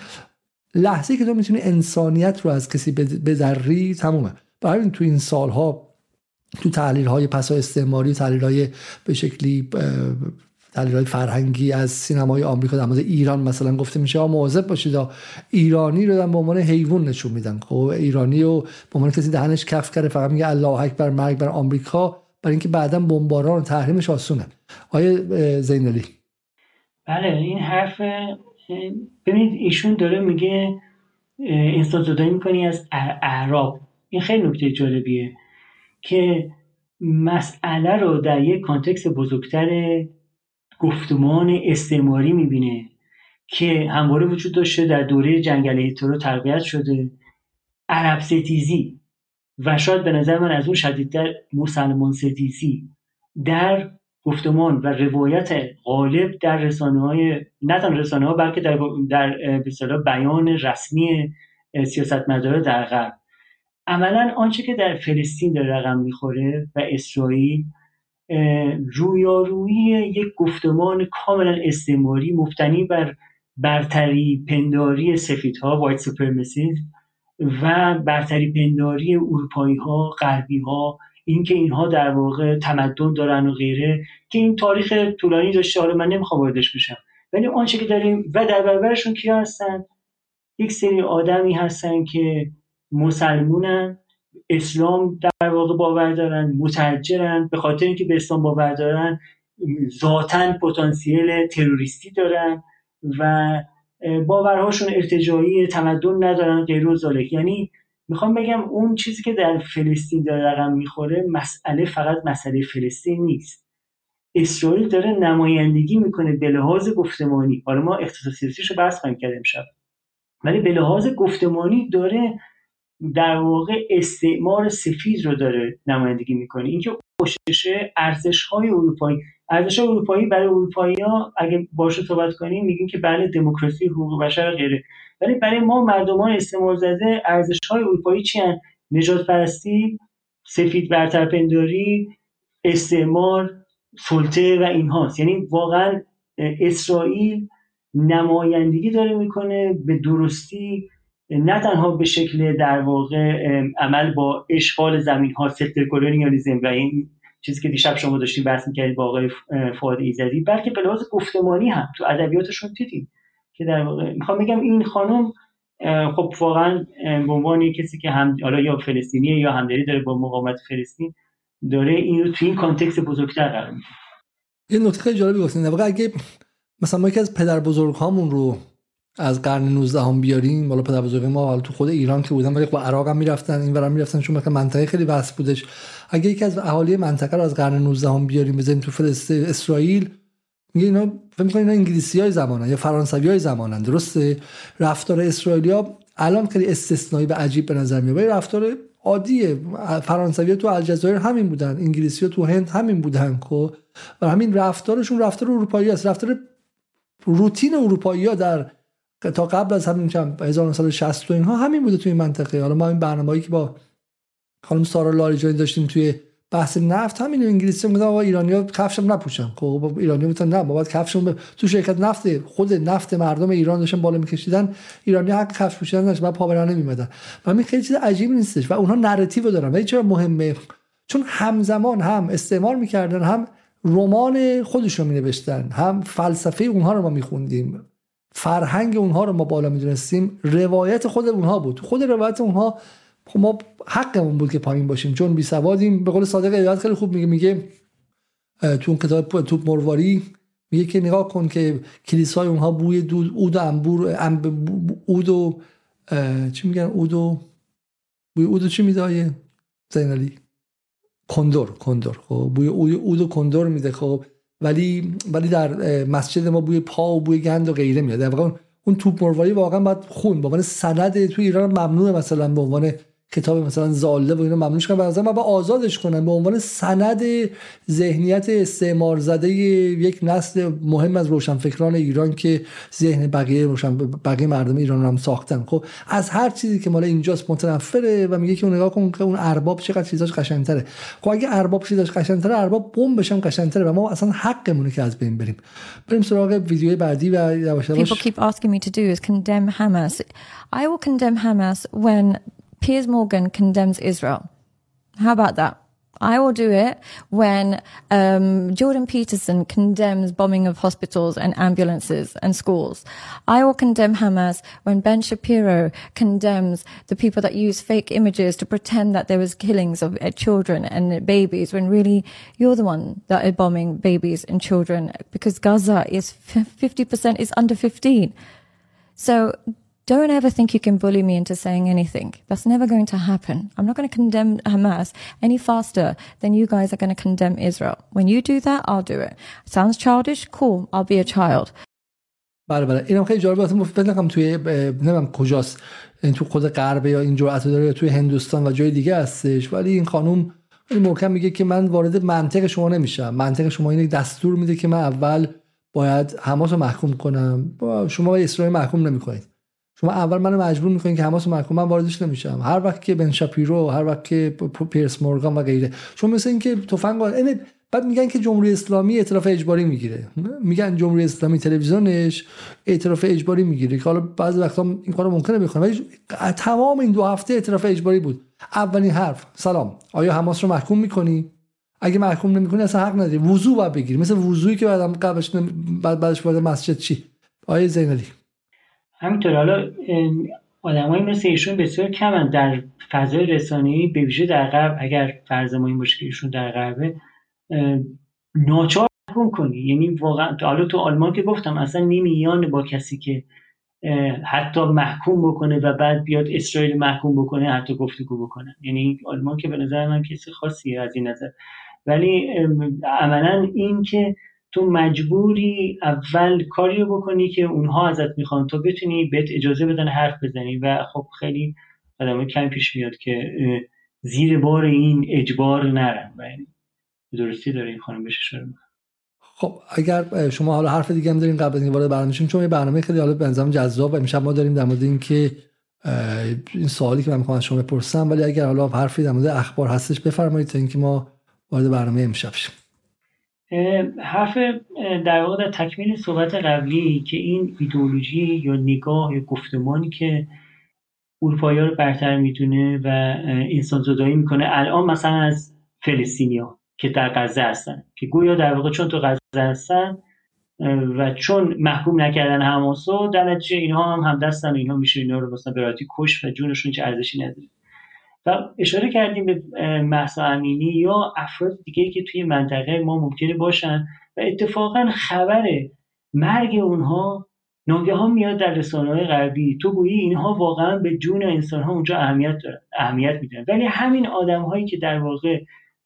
لحظه که تو می‌تونی انسانیت رو از کسی بذری تمومه. برای تو این سالها تو تحلیل های پسا استعماری تحلیل های به شکلی دلیل فرهنگی از سینمای آمریکا در مورد ایران مثلا گفته میشه مواظب باشید ایرانی رو به عنوان حیوان نشون میدن. خب ایرانی رو به عنوان کسی دهنش کف کرده فقط میگه الله اکبر مرگ بر آمریکا برای اینکه بعدا بمباران و تحریمش آسونه. آیه زینالی بله این حرف ببینید ایشون داره میگه انسان زدایی می‌کنی از اعراب. این خیلی نکته جالبیه که مسئله رو در یک context بزرگتر گفتمان استعماری می‌بینه که همواره وجود داشته در دوره jungle هیترو تربیت شده. عرب ستیزی و شاید به نظر من از اون شدیدتر مسلمان ستیزی در گفتمان و روایت غالب در رسانه های نه تنها رسانه ها بلکه در در بیان رسمی سیاستمدارا در غرب. عملا آنچه که در فلسطین داره رقم می‌خوره و اسرائیل رویارویی یک گفتمان کاملا استعماری مفتنی بر برتری پنداری سفیدها وایت سوپرمسیز و برتری پنداری اروپایی ها غربی ها اینکه اینها در واقع تمدن دارن و غیره که این تاریخ طولانی داشته. حالا من نمی‌خوام واردش بشم. ولی آنچه که داریم و در برابرشون کیا هستن؟ یک سری آدمی هستن که مسلمونن. اسلام در واقع باور دارن متحجرن به خاطر اینکه به اسلام باور دارن ذاتا پتانسیل تروریستی دارن و باورهاشون ارتجاعی تمدن ندارن غیر و یعنی می‌خوام بگم اون چیزی که در فلسطین داره رقم می‌خوره مسئله فقط مسئله فلسطین نیست. اسرائیل داره نمایندگی می‌کنه به لحاظ گفتمانی. حالا ما سیاسیش رو بحث خواهیم کرد ولی به لحاظ گفتمانی داره در واقع استعمار سفید رو داره نمایندگی می‌کنه. اینکه پشتش ارزش های اروپایی ارزش اروپایی برای اروپایی ها اگه باشه صحبت کنیم میگیم که بله دموکراسی حقوق بشر غیره. ولی برای ما مردمان استعمار زده ارزش های اروپایی چی هن؟ نجات پرستی سفید برترپنداری استعمار سلطه و اینهاست. یعنی واقعا اسرائیل نمایندگی داره می‌کنه به درستی نه تنها به شکل در واقع عمل با اشغال زمین ها ستر کلونیالیزم و این چیزی که دیشب شما داشتیم بحث می‌کردید با آقای فؤاد ایزدی بلکه به لحاظ گفتمانی هم تو ادبیاتشون دیدیم که در واقع می‌خوام بگم این خانم خب واقعا به عنوان کسی که هم حالا یا فلسطینیه یا همدلی داره با مقاومت فلسطین داره این رو تو این کانتکست بزرگتر قرار میده. یه نکته خیلی جالبی گفتین. واقعا اگه مثلا ما یکی از پدر بزرگ هامون رو از قرن 19 هم بیاریم بالا پدر بزرگ ما حالا تو خود ایران که بودن ولی با عراق هم می‌رفتن این برام می‌رفتن چون مثلا منطقه خیلی واسع بودش. اگه یکی از اهالی منطقه رو از قرن 19 هم بیاریم بزنیم تو فلسطین اسرائیل میگه اینا فکر می‌کنن اینا انگلیسی های یا فرانسوی های زمانن درسته؟ رفتار اسرائیلیا الان خیلی استثنایی و عجیب به نظر میاد ولی رفتار عادیه فرانسوی تو الجزایر همین بودن انگلیسی تو هند همین بودن خب؟ و همین رفتارشون رفتار اروپایی است. رفتار روتین اروپایی ها در تا قبل از همین چند 1960 و اینها همین بوده توی این منطقه. حالا ما این برنامه‌ای که با خانم سارا لاریجانی داشتیم توی بحث نفت همین انگلیسی میگن آقا ایرانیا کفشم نپوشن. خب ایرانی می‌تونن نه باید کفشون تو شرکت نفت خود نفت مردم ایران داشتن بالا میکشیدن ایرانی حق کفش پوشیدن داشت بعد پا برهنه نمیمدن و همین خیلی چیز عجیبی نیستش. و اونها نراتیو دارن. ولی چرا مهمه؟ چون همزمان هم استعمار می‌کردن هم رمان خودشون می نوشتن هم فلسفه اونها رو ما میخوندیم. فرهنگ اونها رو ما بالا می‌دونستیم روایت خود اونها بود. خود روایت اونها ما حقمون بود که پایین باشیم. چون بی سوادیم. به قول صادق ایاد خیلی خوب میگه میگه تو اون کتاب تو مرواری میگه که نگاه کن که کلیسای اونها بوی دود اود و انبور اود و چی میگن؟ اود و بوی اود چی میده زینالی کندور کندور خب بوی اود و کندور میده. خب ولی ولی در مسجد ما بوی پا و بوی گند و غیره میاد. در واقع اون توپ مرواری واقعا باید خون به عنوان سند تو ایران ممنوعه مثلا به عنوان کتاب مثلا زاله و اینا ممنوعش کنن و با آزادش کنن. به عنوان سند ذهنیت استعمار زده یک نسل مهم از روشنفکران ایران که ذهن بقیه روشن بقیه مردم ایران رو هم ساختن. خب از هر چیزی که مال اینجاست متنفره و میگه که اون نگاه کن که اون ارباب چقدر چیزاش قشنگتره. خب اگه ارباب چیزاش قشنگتره ارباب بم بشن قشنگتره و ما اصلا حقمونه که از بین بریم. بریم سراغ ویدیوی بعدی و یواش People keep asking me to do is condemn Hamas. I will condemn Hamas when Piers Morgan condemns Israel. How about that? I will do it when um, Jordan Peterson condemns bombing of hospitals and ambulances and schools. I will condemn Hamas when Ben Shapiro condemns the people that use fake images to pretend that there was killings of uh, children and babies when really you're the one that are bombing babies and children because Gaza is 50% is under 15. So don't ever think you can bully me into saying anything. That's never going to happen. I'm not going to condemn Hamas any faster than you guys are going to condemn Israel. When you do that, I'll do it. Sounds childish? Cool. I'll be a child. بله بله اینم خیلی جالبه فکر توی نمی‌دونم کجاست این تو خود غرب یا این جرأت داره توی هندوستان و جای دیگه هستش ولی این خانم این محکم میگه که من وارد منطق شما نمیشم منطق شما اینه دستور میده که من اول باید حماس رو محکوم کنم شما اسرائیل محکوم نمی‌کنید شما اول منو مجبور می‌کنین که حماس محکوم من واردش نمیشم. هر وقت که بن شاپیرو هر وقت که پیرس مورگان و غیره. شما مثل اینکه تفنگ بعد میگن که جمهوری اسلامی اعتراف اجباری می‌گیره. میگن جمهوری اسلامی تلویزیونش اعتراف اجباری می‌گیره. که حالا بعضی وقتا این کارو ممکنه بکنه. ولی تمام این دو هفته اعتراف اجباری بود. اولین حرف سلام. آیا حماس رو محکوم می‌کنی؟ اگه محکوم نمی‌کنی اصلا حق نداری. وضو باید بگیری. مثل وضویی که بعدم قبلش بعد بعدش وارد مسجد چی؟ آیه زینالی همینطور حالا آدمایی مثل ایشون بسیار کمن در فضای رسانه‌ای به ویژه در غرب. اگر فرض ما این باشه که ایشون در غربه ناچار محکوم کنی. یعنی واقعا حالا تو آلمان که گفتم اصلا نمیان با کسی که حتی محکوم بکنه و بعد بیاد اسرائیل محکوم بکنه حتی گفتگو بکنه. یعنی آلمان که به نظر من کسی خاصیه از این نظر. ولی عملا این که تو مجبوری اول کاری رو بکنی که اونها ازت می‌خوان. تو بتونی بهت اجازه بدن حرف بزنی و خب خیلی آدم کم پیش میاد که زیر بار این اجبار نرن. و درستی داره این خانم بشه شروع خب اگر شما حالا حرف دیگه هم دارین قبل از اینکه وارد برنامه چون یه برنامه خیلی حالا بنظرم جذاب و امشب ما داریم در مورد اینکه این سوالی که من می‌خوام از شما بپرسم ولی اگر حالا حرفی در مورد اخبار هستش بفرمایید تا اینکه ما وارد برنامه امشب شیم. حرف در واقع در تکمیل صحبت قبلی که این ایدئولوژی یا نگاه یا گفتمانی که اروپایی رو برتر می‌دونه و انسان زدایی می‌کنه الان مثلا از فلسطینیا که در غزه هستن که گویا در واقع چون تو غزه هستن و چون محکوم نکردن حماسو در نتیجه اینها هم همدستن و اینها میشه اینا رو مثلا براتی کش و جونشون چه ارزشی نداره. و اشاره کردیم به محسا امینی یا افراد دیگه که توی منطقه ما ممکنه باشن و اتفاقا خبر مرگ اونها ناگهان میاد در رسانه های غربی. تو گویی اینها واقعا به جون انسان ها اونجا اهمیت اهمیت میدن. ولی همین آدم هایی که در واقع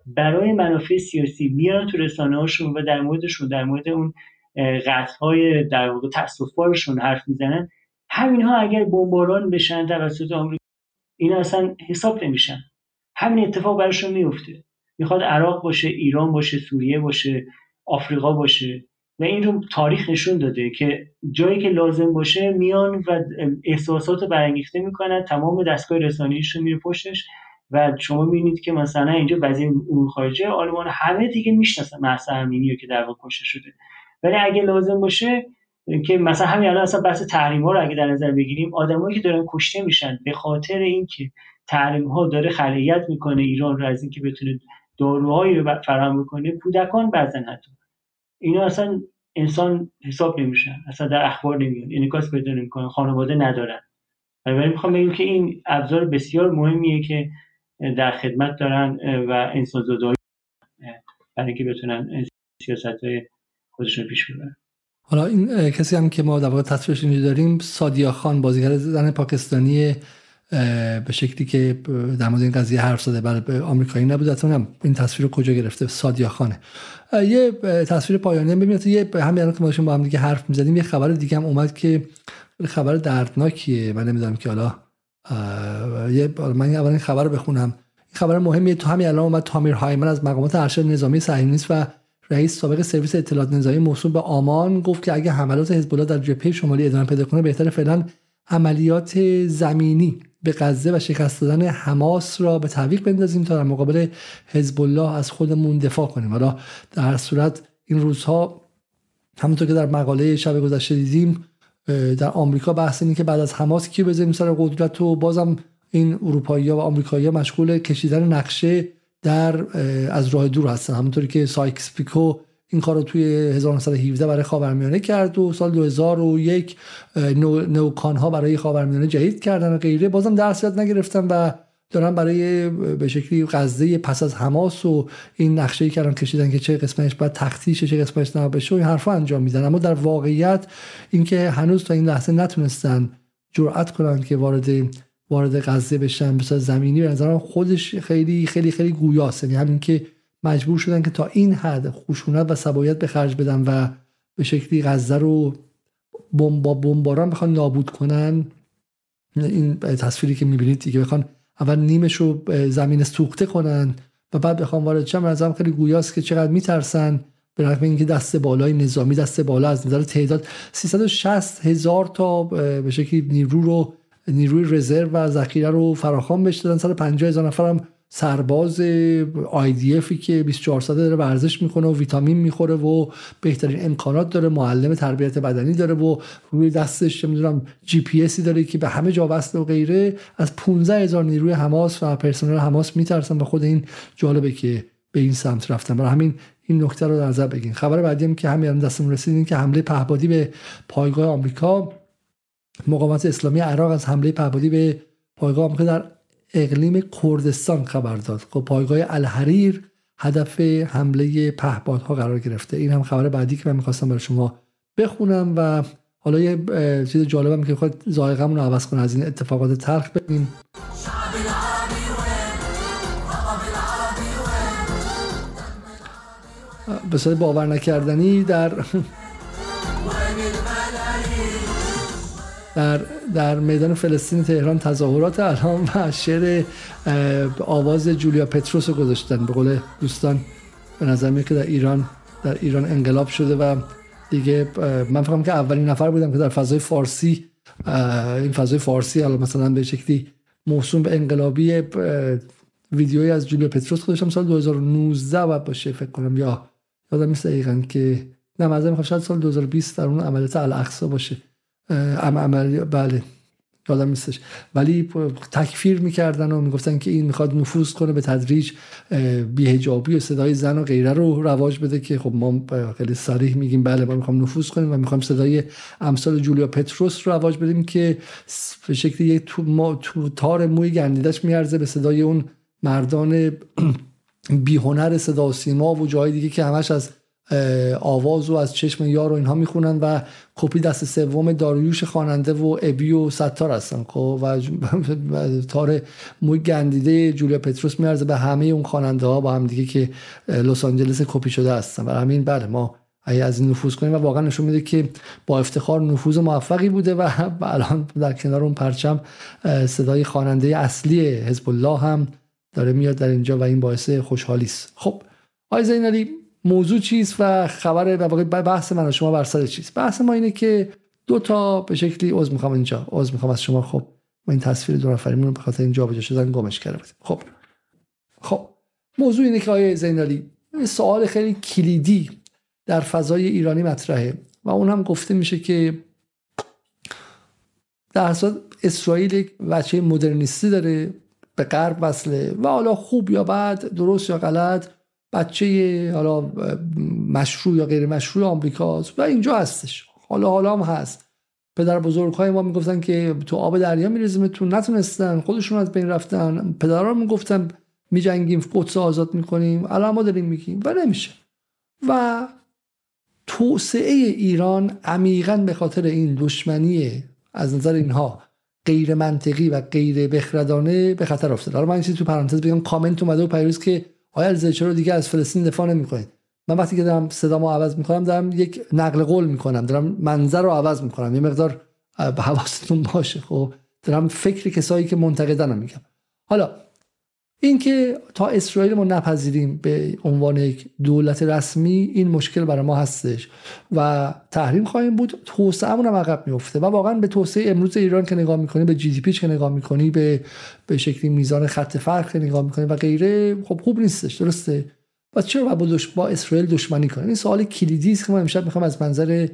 برای منافع سیاسی میان تو رسانه هاشون و در موردشون در مورد اون قتل های در واقع تاسفبارشون حرف می‌زنن همینها اگر بمباران بشن توسط اینا اصلا حساب نمیشن. همین اتفاق براشون میفته. می‌خواد عراق باشه ایران باشه سوریه باشه آفریقا باشه و این رو تاریخ نشون داده که جایی که لازم باشه میان و احساسات برانگیخته می‌کنن تمام دستگاه رسانه‌ایشون میره پشتش و شما می‌بینید که مثلا اینجا وزیر امور خارجه آلمان همه دیگه می‌شناسن مهسا امینی که در واقع کشته شده. ولی اگه لازم باشه که مثلا همین الان اصلا بحث تحریم ها رو اگه در نظر بگیریم آدمایی که دارن کشته میشن به خاطر اینکه تحریم ها داره خلیت می‌کنه ایران رو از اینکه بتونه داروهایی رو فراهم بکنه کودکان بعضن حتی اینا اصلا انسان حساب نمیشن اصلا در اخبار نمیان. انعکاس پیدا نمی‌کنن خانواده ندارن. ولی می‌خوام بگم که این ابزار بسیار مهمیه که در خدمت دارن و انسان زدایی برای اینکه بتونن سیاست های خودشون پیش ببرن. حالا این کسی هم که ما در واقع تصویرش اینجا داریم سادیا خان بازیگر زن پاکستانی به شکلی که در مورد این قضیه حرف زده برای آمریکایی نبود. اصلا این تصویر کجا گرفته؟ سادیا خانه. یه تصویر پایانی ببینید. یه همین که ما با هم دیگه حرف می‌زدیم یه خبر دیگه هم اومد که خبر دردناکیه. من نمی‌دونم که حالا یه من اول این خبر رو بخونم. این خبر مهمیه. تو همین الان اومد تامیر هایمن از مقامات ارشد نظامی صهیونیست و رئیس سابق سرویس اطلاعات نظامی موصول به آمان گفت که اگه حملات حزب الله در جبهه شمالی ادامه پیدا کنه بهتر فعلا عملیات زمینی به غزه و شکست دادن حماس را به تعویق بندازیم تا در مقابل حزب الله از خودمون دفاع کنیم. حالا در صورت این روزها همونطور که در مقاله شب گذشته دیدیم در آمریکا بحث اینه که بعد از حماس کی بزنیم سر قدرت و بازم این اروپایی و آمریکایی مشغول کشیدن نقشه در از راه دور هستن. همونطوری که سایکس پیکو این کار رو توی 1917 برای خاورمیانه کرد و سال 2001 نوکان ها برای خاورمیانه جدید کردن و غیره. بازم درس یاد نگرفتن و دارن برای به شکلی غزه پس از حماس و این نقشه ای کشیدن که چه قسمتش باید تختیش چه قسمتش نباید بشه و این حرفا انجام میدن. اما در واقعیت اینکه هنوز تا این لحظه نتونستن جرأت کنن که وارد وارد غزه بشن به زمینی به نظرم خودش خیلی خیلی خیلی گویاست یعنی همین که مجبور شدن که تا این حد خشونت و سبایت به خرج بدن و به شکلی غزه رو با بمباران بخوان نابود کنن این تصویری که می‌بینید دیگه بخوان اول نیمش رو زمین سوخته کنن و بعد بخوام وارد شن نظرم خیلی گویاست که چقدر میترسن. به رغم اینکه دست بالای نظامی دست بالا از نظر تعداد 360 هزار تا به شکلی نیرو رو نیروی رزرو و ذخیره رو فراخوان بهش دادن. سر 50 هزار نفرم سرباز افی که 24 ساعته داره ورزش می‌کنه و ویتامین می‌خوره و بهترین امکانات داره معلم تربیت بدنی داره و روی دستش نمی‌دونم جی پی اسی داره که به همه جا وصل و غیره. از 15 هزار نیروی حماس و پرسنل حماس میترسن و خود این جالبه که به این سمت رفتن. برای همین این نکته رو در نظر بگین خبر بعدی هم که همین دستمون رسید که حمله پهبادی به پایگاه آمریکا مقاومت اسلامی عراق از حمله پهبادی به پایگاه آمریکا در اقلیم کردستان خبر داد. خب پایگاه الحریر هدف حمله پهپادها قرار گرفته. این هم خبر بعدی که من می‌خواستم برای شما بخونم و حالا یه چیز جالبم که خود زایقمون رو عوض کنه از این اتفاقات تلخ ببینیم. به باور نکردنی در [LAUGHS] در در میدان فلسطین تهران تظاهرات الان و شعر آواز جولیا پتروس رو گذاشتن. به قول دوستان به نظر که در ایران در ایران انقلاب شده و دیگه من فکرم که اولین نفر بودم که در فضای فارسی این فضای فارسی حالا مثلا به شکلی موسوم به انقلابی ویدیویی از جولیا پتروس خودشم سال 2019 باید باشه فکر کنم. یا یادم نیست دقیقا که نه مثلا شاید سال 2020 در اون عملیات الاقصا باشه. عمل بله یادم نیستش. ولی تکفیر می‌کردن و می‌گفتن که این می‌خواد نفوذ کنه به تدریج بیهجابی و صدای زن و غیره رو رواج بده که خب ما خیلی صریح میگیم بله ما می‌خوام نفوذ کنیم و می‌خوام صدای امثال جولیا پتروس رو رواج بدیم که به شکلی یک تو, ما تو تار موی گندیدش میارزه به صدای اون مردان [CLEARS THROAT] بیهنر صدا و سیما و جای دیگه که همش از آواز و از چشم یار و اینها می‌خونن و کپی دست سوم داریوش خواننده و ابی و ستار هستن خب؟ و [LAUGHS] تار موی گندیده جولیا پتروس میارزه به همه اون خواننده ها با هم دیگه که لس آنجلس کپی شده هستن. و همین بله ما اگه از این نفوذ کنیم و واقعا نشون میده که با افتخار نفوذ موفقی بوده و [LAUGHS] الان در کنار اون پرچم صدای خواننده اصلی حزب الله هم داره میاد در اینجا و این باعث خوشحالی است. خب آقای زینالی موضوع چیست و خبر در واقع بحث من و شما بر سر چیست؟ بحث ما اینه که دو تا به شکلی عذر می‌خوام اینجا. عذر می‌خوام از شما. خب ما این تصویر دو نفریمون رو به خاطر این شدن گمش کرده بودیم خب. خب. موضوع اینه که آیه زینالی سوال خیلی کلیدی در فضای ایرانی مطرحه و اون هم گفته میشه که در اصل اسرائیل یک بچه مدرنیستی داره به غرب وصله و حالا خوب یا بد درست یا غلط بچه حالا مشروع یا غیر مشروع آمریکاست و اینجا هستش. حالا حالا هم هست. پدر بزرگ های ما می‌گفتن که تو آب دریا میریزیمتون نتونستن خودشون از بین رفتن. پدران می‌گفتن میجنگیم قدس آزاد می‌کنیم. الان ما داریم میگیم و نمیشه. و توسعه ایران عمیقا به خاطر این دشمنی از نظر اینها غیر منطقی و غیر بخردانه به خطر افتاده. حالا من این تو پرانتز بگم. کامنت اومده و پیروز که آیا چرا دیگه از فلسطین دفاع نمی‌کنید. من وقتی که دارم صدامو عوض می‌کنم دارم یک نقل قول می‌کنم دارم منظر رو عوض می‌کنم. یه مقدار به حواستون باشه خب. دارم فکر کسایی که منتقدن میگم. حالا اینکه تا اسرائیل ما نپذیریم به عنوان یک دولت رسمی این مشکل برای ما هستش و تحریم خواهیم بود. توسعهمون هم عقب میفته و واقعا به توسعه امروز ایران که نگاه می‌کنی به جی دی پیش که نگاه می‌کنی به به شکلی میزان خط فرق که نگاه می‌کنی و غیره خب خوب نیستش درسته؟ و چرا با, با اسرائیل دشمنی کنیم؟ این سوال کلیدی است که ما امشب می‌خوام از منظر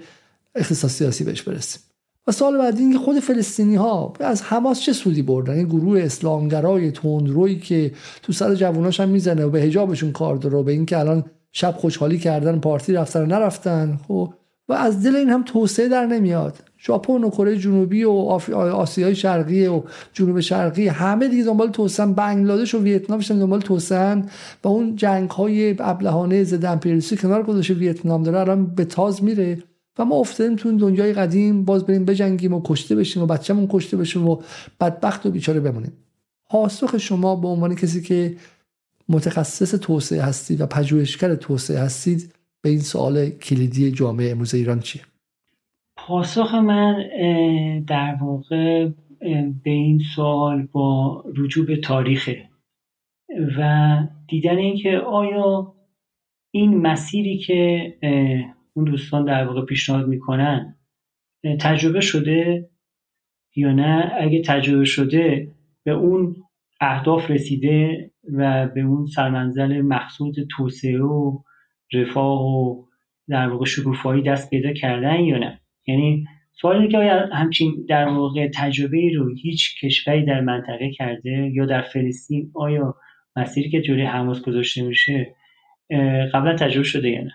اختصاص سیاسی بهش برسیم. و سال بعد اینکه خود فلسطینی ها از حماس چه سودی بردن؟ این گروه اسلامگرای تندرویی که تو سر جووناش هم می‌زنه و به حجابشون کار داره و به اینکه الان شب خوشحالی کردن پارتی رفتن و نرفتن خب. و از دل این هم توسعه در نمیاد. ژاپن و کره جنوبی و آسیای شرقی و جنوب شرقی همه دیگه دنبال توسعه بنگلادش و ویتنام شدن دنبال توسعه و اون جنگ های ابلهانه ضد امپریالیستی کنار گذاشته ویتنام داره الان به تاز میره. و ما افتادیم تو دنیای قدیم باز بریم بجنگیم و کشته بشیم و بچه‌مون کشته بشه و بدبخت و بیچاره بمونیم. پاسخ شما به عنوان کسی که متخصص توسعه هستید و پژوهشگر توسعه هستید به این سوال کلیدی جامعه امروز ایران چیه؟ پاسخ من در واقع به این سوال با رجوع به تاریخه و دیدن اینکه آیا این مسیری که اون دوستان در واقع پیشنهاد می‌کنن. تجربه شده یا نه؟ اگه تجربه شده به اون اهداف رسیده و به اون سرمنزل مقصود توسعه و رفاه و در واقع شکوفایی دست پیدا کردن یا نه؟ یعنی سوالی که آیا همچین در واقع تجربه رو هیچ کشوری در منطقه کرده یا در فلسطین؟ آیا مسیری که جوری حماس گذاشته میشه قبلا تجربه شده یا نه؟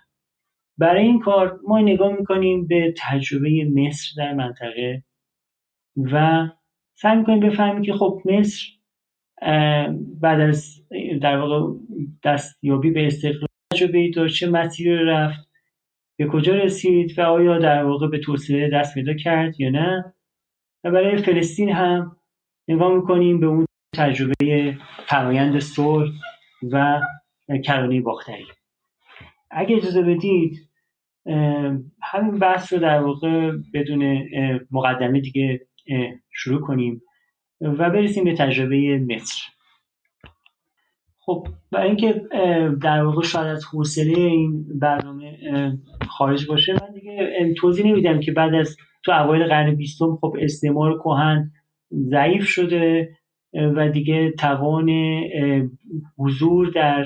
برای این کار ما نگاه می‌کنیم به تجربه مصر در منطقه و سعی می‌کنیم بفهمیم که خب مصر بعد از در واقع دستیابی به استقلال تجربه داشت چه مسیری رفت به کجا رسید و آیا در واقع به توسعه دست پیدا کرد یا نه. و برای فلسطین هم نگاه می‌کنیم به اون تجربه فرایند صلح و کرانه باختری. اگه اجازه بدید همین بحث رو در واقع بدون مقدمه دیگه شروع کنیم و برسیم به تجربه مصر. خب برای اینکه در واقع شاید از حوصله این برنامه خارج باشه من دیگه توضیح نمیدم که بعد از تو اوایل قرن بیستم خب استعمار کهن ضعیف شده و دیگه توان حضور در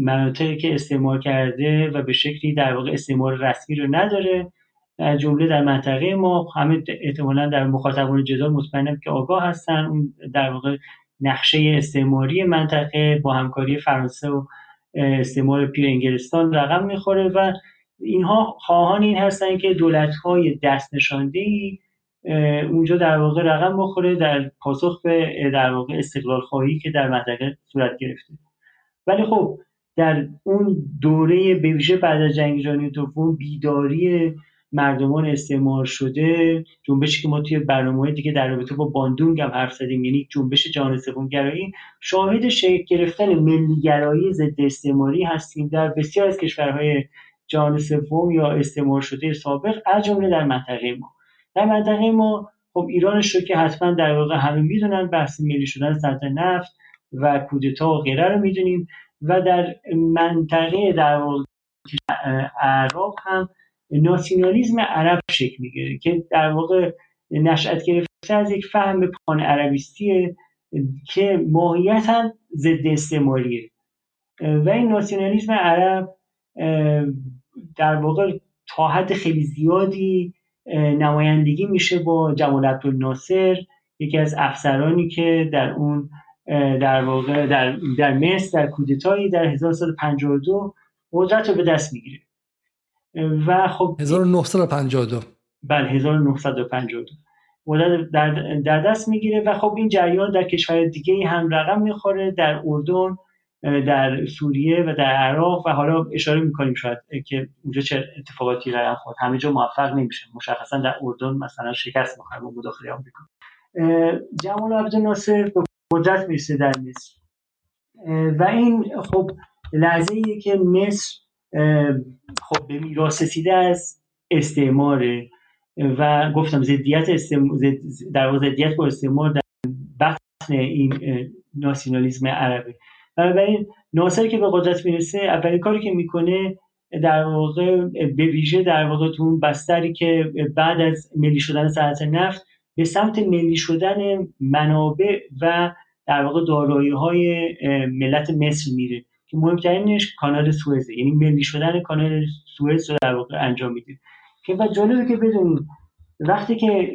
مناطقی که استعمار کرده و به شکلی در واقع استعمار رسمی رو نداره از جمله در منطقه ما همه احتمالا در مخاطبان جدال مطمئنم که آگاه هستن. اون در واقع نقشه استعماری منطقه با همکاری فرانسه و استعمار پیر انگلستان رقم می‌خوره و اینها خواهان این هستن که دولت های دست نشانده ای اونجا در واقع رقم بخوره در پاسخ به در واقع استقلال خواهی که در منطقه صورت گرفته. ولی خب در اون دوره به ویژه بعد از جنگ جهانی دوم بیداری مردمان استعمار شده جنبشی که ما توی برنامه دیگه در رابطه با باندونگ هم حرف زدیم یعنی جنبش جهان سوم گرایی شاهد شکل گرفتن ملیگرایی ضد استعماری هستیم در بسیار از کشورهای جهان سوم یا استعمار شده سابق از جمله در منطقه ما. در منطقه ما خب ایرانش رو که حتما در واقع همه می‌دونن بحث ملی شدن صنعت نفت و کودتا و غیره رو می‌دونیم. و در منطقه در عراق هم ناسیونالیزم عرب شکل می‌گیره که در واقع نشأت گرفته از یک فهم پان عربیستیه که ماهیتا ضد استعماریه. و این ناسیونالیزم عرب در واقع تا حد خیلی زیادی نمایندگی میشه با جمال عبدالناصر یکی از افسرانی که در اون در واقع در, در مصر در کودتایی در 1952 قدرت رو به دست می‌گیره. و خب 1952 بله 1952 قدرت در, در دست می‌گیره و خب این جریان در کشور دیگه هم رقم می‌خوره در اردن در سوریه و در عراق و حالا اشاره می‌کنیم شاید که اونجا چه اتفاقاتی رقم خورد. همه جا موفق نمیشه. مشخصا در اردن مثلا شکست می‌خوره با مداخله آمریکا. جمال عبدالناصر به قدرت می‌رسه در مصر. و این خب لحظه ایه که مصر خب به میراث رسیده از استعماره. و گفتم زدیت استعمار در زدیت با استعمار در بطن این ناسیونالیسم عربه. بنابراین ناصر که به قدرت می‌رسه اولین کاری که می‌کنه در واقع به ویژه در واقع تو اون بستری که بعد از ملی شدن صنعت نفت به سمت ملی شدن منابع و در واقع دارایی های ملت مصر میره. که مهمترینش کانال سوئز یعنی ملی شدن کانال سوئز رو در واقع انجام میده. که و جالبه که بدونید وقتی که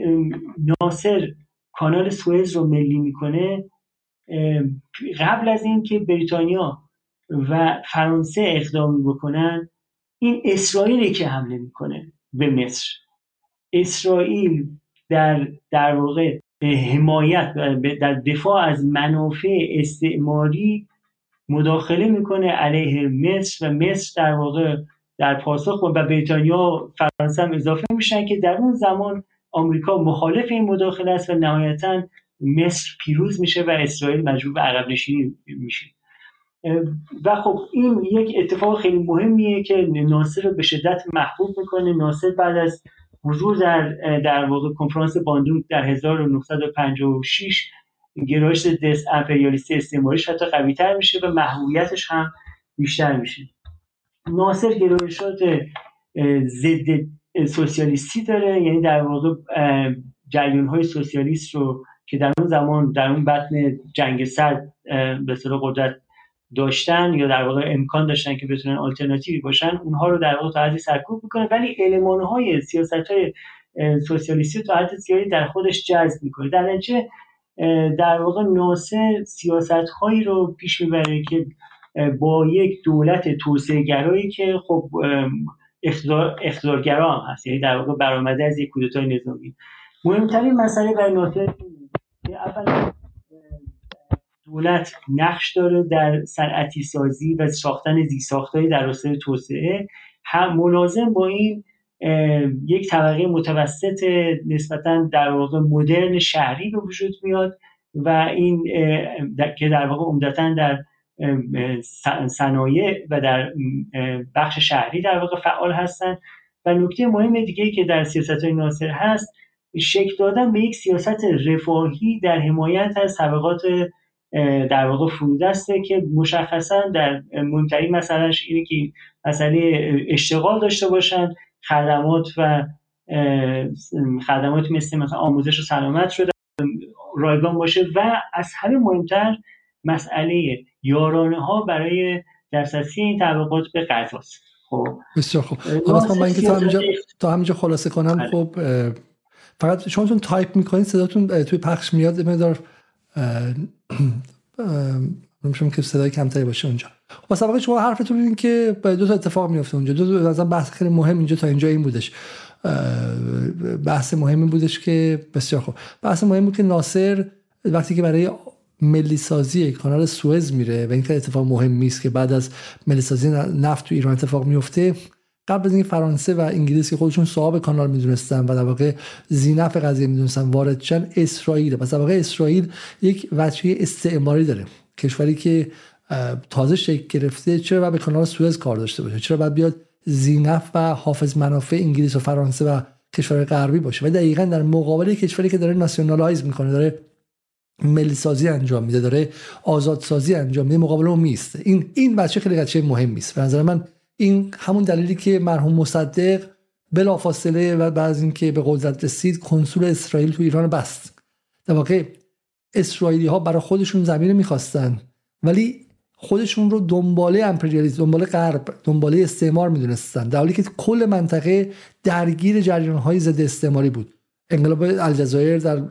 ناصر کانال سوئز رو ملی می‌کنه قبل از اینکه بریتانیا و فرانسه اقدامی بکنن این اسرائیلی که حمله می‌کنه به مصر. اسرائیل در در واقع حمایت در دفاع از منافع استعماری مداخله می‌کنه علیه مصر و مصر در واقع در پاسخ و بریتانیا و فرانسه هم اضافه میشن که در اون زمان آمریکا مخالف این مداخله است و نهایتا مصر پیروز میشه و اسرائیل مجبور به عقب نشینی میشه و خب این یک اتفاق خیلی مهمیه که ناصر رو به شدت محبوب می‌کنه. ناصر بعد از حضور در در واقع کنفرانس باندون در 1956 گرایش دست امپریالیستی استعماریش حتی قوی تر میشه و محبوبیتش هم بیشتر میشه. ناصر گرایشات ضد سوسیالیستی داره یعنی در واقع جریان های سوسیالیست رو که در اون زمان در اون بطن جنگ سرد به صورت قدرت داشتن یا در واقع امکان داشتن که بتونن آلترناتیوی باشن اونها رو در واقع تا حدی سرکوب می‌کنه. ولی المان های سیاست های سوسیالیستی تا حد زیادی در خودش جذب می‌کنه. در نتیجه در واقع ناصر سیاست هایی رو پیش می‌بره که با یک دولت توسعه گرایی که خب اقتدارگرا هم هست. یعنی در واقع برآمده از یک کودتای نظامی. مهمترین مسئله برای ناصر که اول دولت نقش داره در صنعتی سازی و ساختن زیرساختهایی در راستای توسعه. هم ملازم با این یک طبقه متوسط نسبتا در واقع مدرن شهری به وجود میاد و این که در واقع عمدتا در صنایع و در بخش شهری در واقع فعال هستند و نکته مهم دیگه که در سیاست های ناصر هست شکل دادن به یک سیاست رفاهی در حمایت از طبقات در واقع فرودسته که مشخصا در مهمترین مسئلهش اینه که مسئله اشتغال داشته باشن خدمات و خدمات مثل مثلا آموزش و سلامت شده رایگان باشه و از همه مهمتر مسئله یارانه ها برای دسترسی این طبقات به غذاست. خب. بسیار خوب. حالا من اینکه تا همینجا تا همینجا خلاصه کنم بله. خب فقط شما تایپ می‌کنید صداتون توی پخش میاد مقدار نمیشم [CLEARS THROAT] که صدای کمتری باشه اونجا. خب سابقه شما حرفتون این که دو تا اتفاق میفته اونجا. دو تا بحث خیلی مهم اینجا تا اینجا این بودش. بحث مهمی بودش که بسیار خوب. بحث مهم بود که ناصر وقتی که برای ملی سازی کانال سوئز میره و این اتفاق مهم است که بعد از ملی سازی نفت تو ایران اتفاق میفته قبل از اینکه فرانسه و انگلیس که خودشون صاحب کانال می‌دونستن و در واقع زینف قضیه می‌دونستن وارد شدن اسرائیل. پس در اسرائیل یک وجهه استعماری داره. کشوری که تازه شکل گرفته. چرا باید به کانال سوئز کار داشته باشه؟ چرا باید بیاد زینف و حافظ منافع انگلیس و فرانسه و کشور غربی باشه؟ و دقیقا در مقابل کشوری که داره ناسیونالایز می‌کنه داره ملی سازی انجام میده داره آزاد سازی انجام میده مقابل اون میسته این این بچه خیلی بچه مهمی است به نظر من این همون دلیلی که مرحوم مصدق بلافاصله و بعد اینکه به قدرت رسید کنسول اسرائیل تو ایران بست. در واقع اسرائیلی ها برای خودشون زمین می‌خواستن ولی خودشون رو دنباله امپریالیسم دنباله غرب دنباله استعمار می‌دونستن. در حالی که کل منطقه درگیر جریان های ضد استعماری بود. انقلاب الجزایر در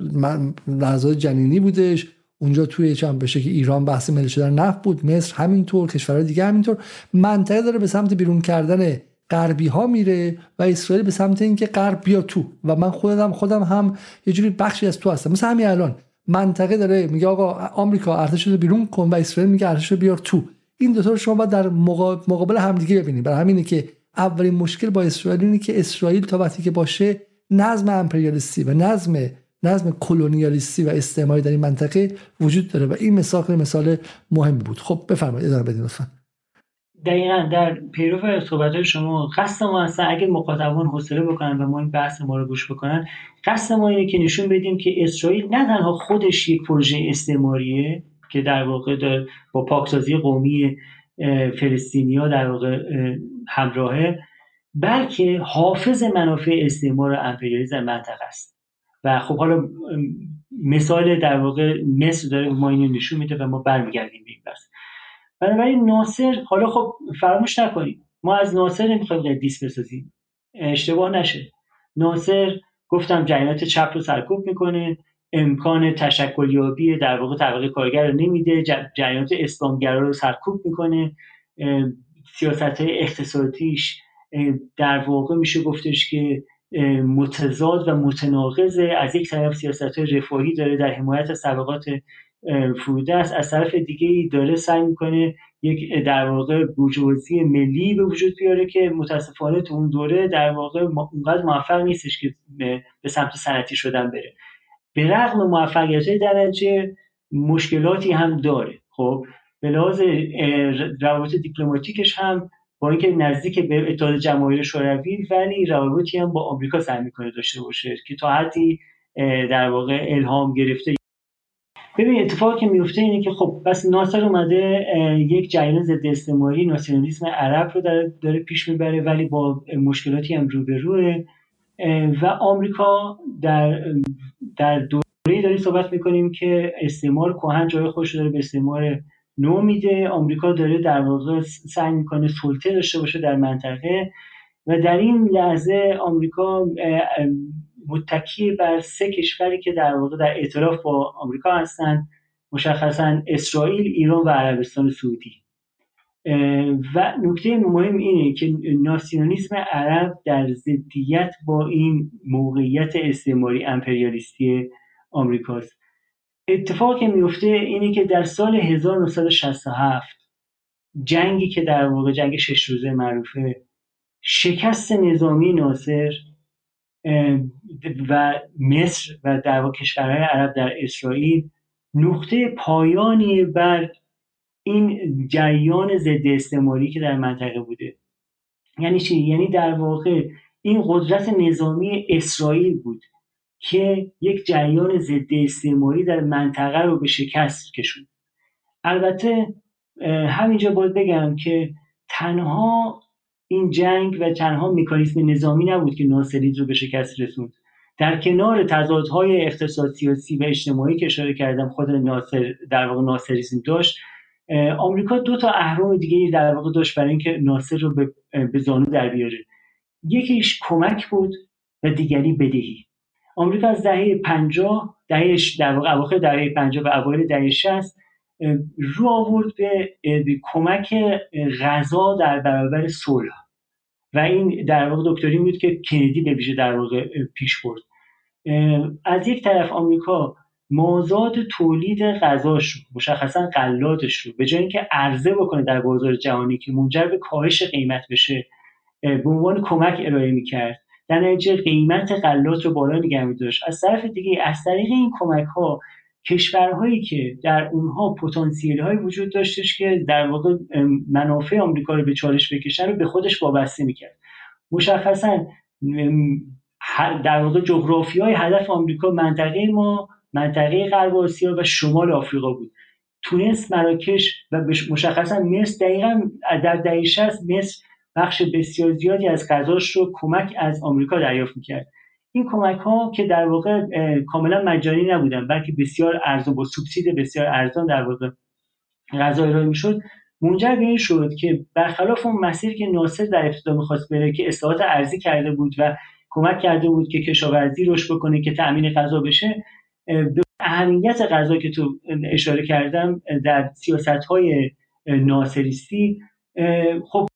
لحظات جنینی بودش. اونجا توی چند بشه که ایران بحث ملی شدن نفت بود مصر همینطور کشورهای دیگه همینطور. منطقه داره به سمت بیرون کردن غربی ها میره و اسرائیل به سمت اینکه غرب بیا تو. و من خودم خودم هم یه جوری بخشی از تو هستم. مثل همین الان منطقه داره میگه آقا آمریکا ارتش رو بیرون کن و اسرائیل میگه ارتش رو بیار تو. این دو رو شما باید در مقابل همدیگه ببینید. برای همینه که اولین مشکل با اسرائیل اینه که اسرائیل تا وقتی که باشه نظم امپریالیستی و نظم نظم کلونیالیستی و استعماری در این منطقه وجود داره و این مثال مثال مهمی بود. خب بفرمایید ادامه بدین لطفا. دقیقا در پیرو صحبت شما قصد ما اصلا اگه مخاطبان حوصله بکنن و ما این بحث ما رو گوش بکنن قصد ما اینه که نشون بدیم که اسرائیل نه تنها خودش یک پروژه استعماریه که در واقع در با پاکسازی قومی فلسطینیا در واقع همراهه بلکه حافظ منافع استعمار امپریالیسم منطقه است. و خب حالا مثال در واقع مصر داره ما اینو نشون میده و ما برمیگردیم به این بحث. بنابراین ناصر حالا خب فراموش نکنیم ما از ناصر نمی‌خوایم قدیس بسازیم. اشتباه نشه. ناصر گفتم جریانات چپ رو سرکوب می‌کنه. امکان تشکلیابی در واقع طبقه کارگر رو نمیده. جریانات اسلامگرا رو سرکوب می‌کنه. سیاست اقتصادیش در واقع میشه گفتش که متضاد و متناقض از یک طرف سیاست های رفاهی داره در حمایت از طبقات فروده است از طرف دیگه داره سعی می‌کنه یک در واقع بوجوزی ملی به وجود بیاره که متاسفانه تو اون دوره در واقع اونقدر موفق نیستش که به سمت سنتی شدن بره. به رغم موفقیت درجه مشکلاتی هم داره. خب به لحاظ روابط دیپلماتیکش هم با اینکه نزدیک به اتحاد جماهیر شوروی ولی روابطی هم با آمریکا سعی می‌کنه داشته باشه که تا حدی در واقع الهام گرفته. ببین اتفاقی که میفته اینه که خب بس ناصر اومده یک جریان ضد استعماری ناسیونالیسم عرب رو داره, داره پیش می‌بره ولی با مشکلاتی هم روبروه. و آمریکا در در دوره داری صحبت می‌کنیم که استعمار کهن جای خودش داره به استعمار نو میده. آمریکا داره در واقع سعی می‌کنه سلطه داشته باشه در منطقه و در این لحظه آمریکا متکی بر سه کشوری که در واقع در اعتراف با آمریکا هستند مشخصا اسرائیل ایران و عربستان سعودی. و نکته مهم اینه که ناسیونالیسم عرب در ضدیت با این موقعیت استعماری امپریالیستی آمریکاست. اتفاقی که میفته اینه که در سال 1967 جنگی که در واقع جنگ شش روزه معروفه شکست نظامی ناصر و مصر و در واقع کشورهای عرب در اسرائیل نقطه پایانی بر این جریان ضد استعماری که در منطقه بوده. یعنی چی؟ یعنی در واقع این قدرت نظامی اسرائیل بود. که یک جریان ضد استعماری در منطقه رو به شکست کشوند. البته همینجا باید بگم که تنها این جنگ و تنها مکانیسم نظامی نبود که ناصرید رو به شکست رسوند. در کنار تضادهای اقتصاد سیاسی و اجتماعی که اشاره کردم خود ناصر در واقع ناصریسم داشت آمریکا دو تا اهرام دیگه در واقع داشت برای اینکه ناصر رو به زانو در بیاره. یکیش کمک بود و دیگری بدهی. آمریکا از دهه 50 دهه در واقع اواخر دهه 50 و اوایل دهه 60 رو آورد به کمک غذا در برابر صلح. و این در واقع دکترین بود که کندی به ویژه در واقع پیش برد. از یک طرف آمریکا مازاد تولید غذاش مشخصا قلاتش رو به جای اینکه عرضه بکنه در بازار جهانی که منجر به کاهش قیمت بشه به عنوان کمک ارائه می‌کرد. در نتیجه قیمت غلات رو بالا نگه داشت از طرف دیگه از طریق این کمک ها کشورهایی که در اونها پتانسیل های وجود داشتش که در واقع منافع آمریکا رو به چالش بکشن رو به خودش وابسته می‌کرد. مشخصا در واقع جغرافی های هدف آمریکا منطقه ما منطقه غرب آسیا و شمال آفریقا بود. تونس مراکش و مشخصا مصر دقیقا در دهه 60 مصر بخش بسیار زیادی از غذاش رو کمک از آمریکا دریافت می‌کرد. این کمک ها که در واقع کاملا مجانی نبودن بلکه بسیار ارزان با سوبسید بسیار ارزان در واقع غذا ارائه می‌شد. منجر به این شد که برخلاف اون مسیر که ناصر در ابتدا می‌خواست بره که اصلاحات ارزی کرده بود و کمک کرده بود که کشاورزی رشد بکنه که تأمین غذا بشه به اهمیت غذا که تو اشاره کردم در سیاست های ناصریستی خب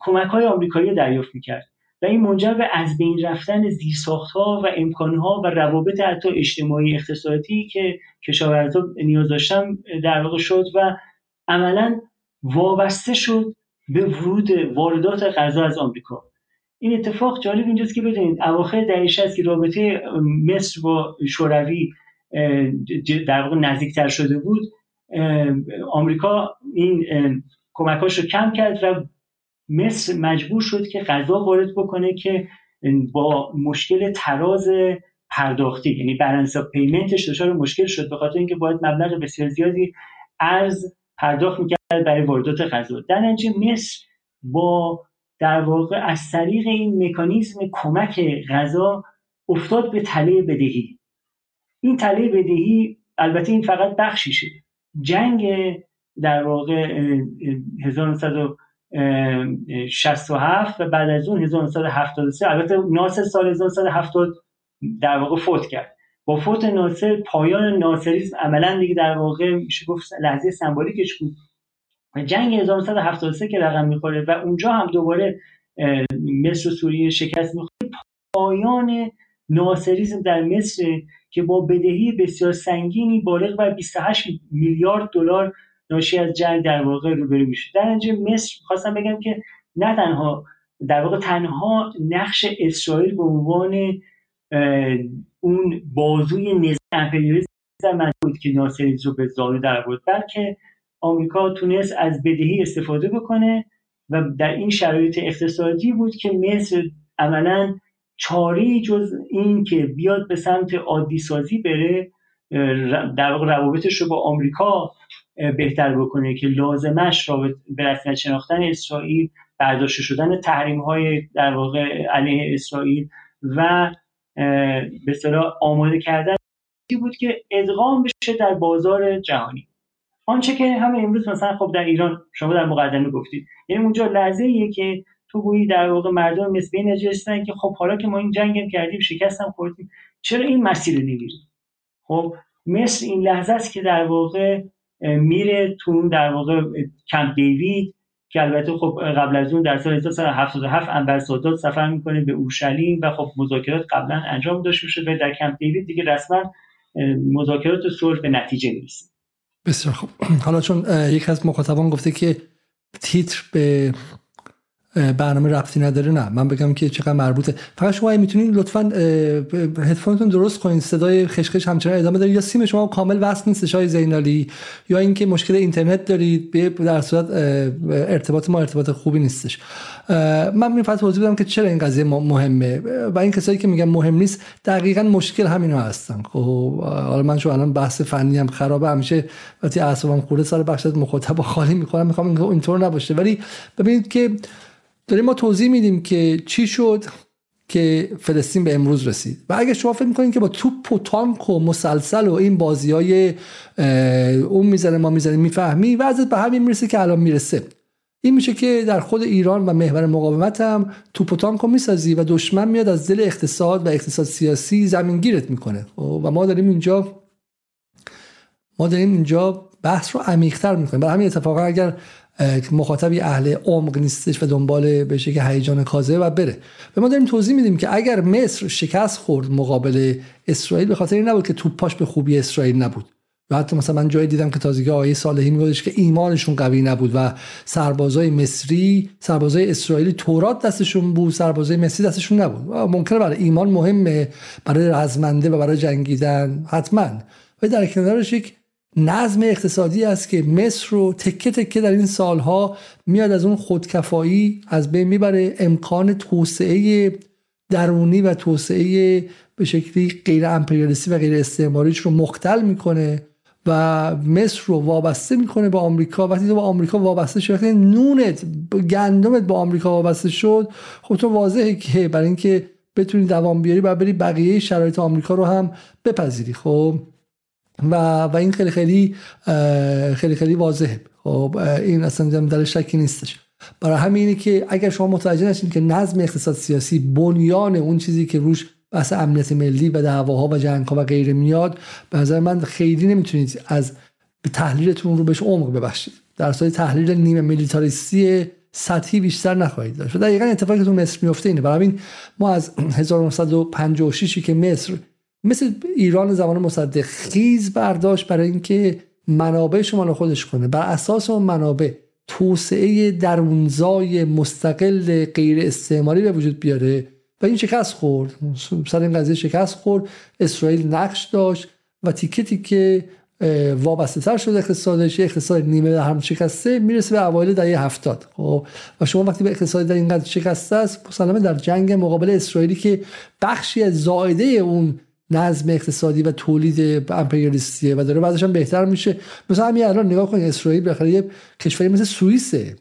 کمک های آمریکایی دریافت می‌کرد و این منجر به از بین رفتن زیرساخت ها و امکان ها و روابط حتی اجتماعی اقتصادی که کشاورزا نیاز داشتن در واقع شد و عملا وابسته شد به ورود واردات غذا از آمریکا. این اتفاق جالب اینجاست که بدونید اواخر دهه 60 که رابطه مصر با شوروی در واقع نزدیکتر شده بود آمریکا این کمکاش رو کم کرد و مصر مجبور شد که غذا وارد بکنه که با مشکل تراز پرداختی یعنی بالانس پیمنتش دچار مشکل شد به خاطر اینکه باید مبلغ بسیار زیادی ارز پرداخت می‌کرد برای واردات غذا. در نتیجه مصر با در واقع از طریق این مکانیزم کمک غذا افتاد به تله بدهی. این تله بدهی البته این فقط بخشیشه. جنگ در واقع 1967 و بعد از اون 1973 البته ناصر سال 1970 در واقع فوت کرد. با فوت ناصر پایان ناصریزم عملا دیگه در واقع میشه گفت لحظه سمبولیکش بود. جنگ 1973 که رقم می‌خوره و اونجا هم دوباره مصر و سوریه شکست می‌خوره. پایان ناصریزم در مصر که با بدهی بسیار سنگینی بالغ بر 28 میلیارد دلار ناشی از جنگ در واقع روبرو میشه در اینجا مصر خواستم بگم که نه تنها در واقع تنها نقش اسرائیل به عنوان اون بازوی نظام امپریالیسم بود که ناصریز رو به زانو در بود بلکه آمریکا تونست از بدهی استفاده بکنه و در این شرایط اقتصادی بود که مصر عملا چاری جز این که بیاد به سمت عادی سازی بره در واقع روابطش رو با آمریکا بهتر بکنه که لازمش رابط به رسمیت شناختن اسرائیل برداشته شدن تحریم های در واقع علیه اسرائیل و به صلاح آماده کردن بود که ادغام بشه در بازار جهانی. آنچه که همه امروز مثلا خب در ایران شما در مقدمه گفتید. یعنی اونجا لحظه ایه که تو گویی در واقع مردم مثل این که خب حالا که ما این جنگ کردیم شکستم خوردیم چرا این مسیر رو نمیریم خب مثل این لحظه است که در واقع میره تو در واقع کمپ دیوید که البته خب قبل از اون در سال 1977 انبر سادات سفر می‌کنه به اورشلیم و خب مذاکرات قبلا انجام داشته شده و در کمپ دیوید دیگه رسما مذاکرات صلح به نتیجه می‌رسه. بسیار خوب. [CLEARS THROAT] حالا چون یک از مخاطبان گفته که تیتر به برنامه ربطی نداره نه. من بگم که چقدر مربوطه. فقط شما می‌تونید لطفا هدفونتون درست کنید صدای خشخش همچنان ادامه داره. یا سیم شما کامل وصل نیست های زینالی یا اینکه مشکل اینترنت دارید در صورت ارتباط ما ارتباط خوبی نیستش. من می توضیح بدم که چرا این قضیه مهمه. و این کسایی که میگن مهم نیست دقیقا مشکل همین هستن. خب حالا من شو الان بحث فنی هم خرابه همیشه وقتی اعصابم خورده سر بخش مخاطب خالی می‌کنم می‌خوام اینطور نباشه. ولی ببینید که داریم ما توضیح میدیم که چی شد که فلسطین به امروز رسید. و اگه شما فکر می‌کنید که با توپ و تانک و مسلسل و این بازی های اون می‌زنه ما می‌زنه می‌فهمی. وضعیت به همین می‌رسه که الان می‌رسه. این میشه که در خود ایران و محور مقاومت هم توپ و تانک می‌سازی و دشمن میاد از دل اقتصاد و اقتصاد سیاسی زمینگیرت می‌کنه. خب، و ما داریم اینجا ما داریم اینجا بحث رو عمیقتر می‌کنیم. برای همین اتفاقا اگر مخاطبی اهل عمق نیستش و دنبال بشه که هیجان کازه و بره. به ما داریم توضیح میدیم که اگر مصر شکست خورد مقابل اسرائیل به خاطر این نبود که توپاش به خوبی اسرائیل نبود. و حتی مثلا من جایی دیدم که تازگی آیه صالحی میگفتش که ایمانشون قوی نبود و سربازای مصری سربازای اسرائیلی تورات دستشون بود سربازای مصری دستشون نبود. ممکنه برای ایمان مهمه برای رزمنده و برای جنگیدن حتما. و در کنارش یک نظم اقتصادی است که مصر رو تکه تکه در این سالها میاد از اون خودکفایی از بین می‌بره. امکان توسعه درونی و توسعه به شکلی غیر امپریالیستی و غیر استعماریش رو مختل می‌کنه و مصر رو وابسته می‌کنه به آمریکا. وقتی تو با آمریکا وابسته شد نونت گندمت با آمریکا وابسته شد خب تو واضحه که برای اینکه بتونی دوام بیاری باید بری بقیه شرایط آمریکا رو هم بپذیری. خب و و این خیلی خیلی خیلی خیلی واضحه. خب این اصلا در شکی نیستش. برای همینه که اگر شما متوجه نشین که نظم اقتصاد سیاسی بنیان اون چیزی که روش بحث امنیت ملی و دعواها و جنگها و غیره میاد به نظر من خیلی نمی‌تونید از تحلیلتون رو بهش عمق ببخشید. در صورت تحلیل نیمه میلیتاریستی سطحی بیشتر نخواهید داشت. دقیقا اتفاقی که تو مصر میفته اینه. برای همین ما از [CLEARS THROAT] 1956 که مصر مثل ایران زمان مصدق خیز برداشت برای اینکه منابع شما رو خودش کنه. بر اساس اون منابع توسعه درونزای مستقل غیر استعماری به وجود بیاره و این شکست خورد. سر این قضیه شکست خورد. اسرائیل نقش داشت و تیکه تیکه وابسته تر شد اقتصادش. اقتصاد نیمه هم شکسته می‌رسه به اوایل دهه هفتاد. خب و شما وقتی به اقتصاد در اینقدر شکسته است مسلمه در جنگ مقابل اسرائیلی که بخشی از زائده اون نظم اقتصادی و تولید امپریالیستیه و داره بعدش هم بهتر میشه. مثلا همین الان نگاه کنید اسرائیل بالاخره یه کشوری مثل سوئیسه.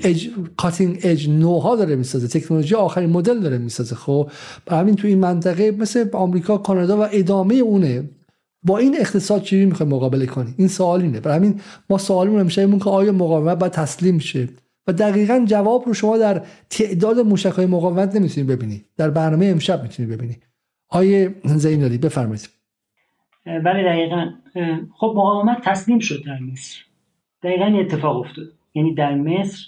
اج کاتینگ اج نوها داره می‌سازه. تکنولوژی آخرین مدل داره می‌سازه. خب همین تو این منطقه مثل آمریکا کانادا و ادامه اونه. با این اقتصاد چی می‌خوای مقابله کنی؟ این سوال اینه. برای همین ما سوالمون همیشه که آیا مقاومت باید تسلیم شه؟ و دقیقا جواب رو شما در تعداد موشک های مقاومت نمی‌تونید ببینی. در برنامه امشب می‌تونید ببینی. آیه زینالی بفرمایید. بله دقیقا. خب مقاومت تسلیم شد در مصر. دقیقا اتفاق افتاد. یعنی در مصر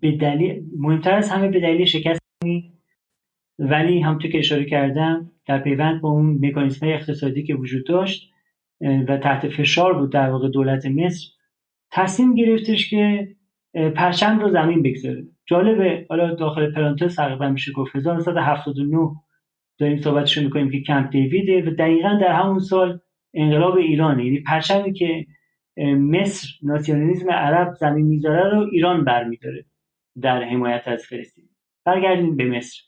به دلیل مهمتر از همه به دلیل شکست ولی همونطور که اشاره کردم در پیوند با اون مکانیسم اقتصادی که وجود داشت و تحت فشار بود در واقع دولت مصر تصمیم گرفتش که پرچم رو زمین بگذاره. جالبه حالا داخل پرانتز تقریبا میشه گفت 1979 داریم صحبتش می‌کنیم که کمپ دیویده و دقیقا در همون سال انقلاب ایرانه. یعنی پرچمی که مصر ناسیونالیسم عرب زمین می‌ذاره رو ایران برمیداره در حمایت از فلسطین. برگردیم به مصر.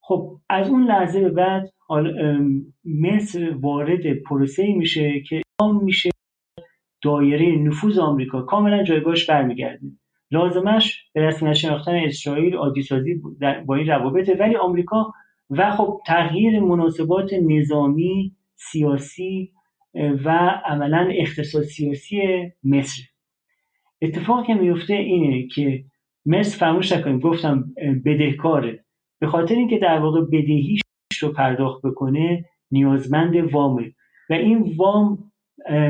خب از اون لحظه به بعد مصر وارد پروسه میشه که میشه دایره نفوذ آمریکا. کاملا جایگاهش برمیگرده. لازمش به رسمیت شناختن اسرائیل عادی سازی با این روابطه. ولی آمریکا و خب تغییر مناسبات نظامی سیاسی و عملا اقتصاد سیاسی مصر. اتفاقی که میفته اینه که مصر فراموش نکنیم گفتم بدهکاره. به خاطر اینکه در واقع بدهیش رو پرداخت بکنه نیازمند وامه. و این وام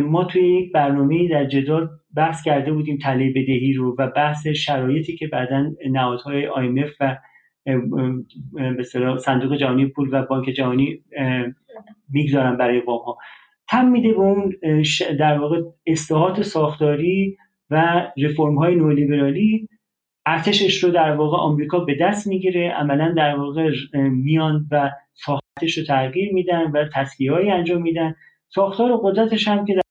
ما توی یک برنامه در جدال بحث کرده بودیم تله بدهی رو و بحث شرایطی که بعدا نهادهای IMF و به صندوق جهانی پول و بانک جهانی می‌گذارن برای وام ها تم میده به اون در واقع اصلاحات ساختاری و رفرم های نولیبرالی. ارتشش رو در واقع آمریکا به دست می‌گیره. عملا در واقع میان و ساختش رو تغییر میدن و تصفیه انجام میدن. ساختار و قدرتش هم که در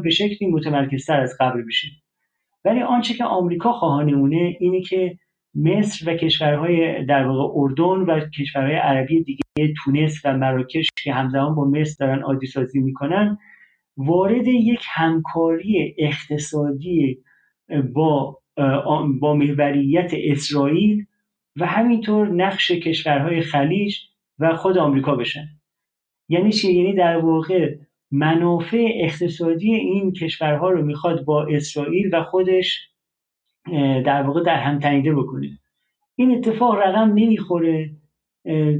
به شکلی متمرکزتر از قبل بشه ولی آنچه که آمریکا خواهانمونه اینه که مصر و کشورهای در واقع اردن و کشورهای عربی دیگه تونس و مراکش که همزمان با مصر دارن عادی سازی می‌کنن وارد یک همکاری اقتصادی با با محوریت اسرائیل و همینطور نقش کشورهای خلیج و خود آمریکا بشن. یعنی چی؟ یعنی در واقع منافع اقتصادی این کشورها رو می‌خواد با اسرائیل و خودش در واقع در هم تنیده بکنه. این اتفاق رقم نمی‌خوره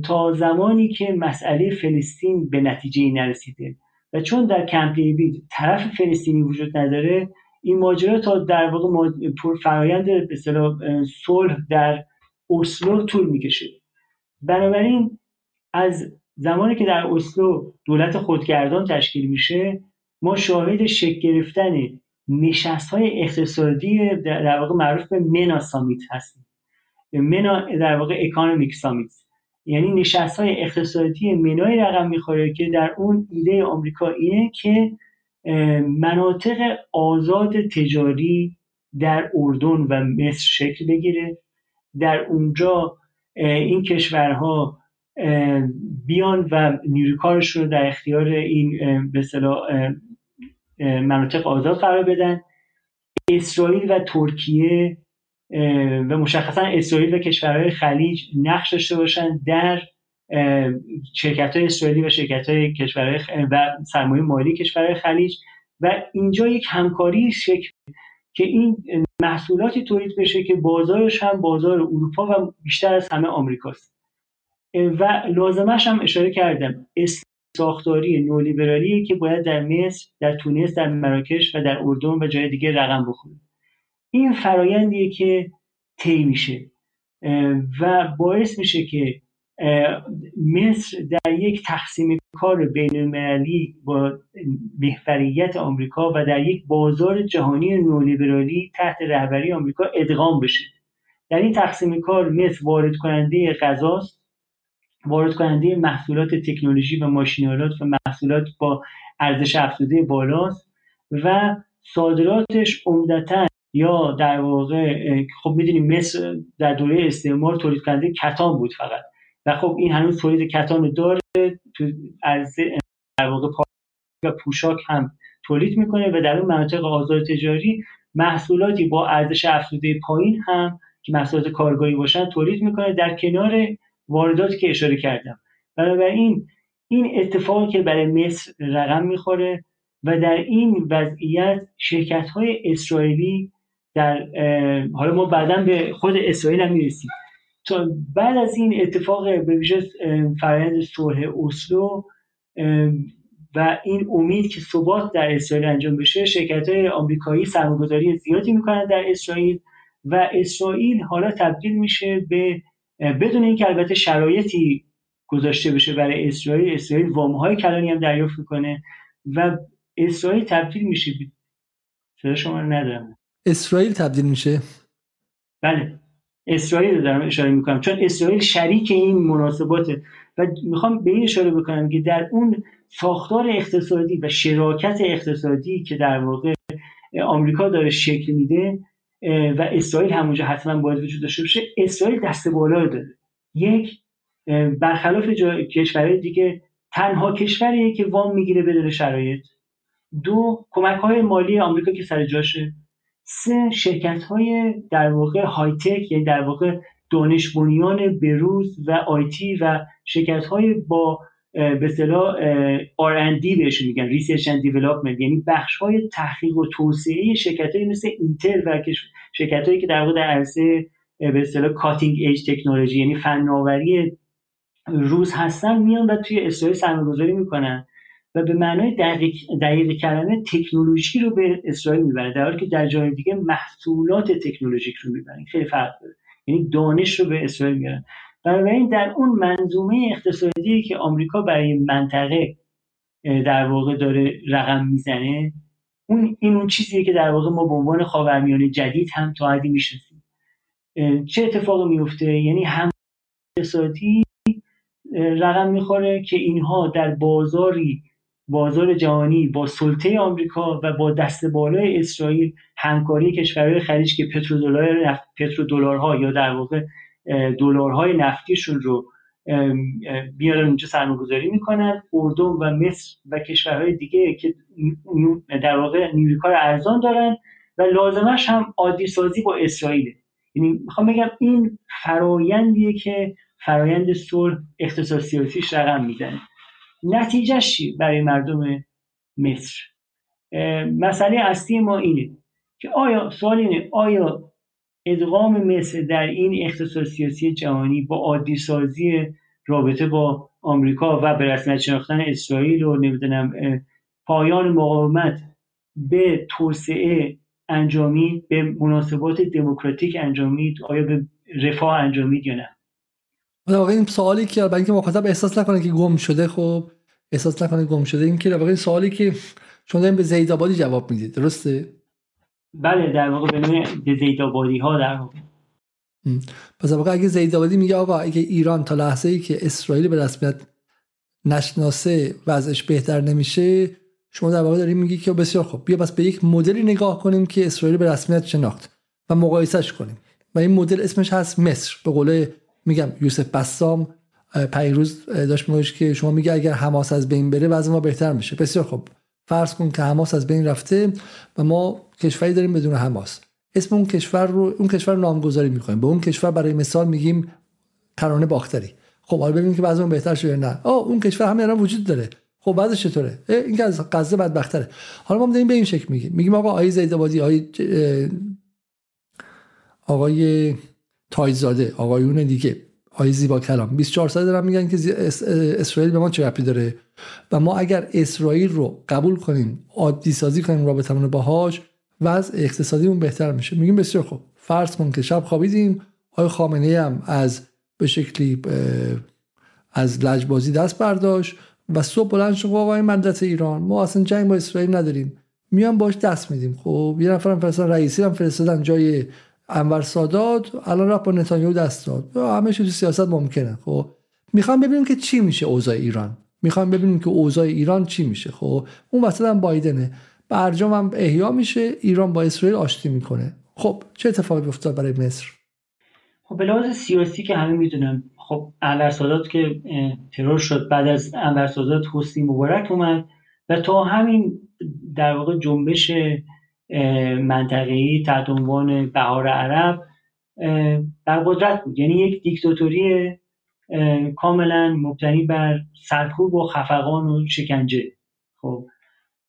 تا زمانی که مسئله فلسطین به نتیجه نرسیده. و چون در کمپ دیوید طرف فلسطینی وجود نداره این ماجرا تا در واقع فرایند به صلح در اسلو طول می‌کشه. بنابراین از زمانی که در اسلو دولت خودگردان تشکیل میشه ما شاهد شکل گرفتن نشست های اقتصادی در واقع معروف به منا سامیت هستیم. منا در واقع اکانومیک سامیت یعنی نشست های اقتصادی منای رقم می‌خوره که در اون ایده آمریکا اینه که مناطق آزاد تجاری در اردن و مصر شکل بگیره. در اونجا این کشورها بیان و نیروکارش رو در اختیار این به مناطق آزاد قرار بدن. اسرائیل و ترکیه و مشخصا اسرائیل و کشورهای خلیج نقش داشته باشن در شرکت های اسرائیلی و شرکت های کشورهای و سرمایه مالی کشورهای خلیج. و اینجا یک همکاری شکل که این محصولاتی تولید بشه که بازارش هم بازار اروپا و بیشتر از همه آمریکاست. و لازمش هم اشاره کردم. ساختاری نولیبرالی که باید در مصر در تونس در مراکش و در اردن و جای دیگه رقم بخوره. این فرایندیه که طی میشه و باعث میشه که مصر در یک تقسیم کار بین المللی با محوریت آمریکا و در یک بازار جهانی نولیبرالی تحت رهبری آمریکا ادغام بشه. در این تقسیم کار مصر وارد کننده غذاست. وارد کننده محصولات تکنولوژی و ماشینالات و محصولات با ارزش افزوده بالاست و صادراتش عمدتا یا در واقع خب می‌دونیم مصر در دوره استعمار تولید کننده کتان بود فقط و خب این هنوز تولید کتان رو داره تو عرضه در واقع و پوشاک هم تولید می‌کنه و در اون مناطق آزاد تجاری محصولاتی با ارزش افزوده پایین هم که محصولات کارگاهی باشن تولید می‌کنه. در کنار وارداتی که اشاره کردم. بنابراین این اتفاقی که برای مصر رقم می‌خوره و در این وضعیت شرکت های اسرائیلی در حالا ما بعدا به خود اسرائیل هم می‌رسیم. تا بعد از این اتفاق به ویژه فرآیند صلح اسلو و این امید که ثبات در اسرائیل انجام بشه شرکت های آمریکایی سرمایه‌گذاری زیادی می‌کنن در اسرائیل و اسرائیل حالا تبدیل میشه به بدون اینکه البته شرایطی گذاشته بشه برای اسرائیل اسرائیل وامهای کلانی هم دریافت می‌کنه و اسرائیل تبدیل میشه صدا شما رو ندارم. اسرائیل تبدیل میشه؟ بله. اسرائیل رو دارم اشاره می‌کنم. چون اسرائیل شریک این مناسباته و می‌خوام به این اشاره بکنم که در اون ساختار اقتصادی و شراکت اقتصادی که در واقع آمریکا داره شکل میده و اسرائیل همونجا حتما باید وجود داشته باشه اسرائیل دست بالا داره. یک برخلاف کشورهای دیگه تنها کشوریه که وام می‌گیره بدون شرایط. دو کمک های مالی آمریکا که سر جاشه. سه شرکت های در واقع های تک یعنی در واقع دانش بنیان بروز و IT و شرکت های با به اصطلاح R&D بهش میگن research and development یعنی بخش های تحقیق و توسعه شرکت های مثل اینتل و شرکت هایی که در واقع در عرصه به اصطلاح cutting edge technology یعنی فناوری روز هستن میان و توی اسرائیل سرمایه‌گذاری می‌کنن و به معنای دقیق, دقیق کلمه تکنولوژی رو به اسرائیل می‌بره در حالی که در جای دیگه محصولات تکنولوژیک رو می‌برن. خیلی فرق داره. یعنی دانش رو به اسرائیل می‌برن. بنابراین در اون منظومه اقتصادی که آمریکا برای منطقه در واقع داره رقم می‌زنه اون این اون چیزیه که در واقع ما به عنوان خاورمیانه جدید هم تا حدی می‌شناسیم. چه اتفاقی میفته یعنی هم اقتصادی رقم می‌خوره که اینها در بازاری بازار جهانی با سلطه آمریکا و با دست بالای اسرائیل همکاری کشورهای خلیج که پترودلار پترودلارها یا در واقع دلارهای نفتیشون رو بیارن اونجا سرمایه‌گذاری می‌کنن. اردن و مصر و کشورهای دیگه که در واقع نیروی ارزان دارن و لازمش هم عادی سازی با اسرائیل یعنی می‌خوام بگم این فرایندیه که فرایند صلح اقتصاد سیاسیش رقم می‌زنه. نتیجهش برای مردم مصر؟ مسئله اصلی ما اینه که آیا سوال اینه آیا ادغام مصر در این اقتصاد سیاسی جهانی با عادی سازی رابطه با آمریکا و به رسمیت شناختن اسرائیل و نمی‌دونم پایان مقاومت به توسعه انجامید به مناسبات دموکراتیک انجامید آیا به رفاه انجامید یا نه؟ واقعا این سوالی که برای اینکه مخاطب احساس نکنه که گم شده خب احساس نکنه گم شده این که واقعا سوالی که شما دارین به زید آبادی جواب می‌دید درسته؟ بله در واقع به زید آبادی ها در واقع. پس واقعا اگه زید آبادی میگه آقا اگه ایران تا لحظه ای که اسرائیل به رسمیت نشناسه وضعش بهتر نمیشه شما در واقع داریم میگی که بسیار خوب بیا بس به یک مدلی نگاه کنیم که اسرائیل به رسمیت شناخت و مقایسش کنیم. و این مدل اسمش هست مصر. به قول میگم یوسف بسام پیروز داشت میگوش که شما میگه اگر حماس از بین بره وضع ما بهتر میشه. بسیار خوب. فرض کن که حماس از بین رفته و ما کشوری داریم بدون حماس. اسم اون کشور رو اون کشور رو نامگذاری می‌کنیم. به اون کشور برای مثال میگیم کرانه باختری. خب حالا ببینیم که وضع بهتر شده نه. آه اون کشور همین الان وجود داره. خب بعدش چطوره؟ این که از غزه بدبختره. حالا ما داریم به این شکل میگیم. میگیم آقا آقای زیدآبادی آقای آقای تایزاده آقایون دیگه آقای زیبا کلام. 24 ساله دارن میگن که اسرائیل به ما چه ربطی داره؟ و ما اگر اسرائیل رو قبول کنیم عادی سازی کنیم رابطمون باهاش وضع اقتصادیمون بهتر میشه. میگیم بسیار خوب. فرض کن که شب خوابیدیم آقای خامنه هم از به شکلی از لجبازی دست برداشت و صبح بلند شد آقای مدت ایران ما اصلا جنگ با اسرائیل نداریم. میان باش دست میدیم. خب یه نفرم فرستادن رئیسی هم فرستادن جای انور سادات الان رفت با نتانیاهو دست داد. همه چیز سیاست ممکنه. خب می‌خوام ببینیم که چی میشه اوضاع ایران. می‌خوام ببینیم که اوضاع ایران چی میشه. خب اون وسط هم بایدنه. برجام هم احیا میشه ایران با اسرائیل آشتی می‌کنه. خب چه اتفاقی افتاد برای مصر؟ خب به لحاظ سیاسی که همه می‌دونن خب انور سادات که ترور شد بعد از انور سادات حسنی مبارک اومد و تا همین در واقع جنبش منطقه‌ای تحت عنوان بهار عرب در قدرت بود. یعنی یک دیکتاتوری کاملا مبتنی بر سرکوب و خفقان و شکنجه. خب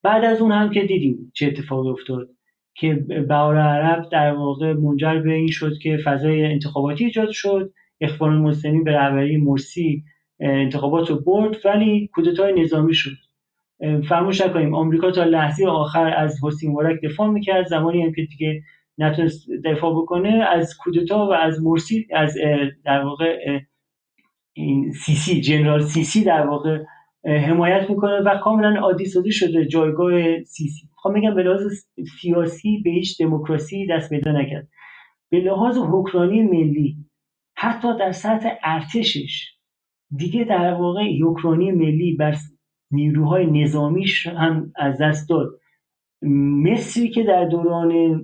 بعد از اون هم که دیدیم چه اتفاقی افتاد که بهار عرب در واقع منجر به این شد که فضای انتخاباتی ایجاد شد. اخوان المسلمین به رهبری مرسی انتخابات رو برد ولی کودتای نظامی شد. فراموش نکنیم آمریکا تا لحظه آخر از حسین مبارک دفاع می‌کرد. زمانی هم که دیگه نتونست دفاع بکنه از کودتا و از مرسی از در واقع این سیسی جنرال سیسی در واقع حمایت می‌کنه و کاملا عادی سازی شده جایگاه سیسی. خب میگم به لحاظ سیاسی به هیچ دموکراسی دست پیدا نکرد. به لحاظ حکمرانی ملی حتی در سطح ارتشش دیگه در واقع حکمرانی ملی بر نیروهای نظامیش هم از دست داد. مصری که در دوران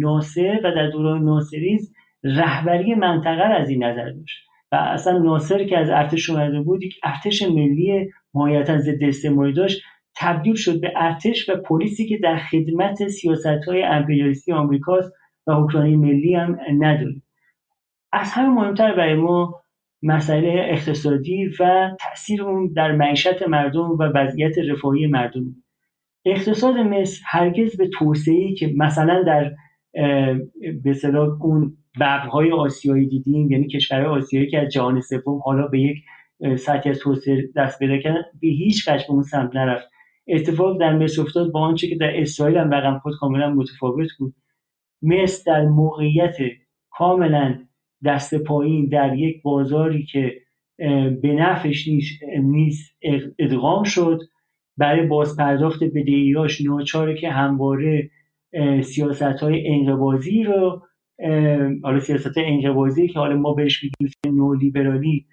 ناصر و در دوران ناصریز رهبری منطقه از این نظر داشت. و اصلا ناصر که از ارتش اومده بود یک ارتش ملی مهایتا ضد استعماری داشت. تبدیل شد به ارتش و پلیسی که در خدمت سیاست های امپریالیستی آمریکاست و حکمرانی ملی هم نداره. از همه مهمتر برای ما مسئله اقتصادی و تاثیر اون در معیشت مردم و وضعیت رفاهی مردم. اقتصاد مصر هرگز به توسعه که مثلا در به اون ببرهای آسیایی دیدیم یعنی کشورهای آسیایی که از جهان سوم حالا به یک سطحی از توسعه دست پیدا کردن به هیچ وجه به اون سمت نرفت. اتفاق در مصر افتاد با آنچه که در اسرائیل هم رقم خود کاملا متفاوت بود. مصر در موقعیت کاملا دست پایین در یک بازاری که به نفعش نیست ادغام شد. برای بازپرداخت بدهیاش ناچاره که همواره سیاست های انقبازی رو حالا سیاست انقباضی که حالا ما بهش میگیم نولیبرالی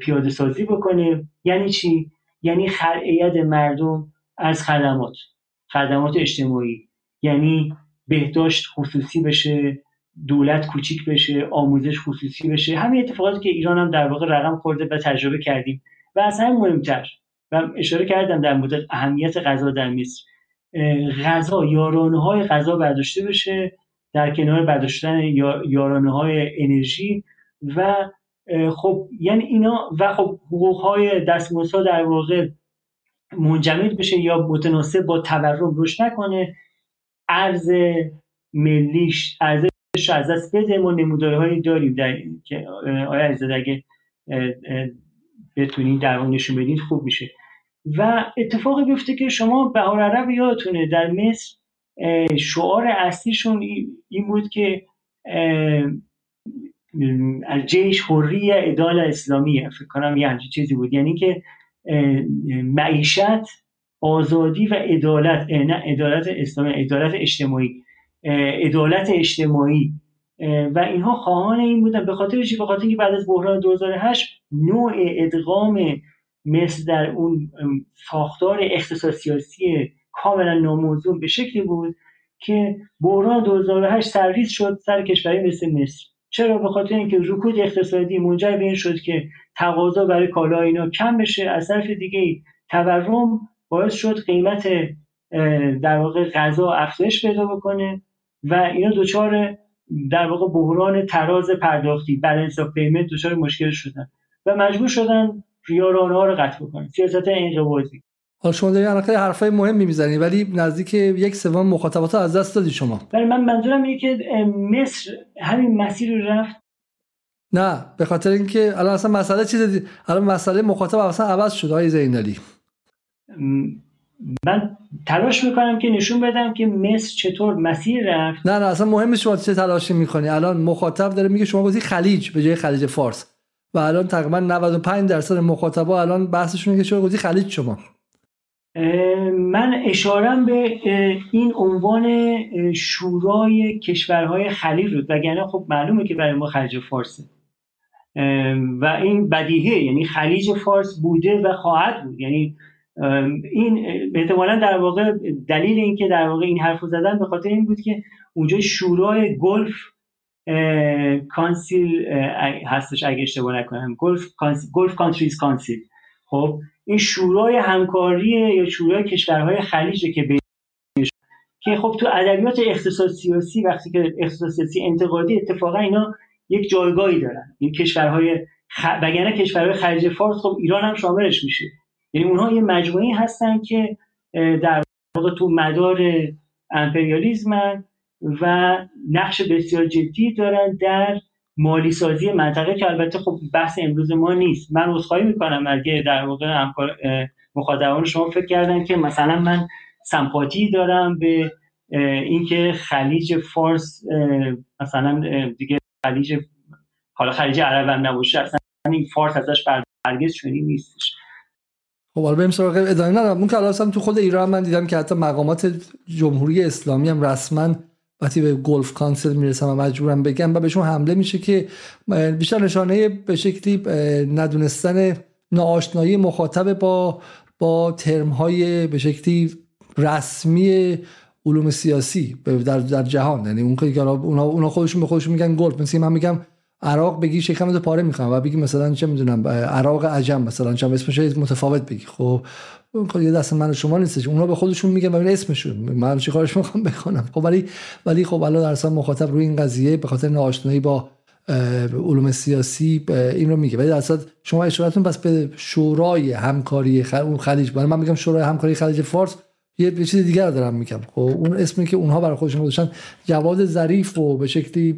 پیاده سازی بکنه یعنی چی؟ یعنی خرعیت مردم از خدمات خدمات اجتماعی. یعنی بهداشت خصوصی بشه دولت کوچیک بشه آموزش خصوصی بشه. همین اتفاقاتی که ایران هم در واقع رقم خورده و تجربه کردیم. و از همین مهمتر و اشاره کردم در مورد اهمیت غذا در مصر. غذا یارانه های غذا برداشته بشه. در کنار برداشتن یارانه های انرژی و خب یعنی اینا و خب حقوق های در واقع منجمد بشه یا متناسب با تورم رشد نکنه ارز ملیش ارزش از دست بده. ما نمودارهایی داریم در که آیا عزیزاده اگه بتونید در اون نشون بدید خوب میشه. و اتفاقی بیفته که شما بهار عرب یادتونه در مصر شعار اصلیشون این بود که جیش حری ادال اسلامی فکر کنم یه همچین چیزی بود. یعنی که معیشت آزادی و عدالت نه عدالت اسلامی عدالت اجتماعی عدالت اجتماعی. و اینها خواهان این بودن. به خاطر چی؟ به خاطر اینکه بعد از بحران 2008 نوع ادغام مثل در اون ساختار اقتصاد سیاسی کاملا ناموزون به شکلی بود که بحران 2008 سرویس شد سر کشوری مثل مصر. چرا؟ به خاطر اینکه رکود اقتصادی منجر به این شد که تقاضا برای کالا اینا کم بشه. از طرف دیگه تورم باعث شد قیمت در واقع غذا افزایش پیدا بکنه و اینا دچار در واقع بحران تراز پرداختی. بالانس اف پیمنت دچار مشکل شدن و مجبور شدن ریارانه ها رو قطع بکنن. سیاست انقباضی. حالا شما دارید الان حرفای مهمی می‌زنید ولی نزدیک یک سوم مخاطبات از دست دادی شما. ولی من منظورم اینه که مصر همین مسیر رو رفت. نه به خاطر اینکه الان اصلا مسئله چیز دی... الان مسئله مخاطب اصلا عوض شد آقای زینالی من تلاش می‌کنم که نشون بدم که مصر چطور مسیر رفت. نه نه اصلا مهم شما چه تلاشی می‌کنی. الان مخاطب داره میگه شما گفتی خلیج به جای خلیج فارس. و الان تقریبا 95 درصد مخاطبا الان بحثشون که شما گفتی خلیج شما. من اشارم به این عنوان شورای کشورهای خلیج بود وگرنه خب معلومه که برای ما خلیج فارسه. و این بدیهیه یعنی خلیج فارس بوده و خواهد بود. یعنی این احتمالا در واقع دلیل اینکه در واقع این حرف زدن به خاطر این بود که اونجا شورای Gulf Council هستش اگه اشتباه نکنم. Gulf Gulf Countries Council. خب این شورای همکاری یا شورای کشورهای خلیج که به که خب تو ادبیات اقتصاد سیاسی وقتی که اقتصاد سیاسی انتقادی اتفاقا اینا یک جایگاهی دارن. این کشورهای خ... بگنه کشورهای خلیج فارس خب ایران هم شاملش میشه. یعنی اونها یه مجموعی هستن که در واقع تو مدار امپریالیزم و نقش بسیار جدی دارن در مالی سازی منطقه که البته خب بحث امروز ما نیست. من عذرخواهی می‌کنم اگه در واقع مخاطبان شما فکر کردن که مثلا من سمپاتی دارم به اینکه خلیج فارس مثلا دیگه خلیج حالا خلیج عرب هم نباشه اصلا این فارس ازش برگز شدی نیستش. خب حالا بریم سراغ ادامه. نه ممکن الان تو خود ایران من دیدم که حتی مقامات جمهوری اسلامی هم رسما وقتی به گلف کانسل می‌رسم و مجبورم بگم و بهشون حمله میشه که بیشتر نشانه به شکلی ندونستن ناآشنایی مخاطب با با ترم های به شکلی رسمی علوم سیاسی در, در جهان. یعنی اون که اونا, اونا خودشون به خودشون میگن گلف. مثل من میگم عراق بگی شکمت پاره می‌کنم و بگی مثلا چه می‌دونم عراق عجم مثلا چه اسمش متفاوت بگی. خب اون یه دست من شما نیستش. اونا به خودشون میگن و اسمشون. من چی کارش می‌خوام بکنم؟ خب ولی ولی خب الان در اصل مخاطب روی این قضیه به خاطر ناآشنایی با علوم سیاسی این رو میگه. ولی در شما اشارتون بس به شورای همکاری خلیج. برای من میگم شورای همکاری خلیج فارس یه چیز دیگر دارم میگم. خب اون اسمی که اونها برای خودشون گذاشتن جواد ظریف و به شکلی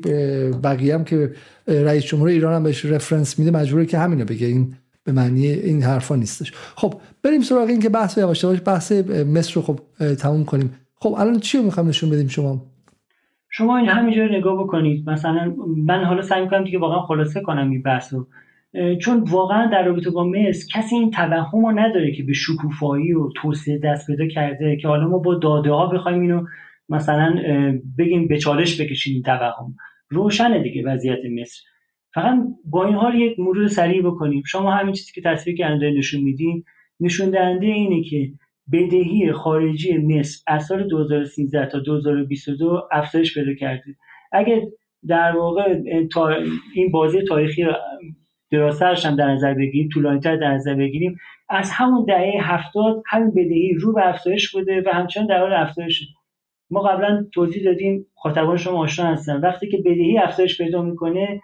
بقیه که رئیس جمهور ایران هم بهش رفرنس میده مجبوره که همینو بگه. این به معنی این حرفا نیستش. خب بریم سراغ این که بحث یواش یواش بحث مصر رو خب تموم کنیم. خب الان چی رو می‌خوام نشون بدیم شما؟ شما این همینجا نگاه بکنید. مثلا من حالا سعی می‌کنم دیگه واقعا خلاصه کنم این بحث رو. چون واقعا در رابطه با مصر کسی این توهم رو نداره که به شکوفایی و توسعه دست پیدا کرده که حالا ما با داده ها بخوایم اینو مثلا بگیم به چالش بکشیم این توهم. روشنه دیگه وضعیت مصر. فقط با این حال یک مرور سریع بکنیم. شما همین چیزی که تصویر که نشون میدین نشون دهنده اینه که بدهی خارجی مصر از سال 2013 تا 2022 افزایش پیدا کرده. اگه در واقع این بازی تاریخی دراستش هم در نظر بگیریم طولانیتر در نظر بگیریم از همون دهه هفتاد همین بدهی رو به افزایش بوده و همچنان در حال افزایش. ما قبلا توضیح دادیم خاطبان شما آشنا هستن. وقتی که بدهی افزایش پیدا می‌کنه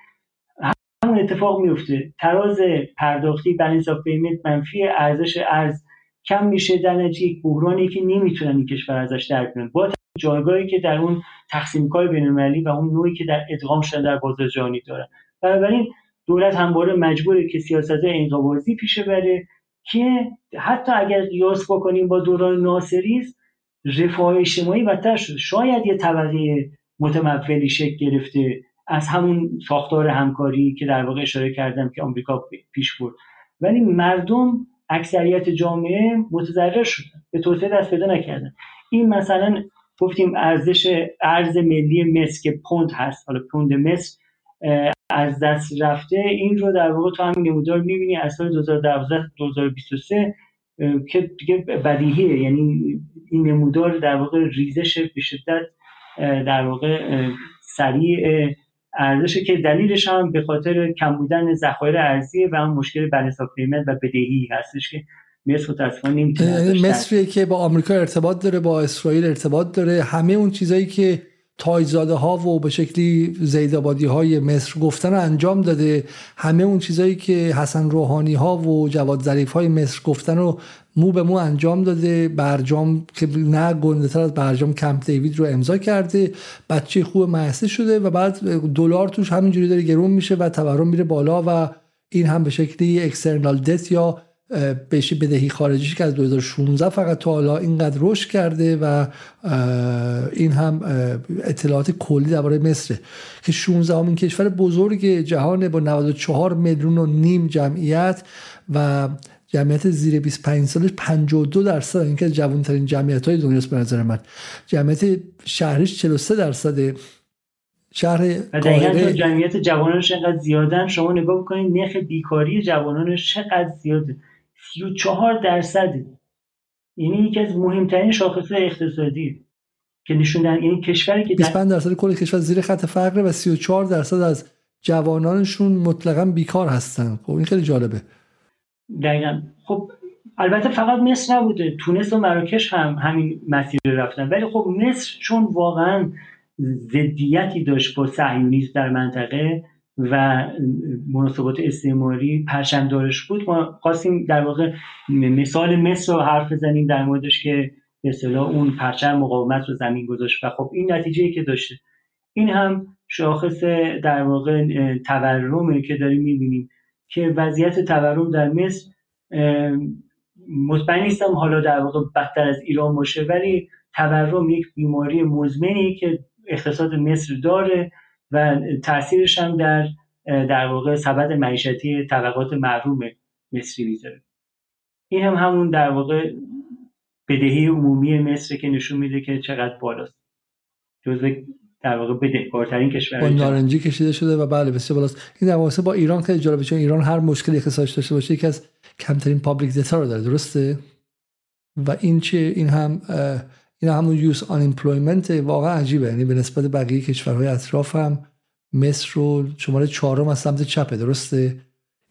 همون اتفاق میفته. تراز پرداختی بالانس اف پیمنت منفی ارزش ارز کم میشه در نتیجه یک بحرانی که نمی‌تونن این کشور ازش در بیان با جایگاهی که در اون تقسیم کار بین‌المللی و اون نوعی که در ادغام شده در بازار جهانی داره. بنابراین دولت همواره مجبوره که سیاست انقباضی پیش بره که حتی اگر قیاس بکنیم با دوران ناصری رفاه اجتماعی بدتر شده. شاید یه طبقه متمولی شکل گرفته از همون ساختار همکاری که در واقع اشاره کردم که آمریکا پیش برد. ولی مردم اکثریت جامعه متضرر شدن. به توسعه دست پیدا نکردن. این مثلا گفتیم ارزش ارز ملی مصر که پوند هست. حالا پوند مصر از دست رفته. این رو در واقع تو همین نمودار می‌بینی از سال 2012 2023 که دیگه بدیهیه. یعنی این نمودار در واقع ریزش به شدت در واقع سریع ارزش که دلیلش هم به خاطر کم بودن ذخایر ارزی و هم مشکل بالانس و بدهی هستش که مصر متاسفانه یعنی مصری که با آمریکا ارتباط داره با اسرائیل ارتباط داره. همه اون چیزایی که تایزاده ها و به شکلی زیدابادی های مصر گفتن رو انجام داده. همه اون چیزایی که حسن روحانی ها و جواد ظریف های مصر گفتن رو مو به مو انجام داده برجام که نه گنده تر از برجام کمپ دیوید رو امضا کرده. بچه خوب مؤسس شده و بعد دلار توش همینجوری داره گرون میشه و تورم میره بالا و این هم به شکلی اکسترنال دت یا بهش بدهی خارجیش که از 2016 فقط تا حالا اینقدر رشد کرده و این هم اطلاعات کلی درباره مصر. که 16 همین کشور بزرگ جهان با 94 میلیون و نیم جمعیت و جمعیت زیر 25 سالش 52 درصد. این که جوانترین جمعیت های دنیاست به نظر من. جمعیت شهرش 43 درصده. شهر و جمعیت جوانانش انقدر زیادن شما نگاه بکنید نرخ بیکاری جوانانش چقدر زیاده؟ 34 درصده یعنی یکی از مهمترین شاخص اقتصادی که نشون دهن. یعنی کشوری که 25 درصد کل کشور زیر خط فقر و 34 درصد از جوانانشون مطلقا بیکار هستن. خب این خیلی جالبه. دقیقا. خب البته فقط مصر نبوده تونس و مراکش هم همین مسیر رفتن. ولی خب مصر چون واقعا ضدیتی داشت با صهیونیسم در منطقه و مناسبات استعماری پرچمدارش بود ما خواستیم در واقع مثال مصر رو حرف بزنیم در موردش که به اصطلاح اون پرچم مقاومت رو زمین گذاشت و خب این نتیجه که داشته. این هم شاخص در واقع تورمه که داریم می‌بینیم. که وضعیت تورم در مصر مطمئن نیستم حالا در واقع بدتر از ایران باشه ولی تورم یک بیماری مزمنی که اقتصاد مصر داره و تاثیرش هم در در واقع سبد معیشتی طبقات محروم مصری می‌ذاره. این هم همون در واقع بدهی عمومی مصر که نشون میده که چقدر بالاست. جزو در واقع بدهکارترین کشور با نارنجی کشیده شده و بله بسیار بالاست. این در با ایران خیلی جالبه چون ایران هر مشکلی اقتصادی داشته باشه یکی از کمترین public data رو داره درسته؟ و این چه این هم این همون youth unemployment واقعا عجیبه. یعنی به نسبت بقیه کشورهای اطراف هم مصر رو شماره چهارم از سمت چپه درسته؟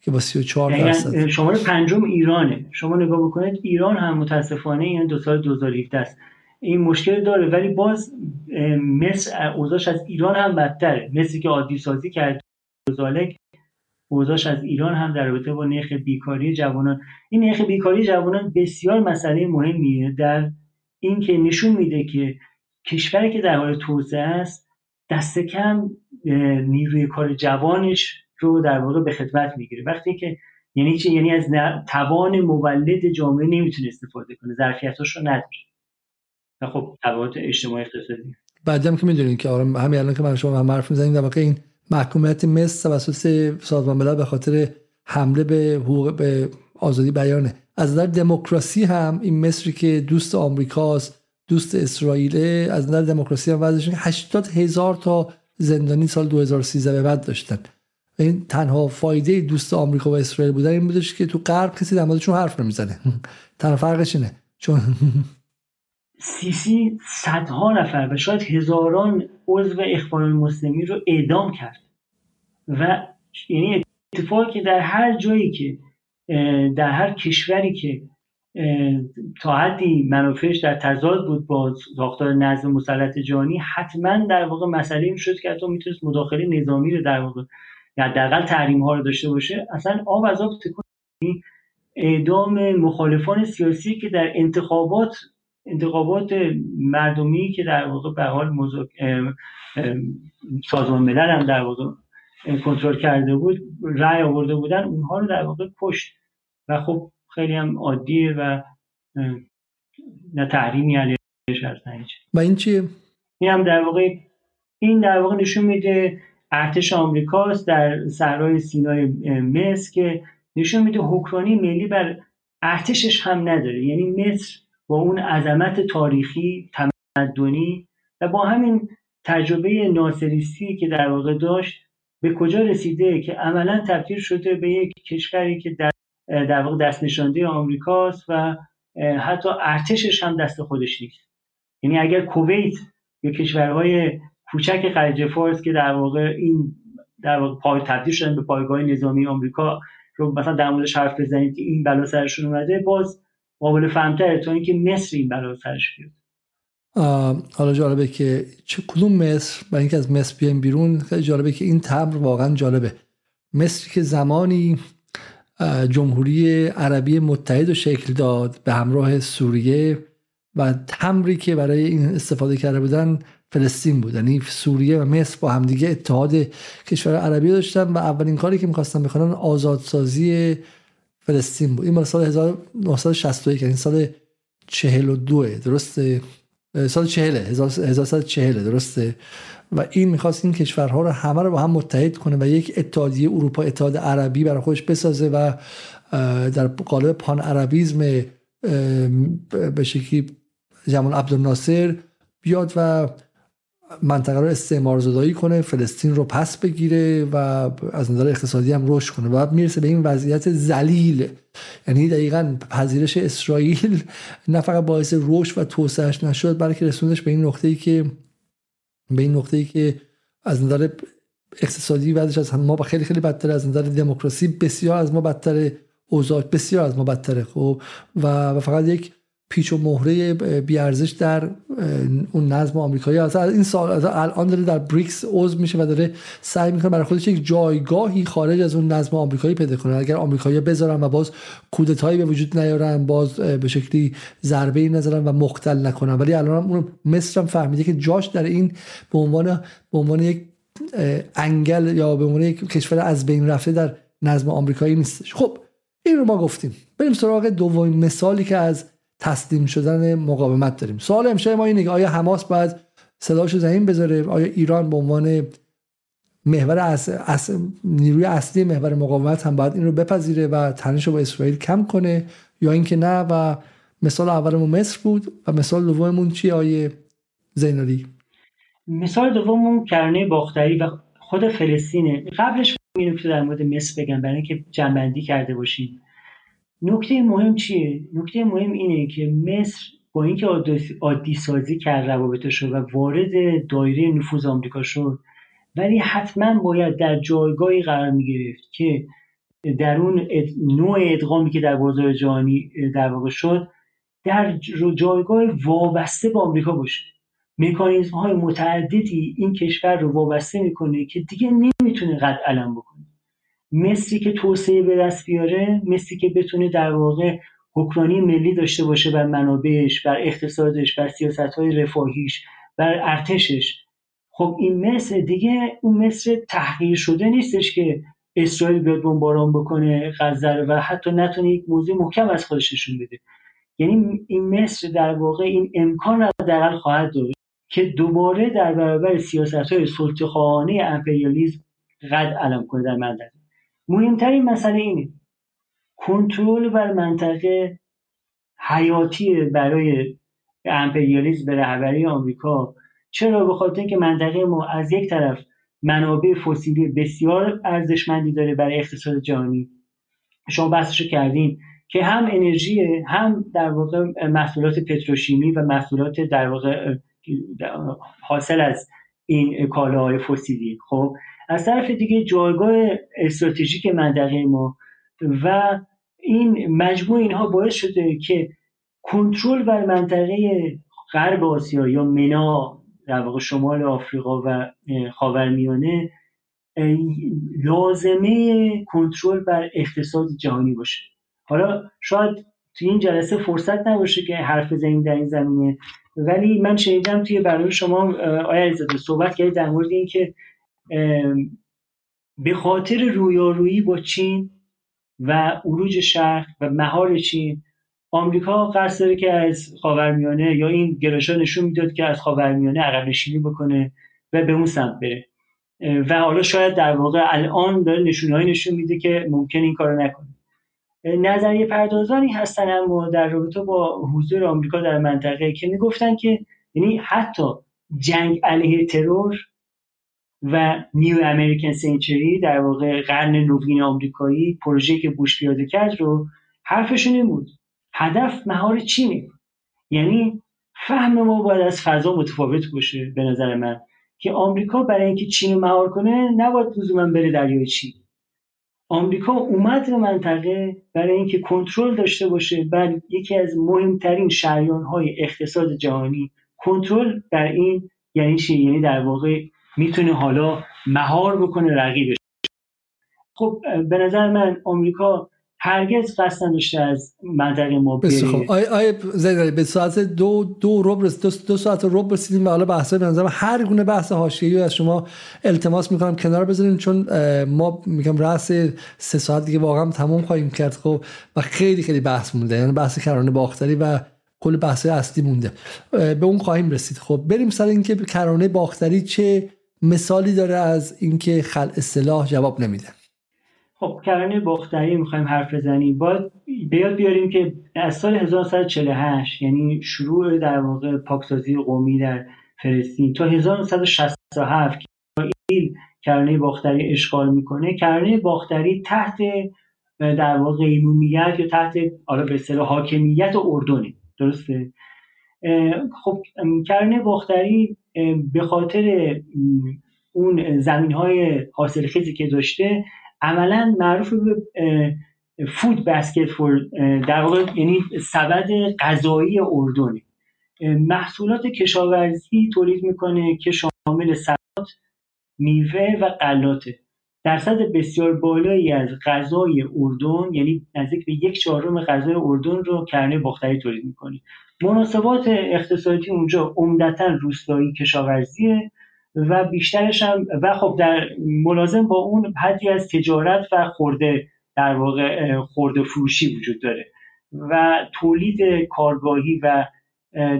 که با 34 درصد. شماره پنجم ایرانه. شما نگاه بکنید ایران هم متاسفانه این دو سال 2017 است. این مشکل داره ولی باز مصر اوضاعش از ایران هم بدتره. مصری که عادی سازی کرد زالک اوضاعش از ایران هم در رابطه با نرخ بیکاری جوانان. این نرخ بیکاری جوانان بسیار مسئله مهمیه در این که نشون میده که کشوری که در حال توسعه است دست کم نیروی کار جوانش رو در واقع به خدمت می‌گیره. وقتی که یعنی چی؟ یعنی از توان مولد جامعه نمی‌تونه استفاده کنه ظرفیتاش رو نداره. خب تبعات اجتماعی اقتصادی. بعدم که می‌دونید که آره همین الان که من شما هم حرف می‌زنیم در واقع این محکومیت مصر توسط سازمان ملل به خاطر حمله به حقوق به آزادی بیانه. از نظر دموکراسی هم این مصری که دوست آمریکاست دوست اسرائیل از نظر دموکراسی هم وضعش 80 هزار تا زندانی سال 2013 به بعد داشتن. این تنها فایده دوست آمریکا و اسرائیل بودن این بودش که تو غرب کسی در حرف نمی‌زنه. [LAUGHS] تنها فرقش اینه. چون سیسی صدها نفر و شاید هزاران عضو اخوان المسلمین رو اعدام کرد. و یعنی اتفاقی که در هر جایی که در هر کشوری که تا حدی منافعش در تضاد بود با ساختار نظم مسلط جهانی حتما در واقع مسئله این شد که حتی می‌تونست مداخله نظامی رو در واقع یا حداقل تحریم ها رو داشته باشه. اصلا آب از آب اعدام مخالفان سیاسی که در انتخابات انتخابات مردمی که در واقع به حال سازمان ملل هم در واقع کنترل کرده بود رأی آورده بودن اونها رو در واقع کشت. و خب خیلی هم عادیه و نه تحریمی علیهش هست و این چیه؟ این هم در واقع این در واقع نشون میده ارتش آمریکاست در صحرای سینای مصر که نشون میده حکمرانی ملی بر ارتشش هم نداره. یعنی مصر با اون عظمت تاریخی تمدنی و با همین تجربه ناصریستی که در واقع داشت به کجا رسیده که عملا تبدیل شده به یک کشوری که در در واقع دست نشانده آمریکاست و حتی ارتشش هم دست خودش نیست. یعنی اگر کویت یا کشورهای کوچک خلیج فارس که در واقع این در واقع پای تبدیل شدن به پایگاه نظامی آمریکا رو مثلا در موردش حرف بزنید که این بلا سرشون اومده باز قابل فهمتره تا اینکه مصر این بلا سرش بیاد. حالا جالبه که چه کدوم مصر؟ برای اینکه از مصر بیایم بیرون جالبه که این تمر واقعا جالبه. مصری که زمانی جمهوری عربی متحد و شکل داد به همراه سوریه و تمری که برای این استفاده کرده بودن فلسطین بود. یعنی سوریه و مصر با همدیگه اتحاد کشور عربی داشتن و اولین کاری که می‌خواستن بکنن آزادسازی فلسطین بود. این مال سال 1961 یعنی سال 42 درسته؟ سال 40 1940 درسته؟ و این می‌خواست این کشورها رو همه رو با هم متحد کنه و یک اتحادیه اروپا اتحاد عربی برای خودش بسازه و در قالب پان عربیزم به شکلی جمال عبدالناصر بیاد و منطقه رو استعمار زدایی کنه فلسطین رو پس بگیره و از نظر اقتصادی هم رشد کنه و می‌رسه به این وضعیت زلیل یعنی دقیقا پذیرش اسرائیل نه فقط باعث رشد و توسعهش نشد بلکه رسوندش به این نقطه ای که به این نقطه ای که از نظر اقتصادی وضعش از ما خیلی خیلی بدتر از نظر دموکراسی بسیار از ما بدتر اوضاع بسیار از ما بدتره خب؟ و فقط یک پیچ و مهره بیارزش در اون نظم آمریکایی از این سال از الان داره در بریکس عضو میشه و داره سعی می‌کنه برای خودش یک جایگاهی خارج از اون نظم آمریکایی پیدا کنه. اگر آمریکایی بذارن و باز کودتایی به وجود نیارن باز به شکلی ضربه ای نظرن و مختل نکنن. ولی الان اون مصر هم فهمیده که جاش در این به عنوان به عنوان یک انگل یا به عنوان یک کشور از بین رفته در نظم آمریکایی نیستش. خب این رو ما گفتیم. بریم سراغ دومین مثالی که از تسلیم شدن مقاومت داریم. سوال امشب ما اینه که آیا حماس باید صداشو زمین بذاره؟ آیا ایران به عنوان محور اص... نیروی اصلی محور مقاومت هم باید این رو بپذیره و تنش با اسرائیل کم کنه یا اینکه نه؟ و مثال اولمون مصر بود و مثال دوممون چی آیه زینالی مثال دوممون کرانه باختری و خود فلسطینه. قبلش اینو که در مورد مصر بگم برای اینکه جنبندی کرده باشیم. نکته مهم چیه؟ نکته مهم اینه که مصر با اینکه عادی سازی کرد روابطش و وارد دایره نفوذ آمریکا شد ولی حتما باید در جایگاهی قرار می گرفت که در اون نوع ادغامی که در بازار جهانی در واقع شد در جایگاه وابسته با آمریکا باشه. مکانیزم های متعددی این کشور رو وابسته می‌کنه که دیگه نمی‌تونه قد علم بکنه. مصری که توسعه به دست بیاره مصری که بتونه در واقع حکمرانی ملی داشته باشه بر منابعش بر اقتصادش بر سیاست های رفاهیش بر ارتشش. خب این مصر دیگه اون مصر تحقیر شده نیستش که اسرائیل بیاد بمباران بکنه غزه و حتی نتونه یک موضوع محکم از خودش نشون بده. یعنی این مصر در واقع این امکان را حداقل خواهد داشت که دوباره در برابر سیاست های سلطه‌خواهانه امپریالیسم قد علم کنه در منطقه مهمترین مسئله اینه. کنترل بر منطقه حیاتی برای امپریالیسم به رهبری آمریکا. چرا؟ به خاطر اینکه منطقه ما از یک طرف منابع فسیلی بسیار ارزشمندی داره برای اقتصاد جهانی. شما بحثشو کردین که هم انرژی هم در واقع محصولات پتروشیمی و محصولات در واقع حاصل از این کالاهای فسیلی. خب از طرف دیگه جایگاه استراتژیک منطقه ما و این مجموع اینها باعث شده که کنترل بر منطقه غرب آسیا یا منا در واقع شمال آفریقا و خاورمیانه لازمه کنترل بر اقتصاد جهانی باشه. حالا شاید توی این جلسه فرصت نباشه که حرف بزنیم در این زمینه ولی من شنیدم توی برنامه شما آیا صحبت کردید در مورد اینکه به خاطر رویارویی با چین و عروج شرق و مهار چین آمریکا قصد داره که از خاورمیانه یا این گرایش‌ها نشون می‌داد که از خاورمیانه عقب نشینی بکنه و به اون سمت بره. و حالا شاید در واقع الان داره نشونهایی نشون میده که ممکن این کارو نکنه. نظریه پردازانی هستن اما در رابطه با حضور آمریکا در منطقه که می‌گفتن که یعنی حتی جنگ علیه ترور و نیو امریکن سنچری در واقع قرن نوین آمریکایی پروژه که بوش پیاده کرد رو حرفشون این بود. هدف مهار چینه. یعنی فهم ما باید از فضا متفاوت باشه به نظر من که آمریکا برای اینکه چین مهار کنه نباید لزوما بره دریای چین. آمریکا اومد به منطقه برای اینکه کنترل داشته باشه بر یکی از مهمترین شریان های اقتصاد جهانی کنترل بر این یعنی چی؟ یعنی در واقع می‌تونه حالا مهار بکنه رقیبش. خب به نظر من آمریکا هرگز قصد نداشته از منطقه ما بره. خب آیا به ساعت دو دو رب دو, دو ساعت رب رسیدیم و حالا بحث به نظر هر گونه بحث حاشیه‌ای از شما التماس می‌کنم کنار بذارین چون ما میگم رأس سه ساعت دیگه واقعا تموم خواهیم کرد خب و خیلی خیلی بحث مونده یعنی بحث کرانه باختری و کل بحث اصلی مونده. به اون خواهیم رسید. خب بریم سر اینکه کرانه باختری چه مثالی داره از اینکه خل اصطلاح جواب نمیده. خب کرانه باختری می‌خوایم حرف بزنیم. باید بیاد بیاریم که از سال 1948 یعنی شروع در واقع پاکسازی قومی در فلسطین تا 1967 که اسرائیل کرانه باختری اشغال می‌کنه کرانه باختری تحت در واقع قیمومیت یا تحت حالا به اصطلاح حاکمیت اردنه. درسته؟ خب کرانه باختری به خاطر اون زمین های حاصل خیزی که داشته عملا معروف به فود بسکت فور در واقع یعنی سبد غذایی اردنه. محصولات کشاورزی تولید می‌کنه که شامل سبات میوه و غلاته درصد بسیار بالایی از غذای اردن یعنی نزدیک به یک چهارم غذای اردن رو کرنه باختری تولید می‌کنه. مناسبات اقتصادی اونجا عمدتا روستایی کشاورزیه و بیشترش هم و خب در ملازم با اون حدی از تجارت و خورده در واقع خورده فروشی وجود داره و تولید کارگاهی و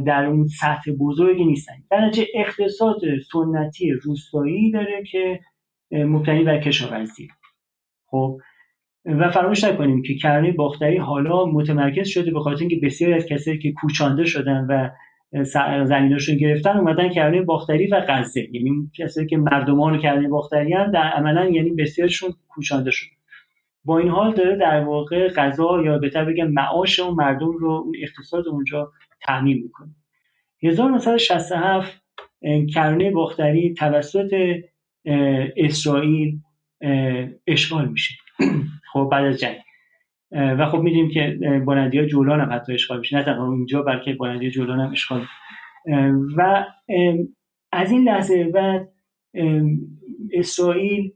در اون سطح بزرگی نیستن. در نتیجه اقتصاد سنتی روستایی داره که مبتنی بر کشاورزی. خب و فراموش نکنیم که کرنه باختری حالا متمرکز شده به خاطر اینکه بسیاری از کسایی که کوچانده شدن و زمیناشون گرفتن اومدن کرده باختری و غزه. یعنی کسایی که مردمان کرده باختری هم در عملا یعنی بسیارشون کوچانده شد با این حال داره در واقع غذا یا بهتر بگم معاش اون مردم رو اون اقتصاد اونجا تامین می‌کنه. 1967 کرنه باختری توسط اسرائیل اشغال میشه. [CLEARS THROAT] خب بعد از جنگ. و خب می‌دونیم که بلندی ها جولان هم حتی اشغال میشه. نه تنها اینجا بلکه بلندی جولان هم اشغال و از این لحظه بعد اسرائیل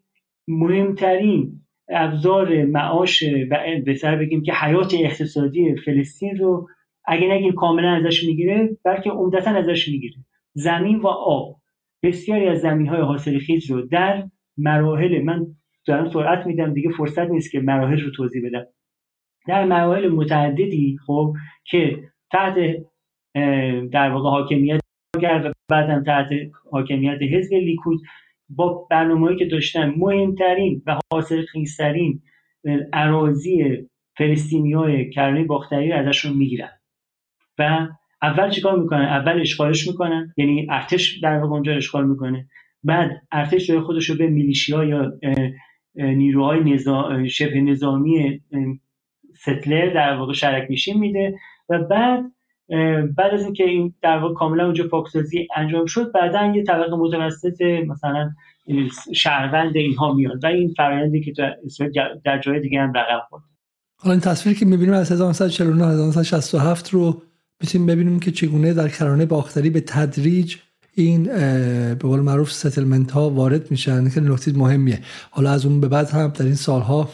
مهمترین ابزار معاش و بهتر بگیم که حیات اقتصادی فلسطین رو اگه نگیم کاملا ازش می‌گیره بلکه عمدتا ازش می‌گیره. زمین و آب. بسیاری از زمین های حاصل خیز رو در مراحل من دارم سرعت میدم دیگه فرصت نیست که مراحل رو توضیح بدم. در مراحل متعددی خب که تحت در واقع حاکمیت و بعدم تحت حاکمیت حزب لیکود با برنامه‌ای که داشتن مهمترین و حاصل خیزترین اراضی فلسطینی های کرنه باختری رو ازشون می‌گیرن. و اول چیکار می‌کنن؟ اول اشغالش می‌کنن یعنی ارتش در واقع اونجا اشغال می‌کنه. بعد ارتش جای خودش رو به میلیشیا یا نیروهای نظام شبه نظامی ستلر در واقع شرک نشین میده و بعد بعد از اینکه این در واقع کاملا اونجا پاکسازی انجام شد بعدا یه طبقه متوسط مثلا شهروند اینها میاد و این فرآیندی که در جای دیگه هم رقم خورد. حالا این تصویری که می‌بینیم از 1949 1967 رو می‌تونیم ببینیم که چگونه در کرانه باختری به تدریج این به قول معروف ستلمنت ها وارد میشن. که نکته مهمیه. حالا از اون به بعد هم در این سالها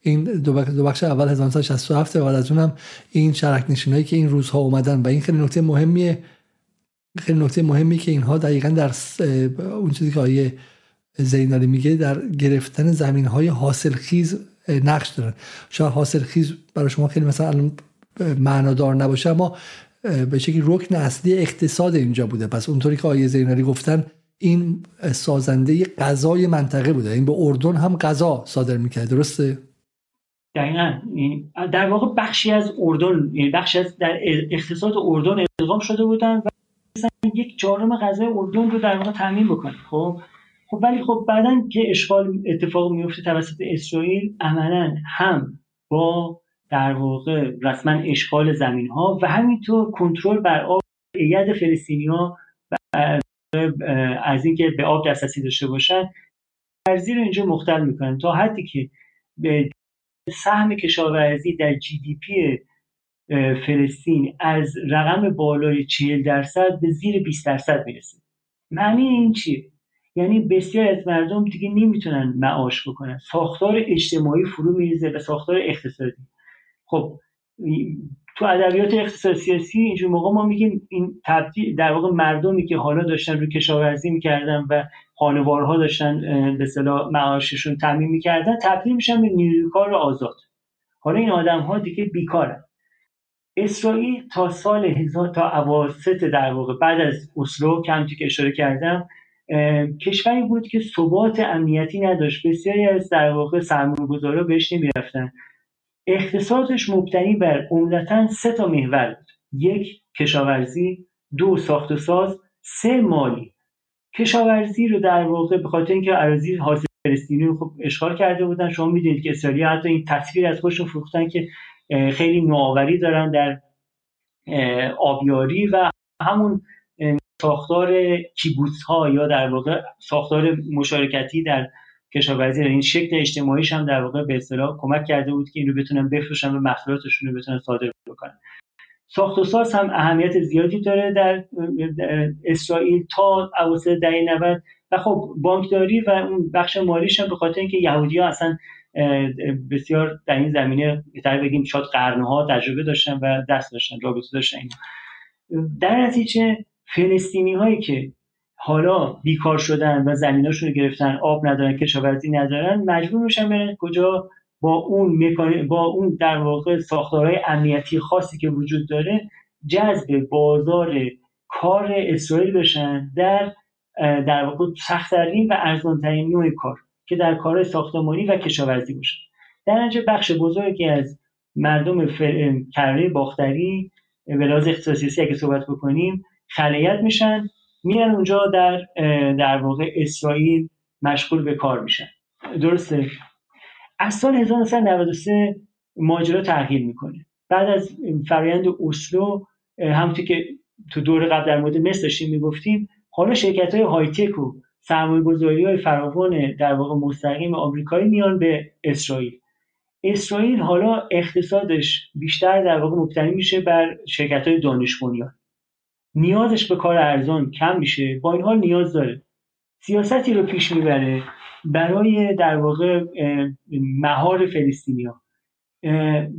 این دو بخش اول 1967 و بعد از اونم این شرک نشینایی که این روزها اومدن و این خیلی نکته مهمیه. خیلی نکته مهمی که اینها دقیقا در اون چیزی که آیه زینالی میگه در گرفتن زمین های حاصل خیز نقش دارن. شاید حاصل خیز برای شما خیلی مثلا معنادار نباشه اما به شکلی رکن اصلی اقتصاد اینجا بوده. پس اونطوری که آیه زیناری گفتن این سازنده غذای منطقه بوده. این به اردن هم غذا صادر می‌کرد درسته؟ دقیقا. در واقع بخشی از اردن یعنی بخشی از در اقتصاد اردن ادغام شده بودن و یک چهارم غذای اردن رو در واقع تامین بکنه. خب؟ خب ولی خب بعدا که اشغال اتفاق میفته توسط اسرائیل عملا هم با در واقع رسما اشغال زمین ها و همینطور کنترل بر آب ید فلسطینی ها از اینکه به آب دسترسی داشته باشن ارزی رو اینجا مختل می‌کنن تا حدی که به سهم کشاورزی در جی دی پی فلسطین از رقم بالای 40 درصد به زیر 20 درصد می‌رسه. معنی این چیه؟ یعنی بسیار از مردم دیگه نمی‌تونن معاش بکنن. ساختار اجتماعی فرو میریزه به ساختار اقتصادی. خب تو ادبیات اقتصاد سیاسی اینجور موقع ما میگیم این تبدیل در واقع مردمی که حالا داشتن رو کشاورزی می‌کردن و خانوارها داشتن به صلاح معاششون تعمین می‌کردن تبدیل میشن به نیروی کار آزاد. حالا این آدم ها دیگه بیکارن اسرائیل تا سال هزار تا اواسط در واقع بعد از اسلو که که اشاره کردم کشوری بود که ثبات امنیتی نداشت. بسیاری از در واقع سرمایه‌گذارا بهش نمی‌رفتن. اقتصادش مبتنی بر عمدتا سه تا محور بود. یک کشاورزی. دو ساخت و ساز. سه مالی. کشاورزی رو در واقع به خاطر اینکه اراضی حاصل فلسطینی رو خب اشغال کرده بودن شما می‌دونید که اسرائیل حتی این تصویر از خودشون فروختن که خیلی نوآوری دارن در آبیاری و همون ساختار کیبوتس ها یا در واقع ساختار مشارکتی در کشاورزی این شکل اجتماعیش هم در واقع به اصطلاح کمک کرده بود که این رو بتونن بفروشن و محصولاتشون رو بتونن صادر بکنن. ساخت و ساز هم اهمیت زیادی داره در اسرائیل تا اواسط دهه 90 و خب بانکداری و اون بخش مالیش هم به خاطر اینکه یهودی ها اصلا بسیار در این زمینه بهتر بگیم شاید قرنها تجربه داشتن و دست داشتن رابطه داشتن. در نتیجه فلسطینی هایی که حالا بیکار شدن و زمیناشون رو گرفتن آب ندارن کشاورزی ندارن مجبور میشن برن کجا؟ با اون با اون در واقع ساختارهای امنیتی خاصی که وجود داره جذب بازار کار اسرائیل بشن در در واقع سختترین و ارزانترین نوع کار که در کار ساختمانی و کشاورزی باشن. در نتیجه بخش بزرگی از مردم کرانه باختری ولاز اختصاصی اگه صحبت بکنیم خلیت میشن. میرن اونجا در در واقع اسرائیل مشغول به کار میشن. درسته؟ از سال 1993 ماجرا تغییر می‌کنه. بعد از فرایند اسلو همونطور که تو دور قبل در مورد مصر داشتیم می‌گفتیم حالا شرکت های هایتک و سرمایه گذاری های فراوان در واقع مستقیم آمریکایی میان به اسرائیل. اسرائیل حالا اقتصادش بیشتر در واقع مبتنی میشه بر شرکت های دانش نیازش به کار ارزان کم میشه با این حال نیاز داره. سیاستی رو پیش می‌بره برای در واقع مهار فلسطینیا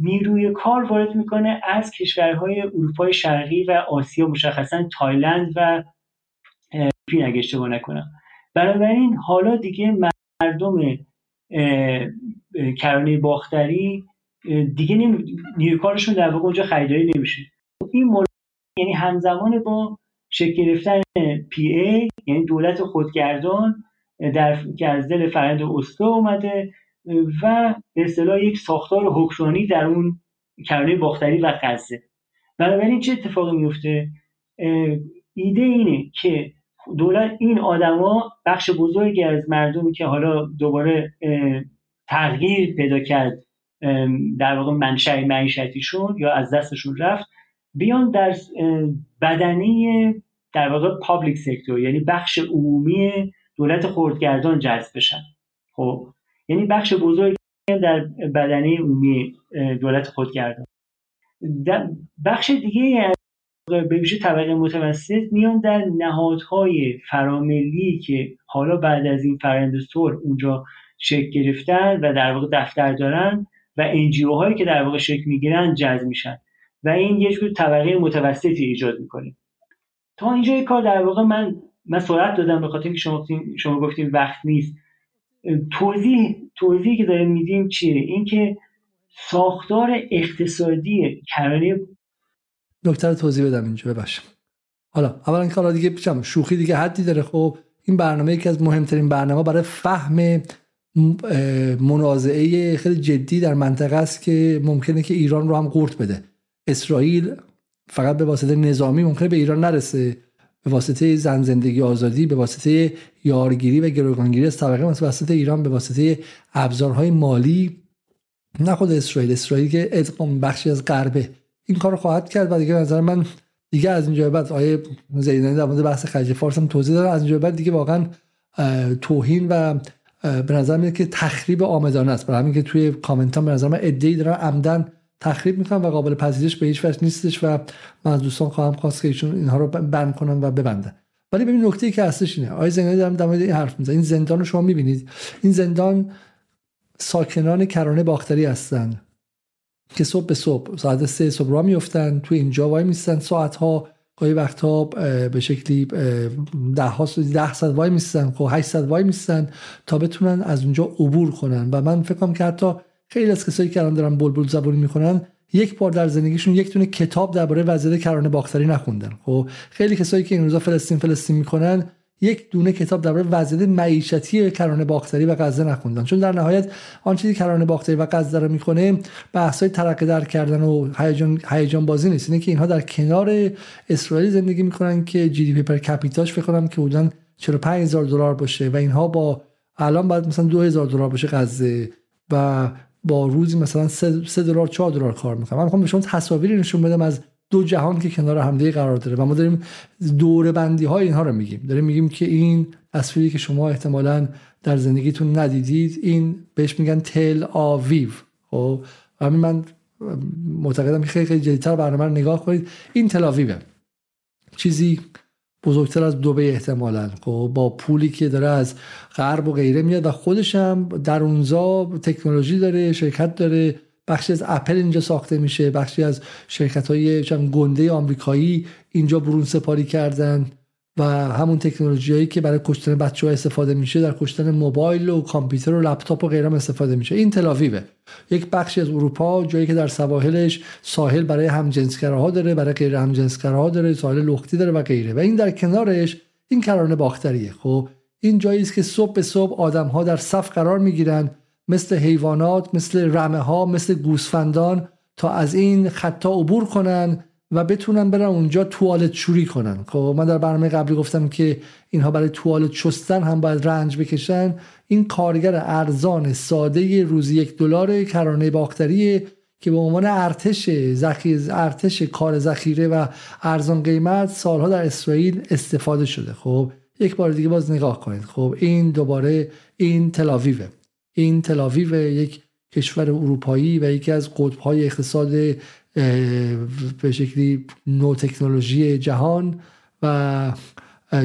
نیروی کار وارد می‌کنه از کشورهای اروپای شرقی و آسیا مشخصا تایلند و فیلپین اگه اشتباه نکنم. بنابراین حالا دیگه مردم کرانه باختری دیگه نیروی کارشون در واقع اونجا خریداری نمیشه. این یعنی همزمان با شکل گرفتن پی ای یعنی دولت خودگردان در که از دل فرند اسلو اومده و به اصطلاح یک ساختار حکمرانی در اون کرانه باختری و غزه. بنابراین چه اتفاقی میفته؟ ایده اینه که دولت این آدما بخش بزرگی از مردمی که حالا دوباره تغییر پیدا کرد در واقع منشأ معیشتیشون یا از دستشون رفت بیان در بدنه در واقع پابلیک سکتور یعنی بخش عمومی دولت خردگردان جذب بشن. خب یعنی بخش بزرگی در بدنه عمومی دولت خودگردان بخش دیگه به ویژه طبقه متوسط میان در نهادهای فراملی که حالا بعد از این فرند سور اونجا شکل گرفتن و در واقع دفتر دارن و انجیو هایی که در واقع شکل می‌گیرن جذب میشن. و این یه جور طبقه متوسطی ایجاد می‌کنه تا اینجا یک کار در واقع من من سرعت دادم به خاطر اینکه شما شما گفتیم وقت نیست. توضیح توضیحی که داریم میدیم چیه؟ اینکه ساختار اقتصادی کرانه دکتر توضیح بدم اینجا ببخشید. حالا اولا کارا دیگه پیشم شوخی دیگه حدی داره. خب این برنامه یکی از مهمترین برنامه برای فهم منازعه خیلی جدی در منطقه است که ممکنه که ایران رو هم قورت بده. اسرائیل فقط به واسطه نظامی ممکنه به ایران نرسه. به واسطه زن زندگی آزادی به واسطه یارگیری و گروگانگیری از طبقه واسطه ایران به واسطه ابزارهای مالی. نه خود اسرائیل. اسرائیل که ادغام بخشی از غربه. این کار خواهد کرد و دیگه نظر من دیگه از اینجا بعد آیه زیدانی در مورد بحث خلیج فارس هم توضیح داره از اینجا بعد دیگه واقعا توهین و به نظر میاد که تخریب آمدانه است. برای همین که توی کامنت ها به نظر من ادعی دارن عمدن تخریب می‌کنن و قابل پذیرش به هیچ وجه نیستش و من از دوستان خواهم خواست که ایشون اینها رو بند کنن و ببندن ولی ببین نکته ای که هستش اینه. آقای زنگانی دارم در این حرف می‌زنه این زندان رو شما می‌بینید. این زندان ساکنان کرانه باختری هستن که صبح به صبح ساعت سه صبح را میفتن توی اینجا وای میستن ساعت ها گاهی وقتها به شکلی ده ها ده صد وای میستن خب 800 وای میستن تا بتونن از اونجا عبور کنن. و من فکر کنم که حتی خیلی از کسایی که الان دارن بلبل زبونی می‌کنن یک بار در زندگیشون یک تونه کتاب درباره وضعیت کرانه باختری نخوندن. خب خیلی کسایی که این روزا فلسطین فلسطین می‌کنن یک دونه کتاب درباره وضعیت معیشتی کرانه باختری و غزه نخوندن. چون در نهایت آن چیزی کرانه باختری و غزه رو می‌کنه بحث های ترقه در کردن و هیجان هیجان بازی نیست. اینه که اینها در کنار اسرائیل زندگی می‌کنن که جی دی پی پر کپیتاش فکر که بودن 45000 دلار باشه و اینها با الان بعد مثلا 2000 دلار باشه غزه و با روزی مثلا 3 دلار 4 دلار کار می‌کنن من می‌خوام به شما تصاویری نشون بدم از دو جهان که کنار همدیگه قرار داره و ما داریم دوره بندی های اینها رو میگیم. داریم میگیم که این تصویری که شما احتمالا در زندگیتون ندیدید این بهش میگن تل آویو. خب؟ همین من معتقدم که خیلی خیلی جدیتر برنامه نگاه کنید. این تل چیزی بزرگتر از دوبه احتمالا. خب با پولی که داره از غرب و غیره میاد و خودش هم در اونجا تکنولوژی داره شرکت داره. بخشی از اپل اینجا ساخته میشه. بخشی از شرکت های گنده آمریکایی اینجا برون سپاری کردن. و همون تکنولوژی هایی که برای کشتن بچه ها استفاده میشه در کشتن موبایل و کامپیوتر و لپتاپ و غیره استفاده میشه. این تلاویوه یک بخشی از اروپا جایی که در سواحلش ساحل برای همجنسگراها داره برای غیر همجنسگراها داره ساحل لختی داره و غیره. و این در کنارش این کرانه باختریه. خب این جایی است که صبح به صبح آدم ها در صف قرار می‌گیرن مثل حیوانات مثل رمه ها مثل گوسفندان تا از این خطا عبور کنن و بتونن برن اونجا توالت شوری کنن. خب من در برنامه قبلی گفتم که اینها برای توالت شستن هم باید رنج بکشن. این کارگر ارزان ساده روزی یک دلار کرانه باختریه که به عنوان ارتش ارتش کار ذخیره و ارزان قیمت سالها در اسرائیل استفاده شده. خب یک بار دیگه باز نگاه کنید. خب این دوباره این تلاویوه این تلاویو یک کشور اروپایی و یکی از قطبهای اقتصاد به شکلی نو تکنولوژی جهان و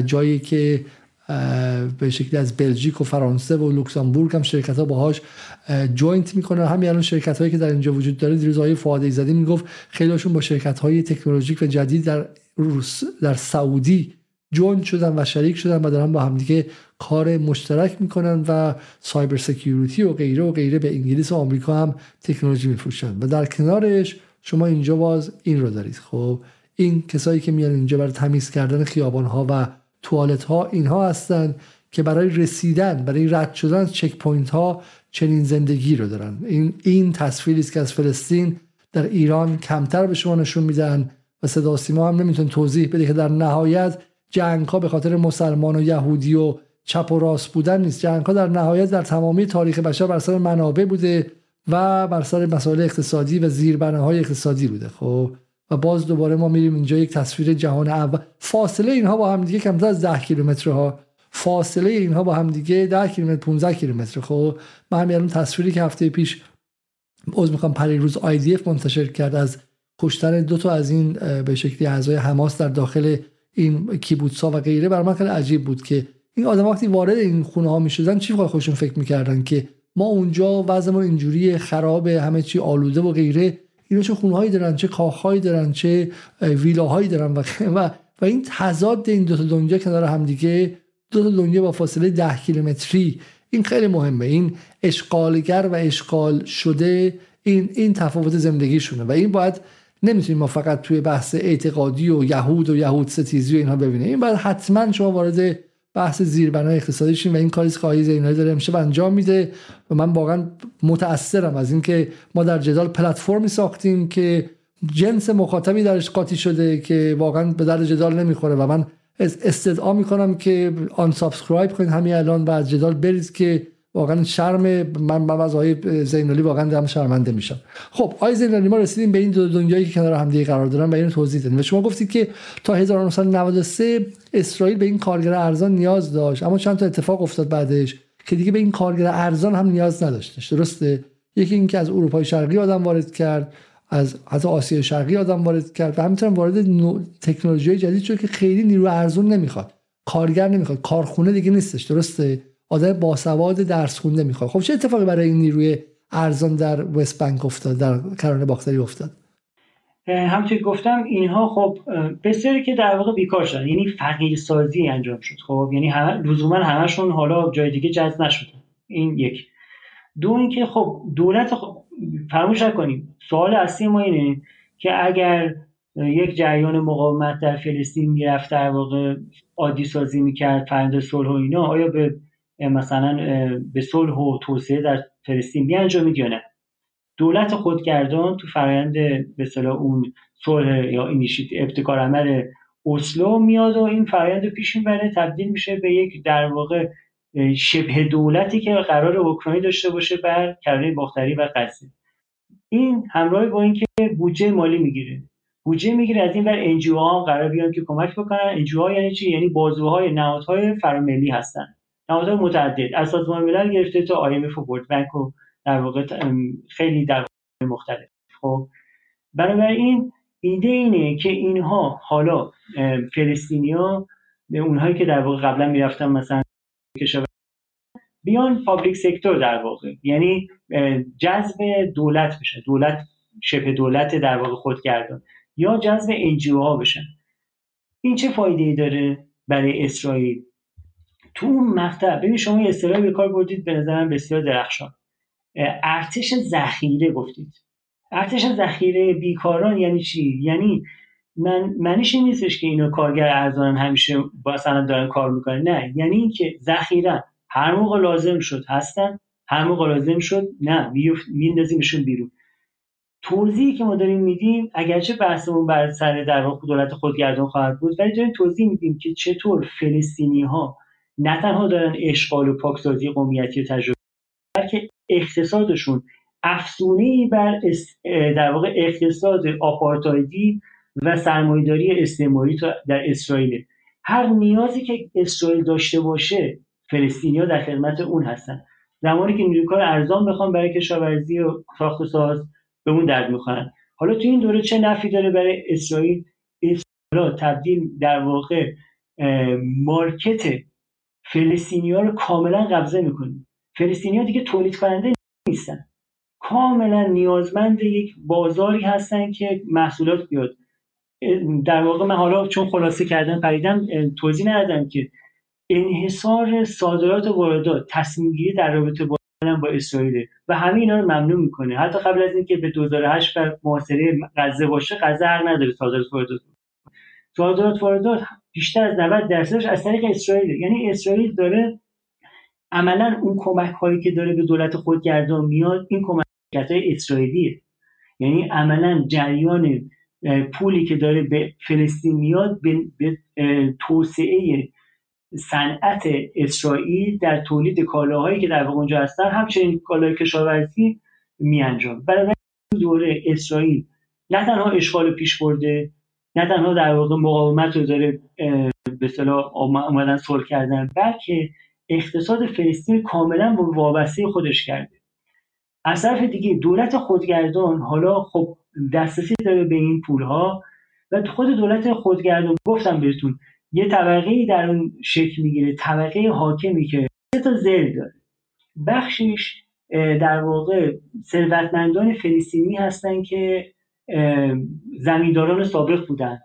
جایی که به شکلی از بلژیک و فرانسه و لوکزامبورگ هم شرکت ها باهاش joint می‌کنه همین الان شرکت هایی که در اینجا وجود داره دیروز های فعاده زدی می‌گفت خیلیشون با شرکت های تکنولوژیک و جدید در روس در سعودی join شدن و شریک شدن و دارن با همدیگه کار مشترک می‌کنن و cyber security و غیره و غیره به انگلیس و آمریکا هم تکنولوژی میفروشن. و در کنارش شما اینجا باز این رو دارید. خب این کسایی که میان اینجا برای تمیز کردن خیابان ها و توالت ها اینها هستن که برای رسیدن برای رد شدن checkpoint ها چنین زندگی رو دارن. این این تصویری است که از فلسطین در ایران کمتر به شما نشون میدن و صدا سیما هم نمی‌تونه توضیح بده که در نهایت جنگ ها به خاطر مسلمان و یهودی و چپ و راست بودن نیست. جنگ ها در نهایت در تمامی تاریخ بشر بر سر منابع بوده و بر سر مسائل اقتصادی و زیربناهای اقتصادی بوده خب؟ و باز دوباره ما میریم اینجا یک تصویر جهان اول. فاصله اینها با هم دیگه کمتر از 10 کیلومتر ها فاصله اینها با هم دیگه 10 کیلومتر 15 کیلومتر خب؟ من همین الان تصویری که هفته پیش عذر می‌خوام دی اف منتشر کرد از کشتن دو تا از این به شکلی اعضای حماس در داخل این کیبوتسا و غیره برای من خیلی عجیب بود که این آدم وقتی وارد این خونه ها می‌شدن چی خودشون فکر می‌کردن که ما اونجا وضعمون اینجوری خراب همه چی آلوده و غیره. اینا چه خونه هایی دارن چه کاخهایی دارن چه ویلاهایی دارن و [LAUGHS] و, و این تضاد این دو تا دنیا کنار همدیگه دو تا دنیا با فاصله ده کیلومتری. این خیلی مهمه. این اشغالگر و اشغال شده این این تفاوت زندگیشونه و این باید نمی‌تونیم ما فقط توی بحث اعتقادی و یهود و یهود ستیزی و اینها ببینیم. این باید حتما شما وارد بحث زیربنای اقتصادی شیم و این کاری که آقای زینالی داره امشب انجام میده و من واقعا متاثرم از اینکه ما در جدال پلتفرمی ساختیم که جنس مخاطبی درش قاطی شده که واقعا به در جدال نمی‌خوره و من استدعا می‌کنم که آن subscribe کنید همین الان و از جدال برید که واقعا شرم من من از آقای زینالی واقعا دارم شرمنده میشم. خب آقای زینالی ما رسیدیم به این دو دنیایی که کنار هم دیگه قرار دارن و اینو توضیح دادیم. و شما گفتید که تا 1993 اسرائیل به این کارگر ارزان نیاز داشت اما چند تا اتفاق افتاد بعدش که دیگه به این کارگر ارزان هم نیاز نداشتش. درسته؟ یکی اینکه از اروپای شرقی آدم وارد کرد از حتی آسیا شرقی آدم وارد کرد و همینطور وارد تکنولوژی جدید شد که خیلی نیرو ارزون نمی‌خواد کارگر نمی‌خواد کارخونه دیگه نیستش. درسته؟ آدم باسواد درس خونده می‌خواد. خب چه اتفاقی برای این نیروی ارزان در وست بنک افتاد در کرانه باختری افتاد؟ همونطور گفتم اینها خب بسیاری که در واقع بیکار شدن. یعنی فقیر سازی انجام شد. خب یعنی همه لزوما همشون حالا جای دیگه جذب نشدن این یک. دو اینکه خب دولت خب فراموش نکنیم. سوال اصلی ما اینه که اگر یک جریان مقاومت در فلسطین می‌رفت در واقع عادی سازی می‌کرد فرند صلح و اینا آیا به مثلا به صلح و توسعه در فلسطین بیانجامید یا نه. دولت خودگردان تو فرآیند به اون صلح یا اینیشیت ابتکار عمل اسلو میاد و این فرآیند پیش می‌بره. تبدیل میشه به یک در واقع شبه دولتی که قرار حکمرانی داشته باشه بر کرانه باختری و غزه. این همراه با اینکه بودجه مالی می‌گیره. بودجه می‌گیره از این بر NGO ها قرار بیان که کمک بکنن. NGO ها یعنی چی؟ یعنی بازوهای نهادهای فراملی هستن. نهادهای متعدد از سازمان ملل گرفته تا IMF و World Bank و در واقع خیلی در مختلف. خب بنابراین ایده اینه که اینها حالا فلسطینیا به اونهایی که در واقع قبلا می‌رفتن مثلا بیان public sector در واقع. یعنی جذب دولت بشه دولت شبه دولت در واقع خودگردان. یا جذب NGO ها بشن. این چه فایده ای داره برای اسرائیل؟ تو اون مقطع ببین شما یه اصطلاحی به کار بردید به نظرم بسیار درخشان. ارتش ذخیره گفتید. ارتش ذخیره بیکاران یعنی چی؟ یعنی من معنیش این نیستش که اینا کارگر ارزان همیشه مثلا دارن کار می‌کنن. نه یعنی اینکه ذخیره هر موقع لازم شد هستن هر موقع لازم شد نه میندازیمشون بیرون. توضیحی که ما داریم میدیم اگرچه بحثمون بر سر در واقع دولت خودگردان خواهد بود ولی داریم توضیح میدیم که چطور فلسطینی ها نه تنها دارن اشغال و پاکسازی قومیتی و تجربه بلکه اقتصادشون افزونه بر در واقع اقتصاد آپارتایدی و سرمایهداری استعماری در اسرائیل. هر نیازی که اسرائیل داشته باشه فلسطینیا در خدمت اون هستن. زمانی که نیروی کار ارزان بخوام برای کشاورزی و ساخت و ساز به اون درد می‌خورن. حالا تو این دوره چه نفی داره برای اسرائیل؟ اسرائیل تبدیل در واقع مارکت فلسطینیا رو کاملا قبضه می‌کنه. فلسطینیا دیگه تولید کننده نیستن. کاملا نیازمند یک بازاری هستن که محصولات بیاد. در واقع من حالا چون خلاصه کردم پریدم توضیح ندادم که انحصار صادرات و واردات تصمیم گیری در رابطه با با اسرائیل و همه اینا رو ممنوع می‌کنه. حتی قبل از اینکه به 2008 و محاصره غزه باشه غزه حق نداره صادرات واردات. صادرات واردات بیشتر از 90 درصدش از طریق اسرائیل. یعنی اسرائیل داره عملا اون کمک هایی که داره به دولت خودگردان میاد این کمک های اسرائیلیه. یعنی عملا جریان پولی که داره به فلسطین میاد به توسعه صنعت اسرائیل در تولید کالاهایی که در واقع اونجا هستن همچنین کالای کشاورزی میانجام. برای دوره اسرائیل نه تنها اشغال پیش برده نه تنها در واقع مقاومت رو داره به اصطلاح اومدن صلح کردن بلکه اقتصاد فلسطین کاملا وابسته خودش کرده. از طرف دیگه دولت خودگردان حالا خب دسترسی داره به این پولها و خود دولت خودگردان گفتم بهتون یه طبقه در اون شکل می‌گیره طبقه حاکمی که سه تا زل داره. بخشش در واقع ثروتمندان فلسطینی هستن که زمینداران سابق بودن.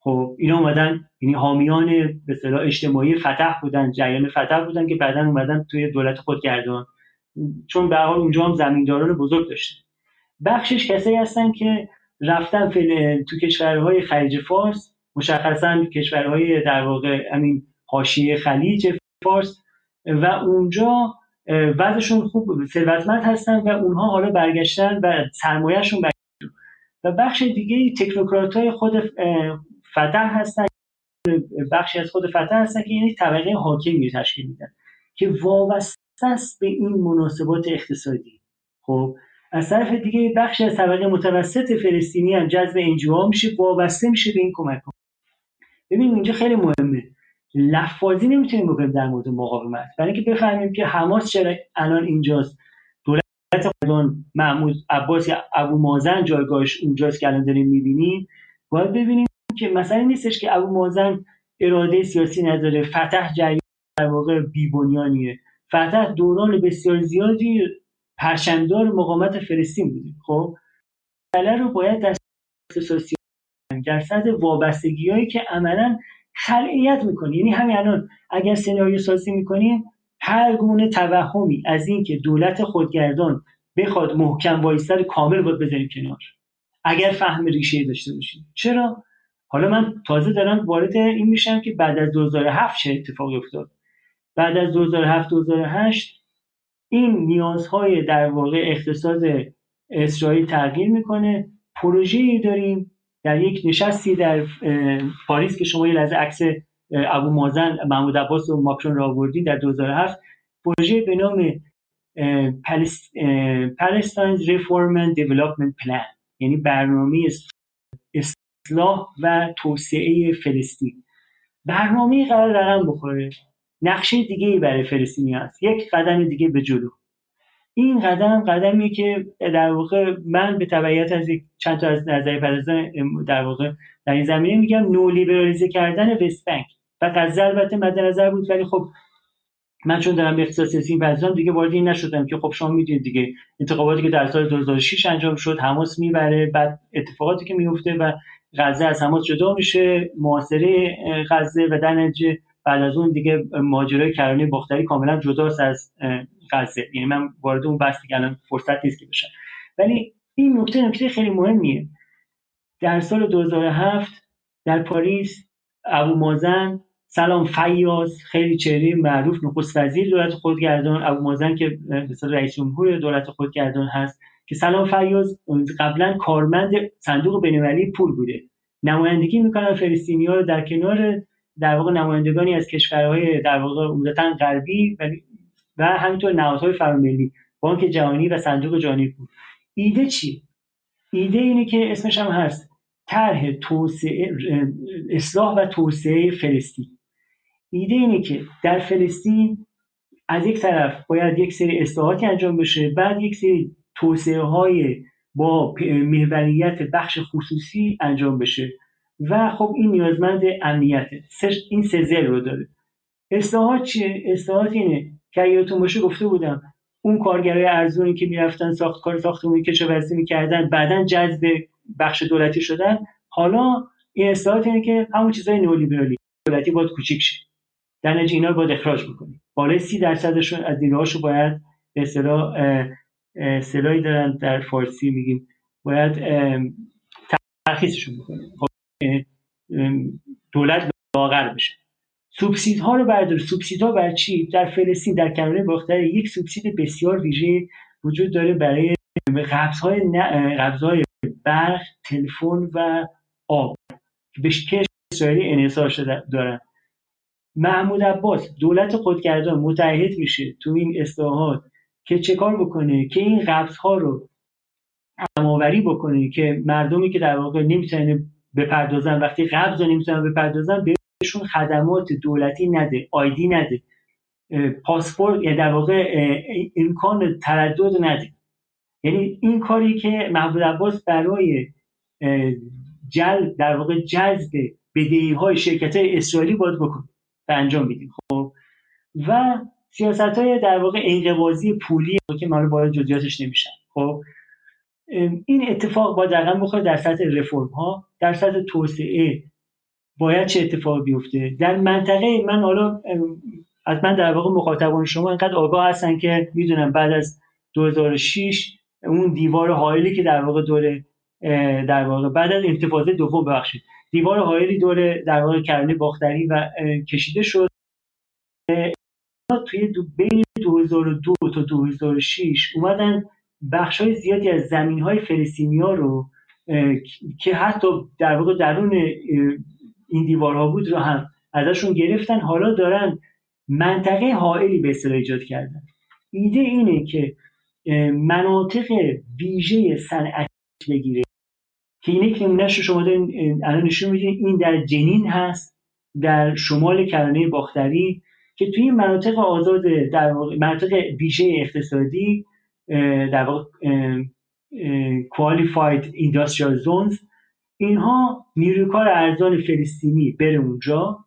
خب اینا اومدن یعنی حامیان به اصطلاح اجتماعی فتح بودن جریان فتح بودن که بعدا اومدن توی دولت خودگردان. چون به حال اونجا هم زمینداران بزرگ داشته بخشش کسایی هستن که رفتن تو کشورهای خلیج فارس مشخصا کشورهای در واقع همین حاشیه خلیج فارس. و اونجا وضعشون خوب ثروتمند هستن و اونها حالا برگشتن و سرمایهشون و بخش دیگه تکنوکرات های خود فتح هستن. بخشی از خود فتح هستن که یعنی طبقه حاکمی تشکیل میدن که وابسته است به این مناسبات اقتصادی. خب از طرف دیگه بخشی از طبقه متوسط فلسطینی هم جذب انجوها میشه وابسته میشه به این کمک ببین اینجا خیلی مهمه. لفاظی نمی‌تونیم بکنیم در مورد مقاومت. برای اینکه بفهمیم که حماس چرا الان اینجاست. خودان محمود عباس یا ابو مازن جایگاهش اونجاست که الان داریم می‌بینیم باید ببینیم که مثلا نیستش که ابو مازن اراده سیاسی نداره فتح جریان در واقع بیبنیانیه فتح دوران بسیار زیادی پرچمدار مقاومت فلسطین بوده. خب؟ رو باید در اختصاصی درصد وابستگی هایی که عملا خلعیت می‌کنه یعنی همین الان اگر سناریو سازی می‌کنیم هر گونه توهمی از اینکه دولت خودگردان بخواد محکم وایستر کامل باید بذاریم کنار. اگر فهم ریشه داشته باشیم. چرا؟ حالا من تازه دارم وارد این میشم که بعد از 2007 چه اتفاقی افتاد. بعد از 2007 2008 این نیازهای در واقع اقتصاد اسرائیل تغییر می‌کنه. پروژه‌ای داریم در یک نشستی در پاریس که شما یه لحظه عکس ابو مازن محمود عباس و ماکرون را آوردین در 2007 پروژه به نام Palestine's Reform and Development Plan یعنی برنامه اصلاح و توسعه فلسطین. برنامه قرار رقم بخوره. نقشه دیگه ای برای فلسطینی هست. یک قدم دیگه به جلو. این قدم قدمی که در واقع من به تبعیت از چند تا از نظری پردازان در واقع در این زمینه میگم نو لیبرالیزه کردن وست بانک و غزه البته مد نظر بود ولی خب من چون دارم به اقتصاد سیاسی پردازم دیگه وارد این نشدم که خب شما می‌دونید دیگه انتخاباتی که در سال 2006 انجام شد حماس می‌بره بعد اتفاقاتی که میفته و غزه از حماس جدا میشه محاصره غزه و در بعد از اون دیگه ماجرای کرانه بختری کاملا جداست از غزه. یعنی من وارد اون بحث که الان فرصت نیست که بشن ولی این نکته نکته خیلی مهمیه. در سال 2007 در پاریس ابو مازن سلام فیاض خیلی چهره معروف نخست وزیر دولت خودگردان ابو مازن که مثلا رئیس جمهور دولت خودگردان هست که سلام فیاض قبلا کارمند صندوق بین‌المللی پول بوده. نمایندگی می‌کنن فلسطینی‌ها رو در کنار در واقع نمایندگانی از کشورهای در واقع عمدتا غربی و همینطور نهادهای فراملی بانک جهانی و صندوق جهانی بود ایده چی ایده اینه که اسمش هم هست. طرح توسعه اصلاح و توسعه فلسطین. ایده اینه که در فلسطین از یک طرف باید یک سری اصلاحاتی انجام بشه بعد یک سری توسعه های با محوریت بخش خصوصی انجام بشه. و خب این نیازمند امنیته. این سه زل رو داره. اصلاحات چیه؟ اصلاحات اینه که یادتون باشه گفته بودم اون کارگرای ارزونی که می‌رفتن ساخت کار ساختمونی کشاورزی می‌کردن بعدا جذب بخش دولتی شدن حالا این اصلاحات اینه که همون چیزای نئولیبرالی دولتی باید کوچیک شه. در اینا رو باید اخراج بکنیم. بالای سی درصدشون از نیروهاشو باید به اصطلاح اصطلاحی دارن در فارسی میگیم باید ترخیصشون بکنیم. خب، دولت لاغر بشه. ها رو بردار ها بر چی؟ در فلسطین در کرانه باختر یک سوبسید بسیار ویژه وجود داره برای قبض های برق تلفن و آب. به اسرائیلی انحصار شده دارن محمود عباس دولت خودگردان متحد میشه تو این اصلاحات. که چه بکنه؟ که این قبض ها رو جمعآوری بکنه که مردمی که در واقع نمی‌تونن بپردازن وقتی قبض رو نمی‌تونن بپردازن بهشون خدمات دولتی نده آیدی نده. پاسپورت یا در واقع امکان تردد نده. یعنی این کاری که محمود عباس برای جل در واقع جذب بدهی های شرکت های اسرائیلی باید بکنه و انجام میدیم خب؟ و سیاست های در واقع انقباضی پولی که من باید جزئیاتش نمیشن خب؟ این اتفاق با دقیقا بخوره در سطح رفرم ها در سطح توسعه. باید چه اتفاق بیفته؟ در منطقه من حالا از من در واقع مخاطبان شما انقدر آگاه هستن که می‌دونم بعد از 2006 اون دیوار حائلی که در واقع دور در واقع بعد از انتفاضه دوم ببخشید. دیوار حائلی دور در واقع کرانه باختری و کشیده شد. توی دو بین 2002 تا 2006 اومدن بخش های زیادی از زمین های فلسطینی رو که حتی در واقع درون این دیوارها بود رو هم ازشون گرفتن. حالا دارن منطقه حائلی به اصطلاح ایجاد کردن. ایده اینه که مناطق ویژه صنعتی بگیره. که این یک نمونهش رو شما دارین الان نشون میدین این در جنین هست در شمال کرانه باختری که توی مناطق آزاد در مناطق ویژه اقتصادی در واقع qualified industrial zones اینها نیروی کار ارزان فلسطینی بره اونجا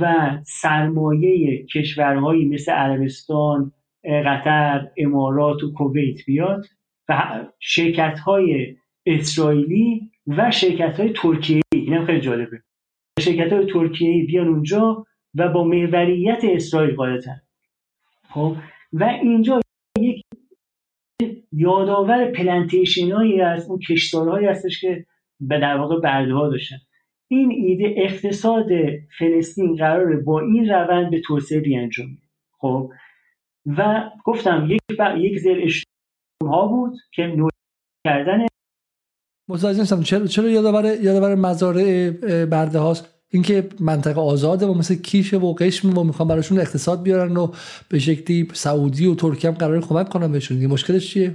و سرمایه کشورهایی مثل عربستان قطر امارات و کویت بیاد و شرکت های اسرائیلی و شرکت های ترکیه هم خیلی جالبه. شرکت های ترکیه بیان اونجا و با محوریت اسرائیل قاعدتن خب؟ و اینجا یک یادآور پلنتیشن هایی از اون کشتارهایی هستش که به در واقع برده ها داشتن. این ایده اقتصاد فلسطین قراره با این روند به توسعه بیانجام خب؟ و گفتم یک یک زل ها بود که نوع کردن متوجه نیستم چرا چرا یادآور یادآور مزارع برده هاست؟ اینکه منطقه آزاده و مثل کیش و قشم و می‌خوان براشون اقتصاد بیارن و به شکلی سعودی و ترکیه هم قرار کمک کنن بهشون. مشکلش چیه؟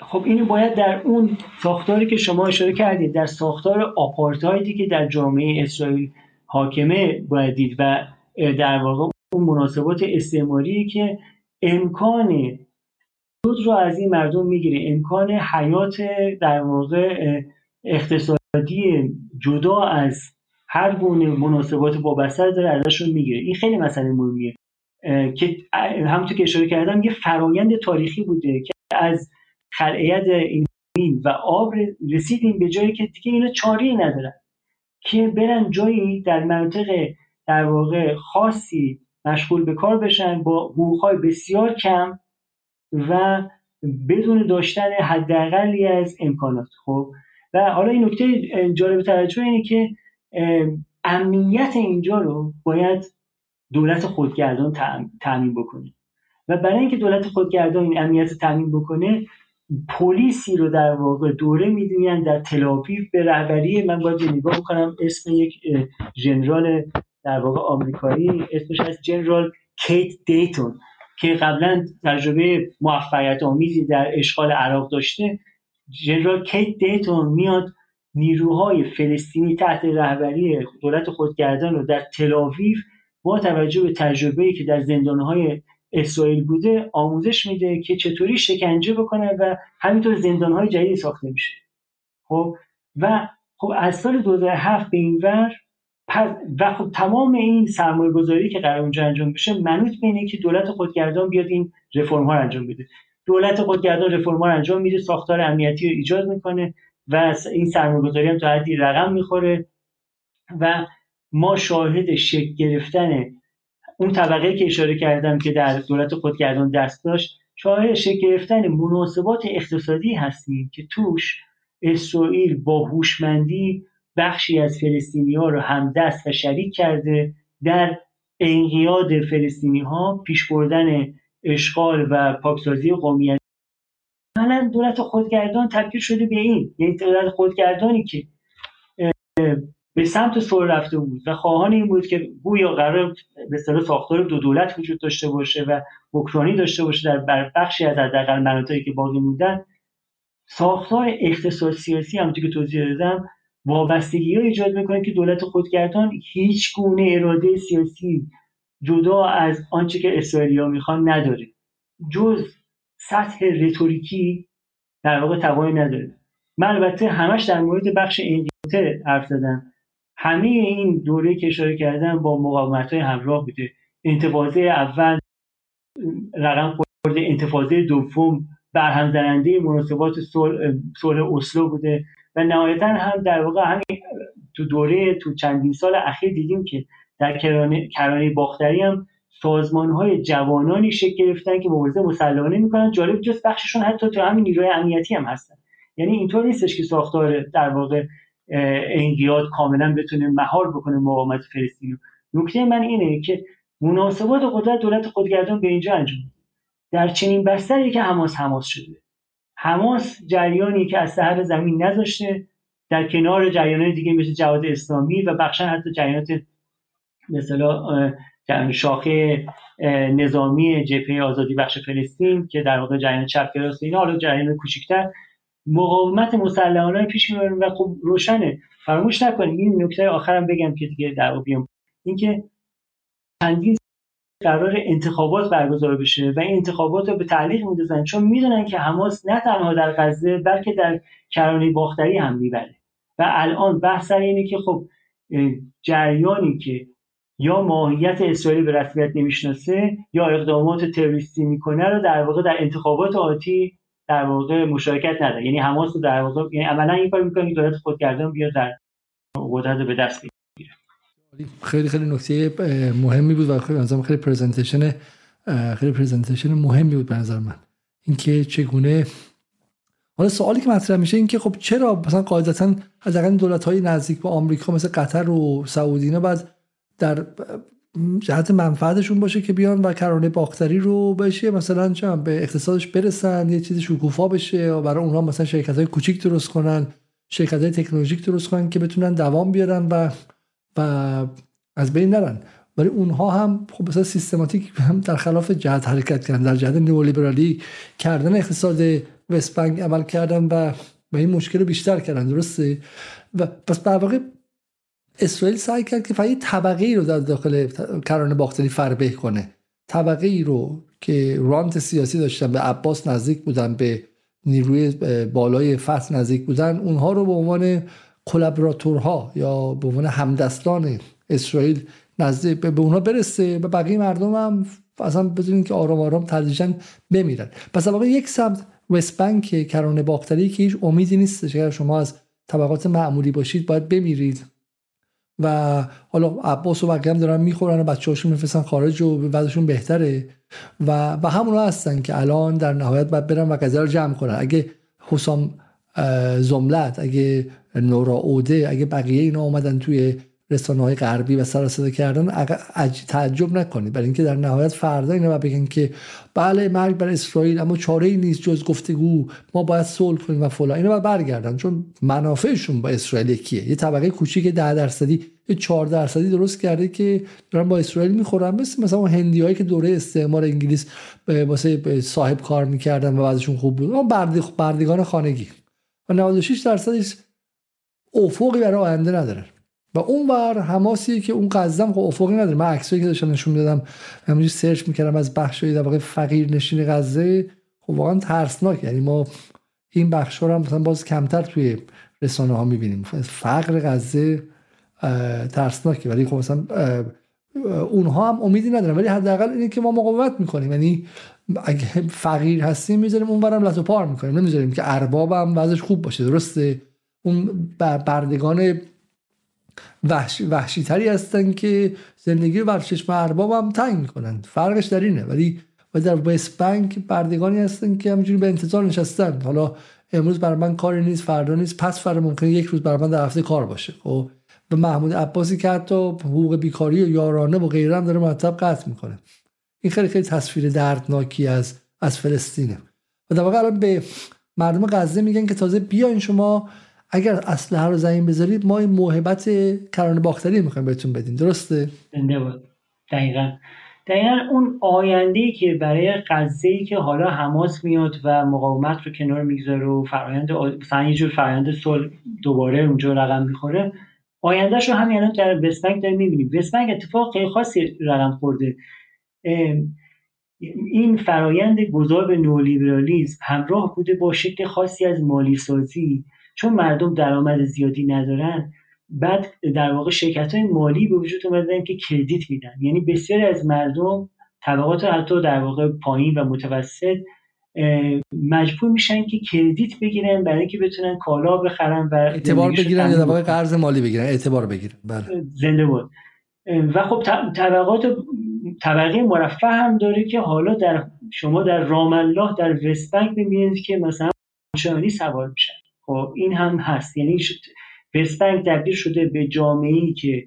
خب اینو باید در اون ساختاری که شما اشاره کردید در ساختار آپارتایدی که در جامعه اسرائیل حاکمه باید دید و در واقع اون مناسبات استعماری که امکان سود رو از این مردم می‌گیره. امکان حیات در واقع اقتصادی جدا از هر گونه مناسبات بستر داره ازشون می‌گیره. این خیلی مسئله مهمیه. که همونطور که اشاره کردم یه فرایند تاریخی بوده که از خلعیت این و آب رسیدیم به جایی که دیگه اینا چاری ندارن. که برن جایی در منطق در واقع خاصی مشغول به کار بشن با حقوقهای بسیار کم و بدون داشتن حداقلی از امکانات. خب و حالا این نکته جالب توجه اینه که امنیت اینجا رو باید دولت خودگردان تعمین بکنه. و برای اینکه دولت خودگردان این امنیت تعمین بکنه پلیسی رو در واقع دوره می‌دونن در تلاویو به رهبری من باید نگاه بکنم اسم یک ژنرال در واقع آمریکایی اسمش از جنرال کیت دیتون که قبلا تجربه موفقیت آمیزی در اشغال عراق داشته. جنرال کیت دیتون میاد نیروهای فلسطینی تحت رهبری دولت خودگردان رو در تلاویو با توجه به تجربه‌ای که در زندانهای اسرائیل بوده آموزش میده که چطوری شکنجه بکنه و همینطور زندانهای جدیدی ساخته میشه. خب؟ و خب از سال 2007 به این ور و خب تمام این سرمایه گذاری که قرار اونجا انجام بشه منوط به اینه که دولت خودگردان بیاد این رفرم ها انجام بده. دولت خودگردان رفرم ها انجام میده ساختار امنیتی رو ایجاد می‌کنه و این سرمایه گذاری هم تا حدی رقم می‌خوره و ما شاهد شکل گرفتن اون طبقه که اشاره کردم که در دولت خودگردان دست داشت شاهد شکل گرفتن مناسبات اقتصادی هستیم که توش اسرائیل با هوشمندی بخشی از فلسطینی ها رو همدست و شریک کرده در انقیاد فلسطینی ها پیش بردن اشغال و پاکسازی قومیت عملا دولت خودگردان تبدیل شده به این یعنی دولت خودگردانی که به سمت سر رفته بود و خواهان این بود که گویا قرار به اصطلاح ساختار دو دولت وجود داشته باشه و اوکراینی داشته باشه در بخشی از حداقل مناطقی که باقی بودن ساختار اقتصاد سیاسی هم که توضیح دادم وابستگی ها ایجاد می‌کنه که دولت خودگردان هیچ گونه اراده سیاسی جدا از آنچه که اسرائیلیا می‌خوان نداره. جز سطح رتوریکی در واقع توانی نداره. من البته همش در مورد بخش انگلیته حرف زدم. همه این دوره که اشاره کردم با مقاومت های همراه بوده. انتفاضه اول رقم خورده انتفاضه دوم برهم زننده مناسبات صلح اسلو بوده. و نهایتا هم در واقع همین تو دوره تو چندین سال اخیر دیدیم که در کرانه, کرانه باختری هم سازمان های جوانانی شکل گرفتن که مبارزه مسلحانه می‌کنن. جالب جز بخششون حتی تو همین نیروی امنیتی هم هستن. یعنی اینطور نیستش که ساختار در واقع انقیاد کاملا بتونه مهار بکنه مقاومت فلسطین نکته من اینه که مناسبات قدرت دولت خودگردان به اینجا انجام در چنین بستری که حماس حماس شده. حماس جریانی که از سهر زمین نذاشته در کنار جریان دیگه مثل جواد اسلامی و بخشا حتی جریانات مثلا شاخه نظامی جبهه آزادی بخش فلسطین که در واقع جریان چپگراست اینا حالا جریان کوچکتر. مقاومت مسلحانه پیش می‌برن و خب روشنه. فراموش نکنیم. این نکته آخرم بگم که دیگه در بیام. اینکه چندین قرار انتخابات برگزار بشه و این انتخابات رو به تعلیق میدازن چون می‌دونن که حماس نه تنها در غزه بلکه در کرانه باختری هم می‌بره. و الان بحث سر اینه که خب جریانی که یا ماهیت اسرائیل به رسمیت نمی‌شناسه یا اقدامات تروریستی می‌کنه رو در واقع در انتخابات آتی در واقع مشارکت نداره. یعنی حماس رو در واقع یعنی عملا این کار می‌کنه که دولت خودگردان بیاد در قدرت به دست خیلی خیلی نکته مهمی بود و خیلی خیلی پرزنتیشن خیلی پرزنتیشن مهمی بود به نظر من. اینکه چگونه حالا سوالی که مطرح میشه این که خب چرا مثلا قاعدتا از دولت های نزدیک به آمریکا مثل قطر و سعودی اینا بعد در جهت منفعتشون باشه که بیان و کرانه باختری رو بشه مثلا چه به اقتصادش برسن یه چیزی شکوفا بشه و برای اونها مثلا شرکت های کوچیک درست کنن شرکت های تکنولوژیک درست کنن که بتونن دوام بیارن و و از بین نرن. ولی اونها هم خب مثلا سیستماتیک هم در خلاف جهت حرکت کردن در جهت نئولیبرالی کردن اقتصاد وست عمل کردن و و این مشکل رو بیشتر کردن درسته؟ و پس در واقع اسرائیل سعی کرد که فقط طبقه رو در داخل کرانه باختری فربه کنه. طبقه ای رو که رانت سیاسی داشتن به عباس نزدیک بودن به نیروی بالای فتح نزدیک بودن اونها رو به عنوان کلابراتورها یا به عنوان همدستان اسرائیل نزدیک به اونها برسه و بقیه مردم هم اصلا بدونین که آرام آرام تدریجا بمیرن. پس واقعا یک سمت وست بنک کرانه باختری که هیچ امیدی نیست اگر شما از طبقات معمولی باشید باید بمیرید. و حالا عباس و بقیه هم دارن می‌خورن و بچه هاشون میفرستن خارج و بعدشون بهتره. و و همون هستن که الان در نهایت باید برن و قضیه رو جمع کنن. اگه حسام زملت اگه نورا اوده اگه بقیه اینا اومدن توی رسانه های غربی و سر صدا کردن تعجب نکنید. برای اینکه در نهایت فردا اینا بگن که بله مرگ بر اسرائیل اما چاره ای نیست جز گفتگو. ما باید صلح کنیم و فلان. اینا باید برگردن. چون منافعشون با اسرائیل کیه یه طبقه کوچیک 10 درصدی یه 4 درصدی درست کرده که دارن با اسرائیل می‌خورن. مثل مثلا اون هندیایی که دوره استعمار انگلیس واسه صاحب کار می‌کردن و بعدشون خوب بود. اون بردگان خانگی. و 96 درصدش افقی برای آینده ندارن و اون بر حماسی که اون قزم خب افقی نداره. من عکسایی که داشتم نشون می‌دادم همینجوری سرچ می‌کردم از بخشای در واقع فقیر نشین غزه خب واقعا ترسناک. یعنی ما این بخش رو هم مثلا باز کمتر توی رسانه ها می‌بینیم. فقر غزه ترسناکه. ولی خب مثلا اونها هم امیدی ندارن. ولی حداقل اینه که ما مقاومت می‌کنیم. یعنی اگه فقیر هستیم می‌ذاریم اون برم لطو پار می‌کنیم. نمی‌ذاریم که ارباب هم وضعش خوب باشه. درسته؟ اون بردگان وحشی, وحشی تری هستن که زندگی بر چشم ارباب هم تنگ می‌کنن. فرقش در اینه. ولی و در وست بنک بردگانی هستن که همینجوری به انتظار نشستن. حالا امروز بر من کاری نیست فردا نیست. پس فردا ممکنه یک روز بر من در هفته کار باشه. خب و محمود عباسی که حتی حقوق بیکاری و یارانه و غیره هم داره مرتب قطع می‌کنه. این خیلی خیلی تصویر دردناکی از از فلسطینه. و در واقع الان به مردم غزه میگن که تازه بیاین شما اگر اسلحه رو زمین بذارید ما این موهبت کرانه باختری می‌خوایم بهتون بدیم. درسته؟ زنده بود دقیقا. دقیقا اون آینده که برای غزه که حالا حماس میاد و مقاومت رو کنار می‌گذاره و فرایند مثلا یه جور فرایند صلح دوباره اونجا رقم می‌خوره آیندهش رو همین الان در وستبنک داریم می‌بینیم. وستبنک اتفاق خیلی خاصی رقم خورده. این فرایند گذار به نولیبرالیزم همراه بوده با شکل خاصی از مالی سازی چون مردم درآمد زیادی ندارن بعد در واقع شرکت های مالی به وجود اومدن که کردیت میدن. یعنی بسیاری از مردم طبقات حتی در واقع پایین و متوسط مجبور میشن که کردیت بگیرن برای اینکه بتونن کالا بخرن و اعتبار بگیرن یا در واقع قرض مالی بگیرن اعتبار بگیرن. بله. زنده بود و خب طبقات طبقه مرفه هم داره که حالا در شما در رام الله در وستبنک می‌بینید که مثلا شانی سوار میشن. خب این هم هست. یعنی وستبنک تبدیل شده به جامعه ای که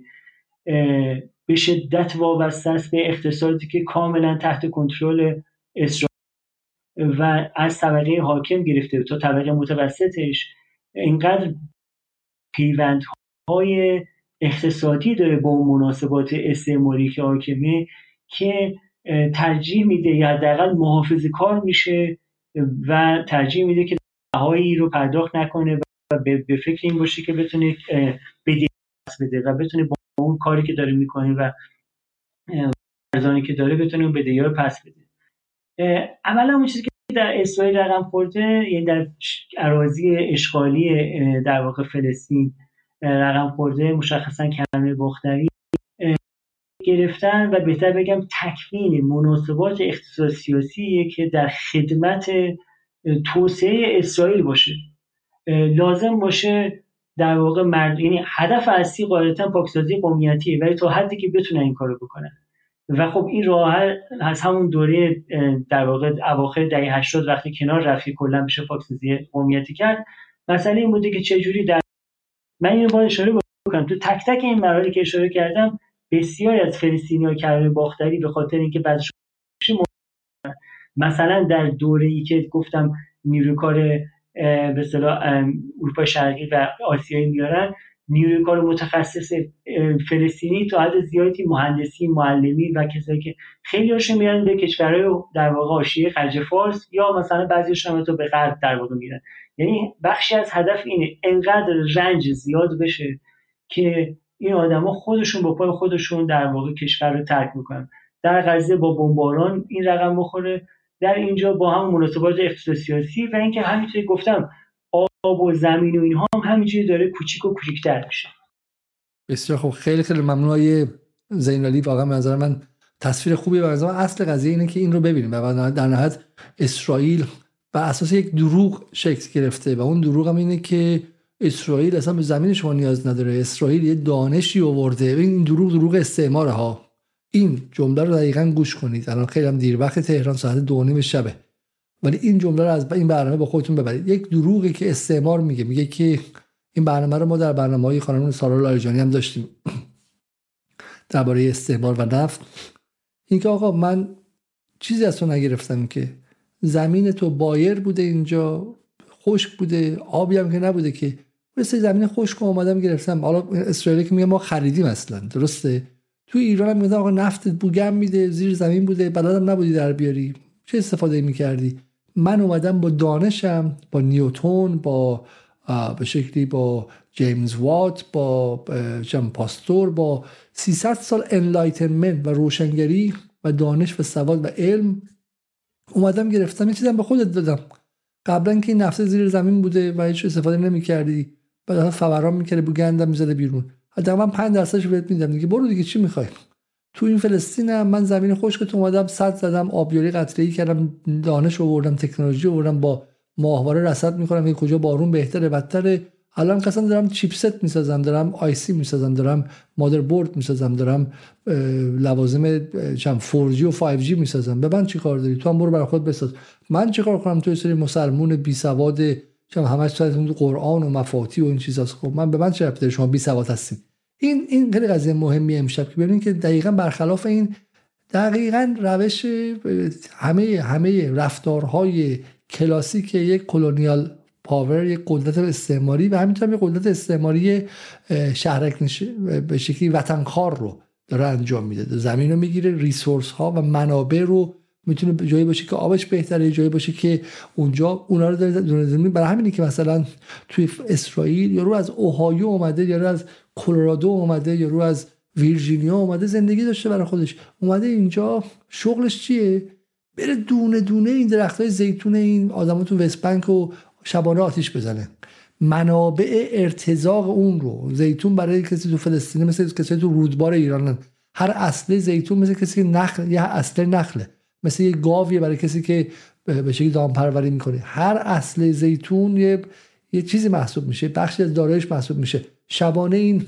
به شدت وابسته است به اقتصادی که کاملا تحت کنترل اسرائیل و از طبقه حاکم گرفته تا طبقه متوسطش. اینقدر پیوندهای اقتصادی داره با مناسبات استعماری که حاکمه که ترجیح میده یا حداقل محافظه کار میشه و ترجیح میده که بهایی رو پرداخت نکنه و به فکر این باشه که بتونه بدهی بده و بتونه با اون کاری که داره می‌کنه و ارزانی که داره بتونه اون بدهی رو پس بده. اولا اون چیزی که در اسرائیل رقم خورده یعنی در اراضی اشغالی در واقع فلسطین رقم خورده مشخصا کلمه بختری گرفتن و بهتر بگم تکوین مناسبات اقتصاد سیاسی که در خدمت توسعه اسرائیل باشه. لازم باشه در واقع مرد یعنی هدف اصلی قاعدتا پاکسازی قومیتیه ولی تا حدی که بتونن این کارو بکنن. و خب این راه از همون دوره در واقع اواخر دهه 80 وقتی کنار رفتی کلا بشه پاکسازی قومیتی کرد. مسئله این بوده که چه جوری در من اینو باید اشاره بکنم. تو تک تک این مراحلی که اشاره کردم بسیاری از فلسطینی‌ها کرده باختری به خاطر اینکه بعضش مثلا در دوره ای که گفتم نیروی کار به اصطلاح اروپا شرقی و آسیایی میارن نیروی کار متخصص فلسطینی تا حد زیادی مهندسی معلمی و کسایی که خیلی هاشون میرن به کشورهای در واقع حاشیه خلیج فارس یا مثلا بعضیشون هم به غرب در واقع میرن. یعنی بخشی از هدف اینه انقدر رنج زیاد بشه که این آدما خودشون با پای خودشون در واقع کشور رو ترک می‌کنن در غزه با بمباران این رقم بخوره. در اینجا با هم مناسبات اقتصاد سیاسی و اینکه همینطوری گفتم آب و زمین و اینها هم همینجوری داره کوچیک و کوچیکتر میشه. بسیار خب خیلی خیلی ممنون های زینالی واقعا به نظر من تصویر خوبی به نظر اصل قضیه اینه که این رو ببینیم و در نهایت اسرائیل بر اساس یک دروغ شکل گرفته و اون دروغ هم اینه که اسرائیل اصلا به زمین شما نیاز نداره. اسرائیل یه دانشی آورده. این دروغ دروغ استعمار ها این جمله رو دقیقا گوش کنید. الان خیلی هم دیر وقت تهران ساعت دو نیم شبه. ولی این جمله رو از این برنامه با خودتون ببرید. یک دروغی که استعمار میگه. میگه که این برنامه رو ما در برنامه های خانم سارا لایجانی هم داشتیم. [CLEARS THROAT] درباره استعمار و نفت. اینکه آقا من چیزی از تو نگرفتم که زمین تو بایر بوده اینجا خشک بوده آبی هم که نبوده که. مثل زمین خشک اومدم گرفتم. حالا اسرائیل که میگه ما خریدیم اصلا. درسته؟ تو ایران هم میگه آقا نفت بوگم میده زیر زمین بوده بلدم نبودی در بیاری. چه استفاده می‌کردی؟ من اومدم با دانشم با نیوتون با به شکلی با جیمز وات با ژم پاستور با 300 سال Enlightenment و روشنگری و دانش و سواد و علم اومدم گرفتم. این چیزم به خودت دادم. قبلا که این نفت زیر زمین بوده و هیچ استفاده نمی‌کردی. بعد فوران می‌کرده بو گندم می‌زده بیرون. حداقل من 5 درصدش بهت میدم دیگه. برو دیگه چی می‌خوای؟ تو این فلسطین هم من زمین خشک اومدم صد زدم آبیاری قطره‌ای کردم دانش آوردم تکنولوژی آوردم با ماهواره رصد می‌کنم. که کجا بارون بهتره بدتره. الان قسم دارم چیپست می‌سازم دارم آیسی می‌سازم دارم مادر بورد می‌سازم دارم لوازم چم 4G و 5G می‌سازم. به من چی کار داری؟ تو هم برو برای خود بساز. من چی کار کنم؟ تو سری مسلمون بی سواد چم همش تو قرآن و مفاتی و این چیزاست. خب من به من چه ربطه شما بی سواد هستین. این این خیلی قضیه مهمی امشب که ببینید که دقیقا برخلاف این دقیقا روش همه همه رفتارهای کلاسیک یک کلونیال پاور یک قدرت استعماری و همینطور یک قدرت استعماری شهرک به شکلی وطنخوار رو داره انجام میده. زمین رو می‌گیره ریسورس ها و منابع رو می‌تونه جایی باشه که آبش بهتره جایی باشه که اونجا اونا رو داره زمین. برای همینه که مثلا توی اسرائیل یا رو از اوهایو اومده یا رو از کلرادو اومده یا رو از ویرجینیا اومده زندگی داشته برای خودش. اومده اینجا شغلش چیه؟ بره دونه دونه این درخت های زیتون این آدم تو وست بنک و شبانه آتیش بزنه. منابع ارتزاق اون رو. زیتون برای کسی تو فلسطین مثل کسی تو رودبار ایران هر اصل زیتون مثل کسی نخل یه اصل نخله. مثل یه گاویه برای کسی که به شکلی دام پروری می‌کنه. هر اصل زیتون یه یه چیزی محسوب میشه بخشی از دارایش محسوب میشه. شبانه این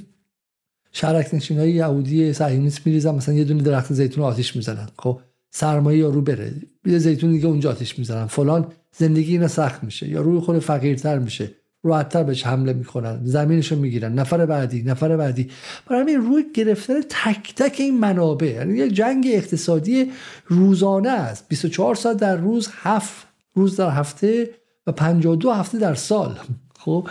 شرک نشین های یهودی صهیونیست میریزن مثلا یه دونه درخت زیتون آتیش می‌زنن. خب سرمایه یارو بره یه زیتون دیگه اونجا آتیش می‌زنن. فلان زندگی اینا سخت میشه یا روی خود فقیرتر میشه. راحتتر بهش حمله می‌کنن زمینش رو می‌گیرن نفر بعدی نفر بعدی. برای همین روی گرفتن تک تک این منابع یعنی یک جنگ اقتصادی روزانه است. 24 ساعت در روز هفت روز در هفته و 52 هفته در سال. خب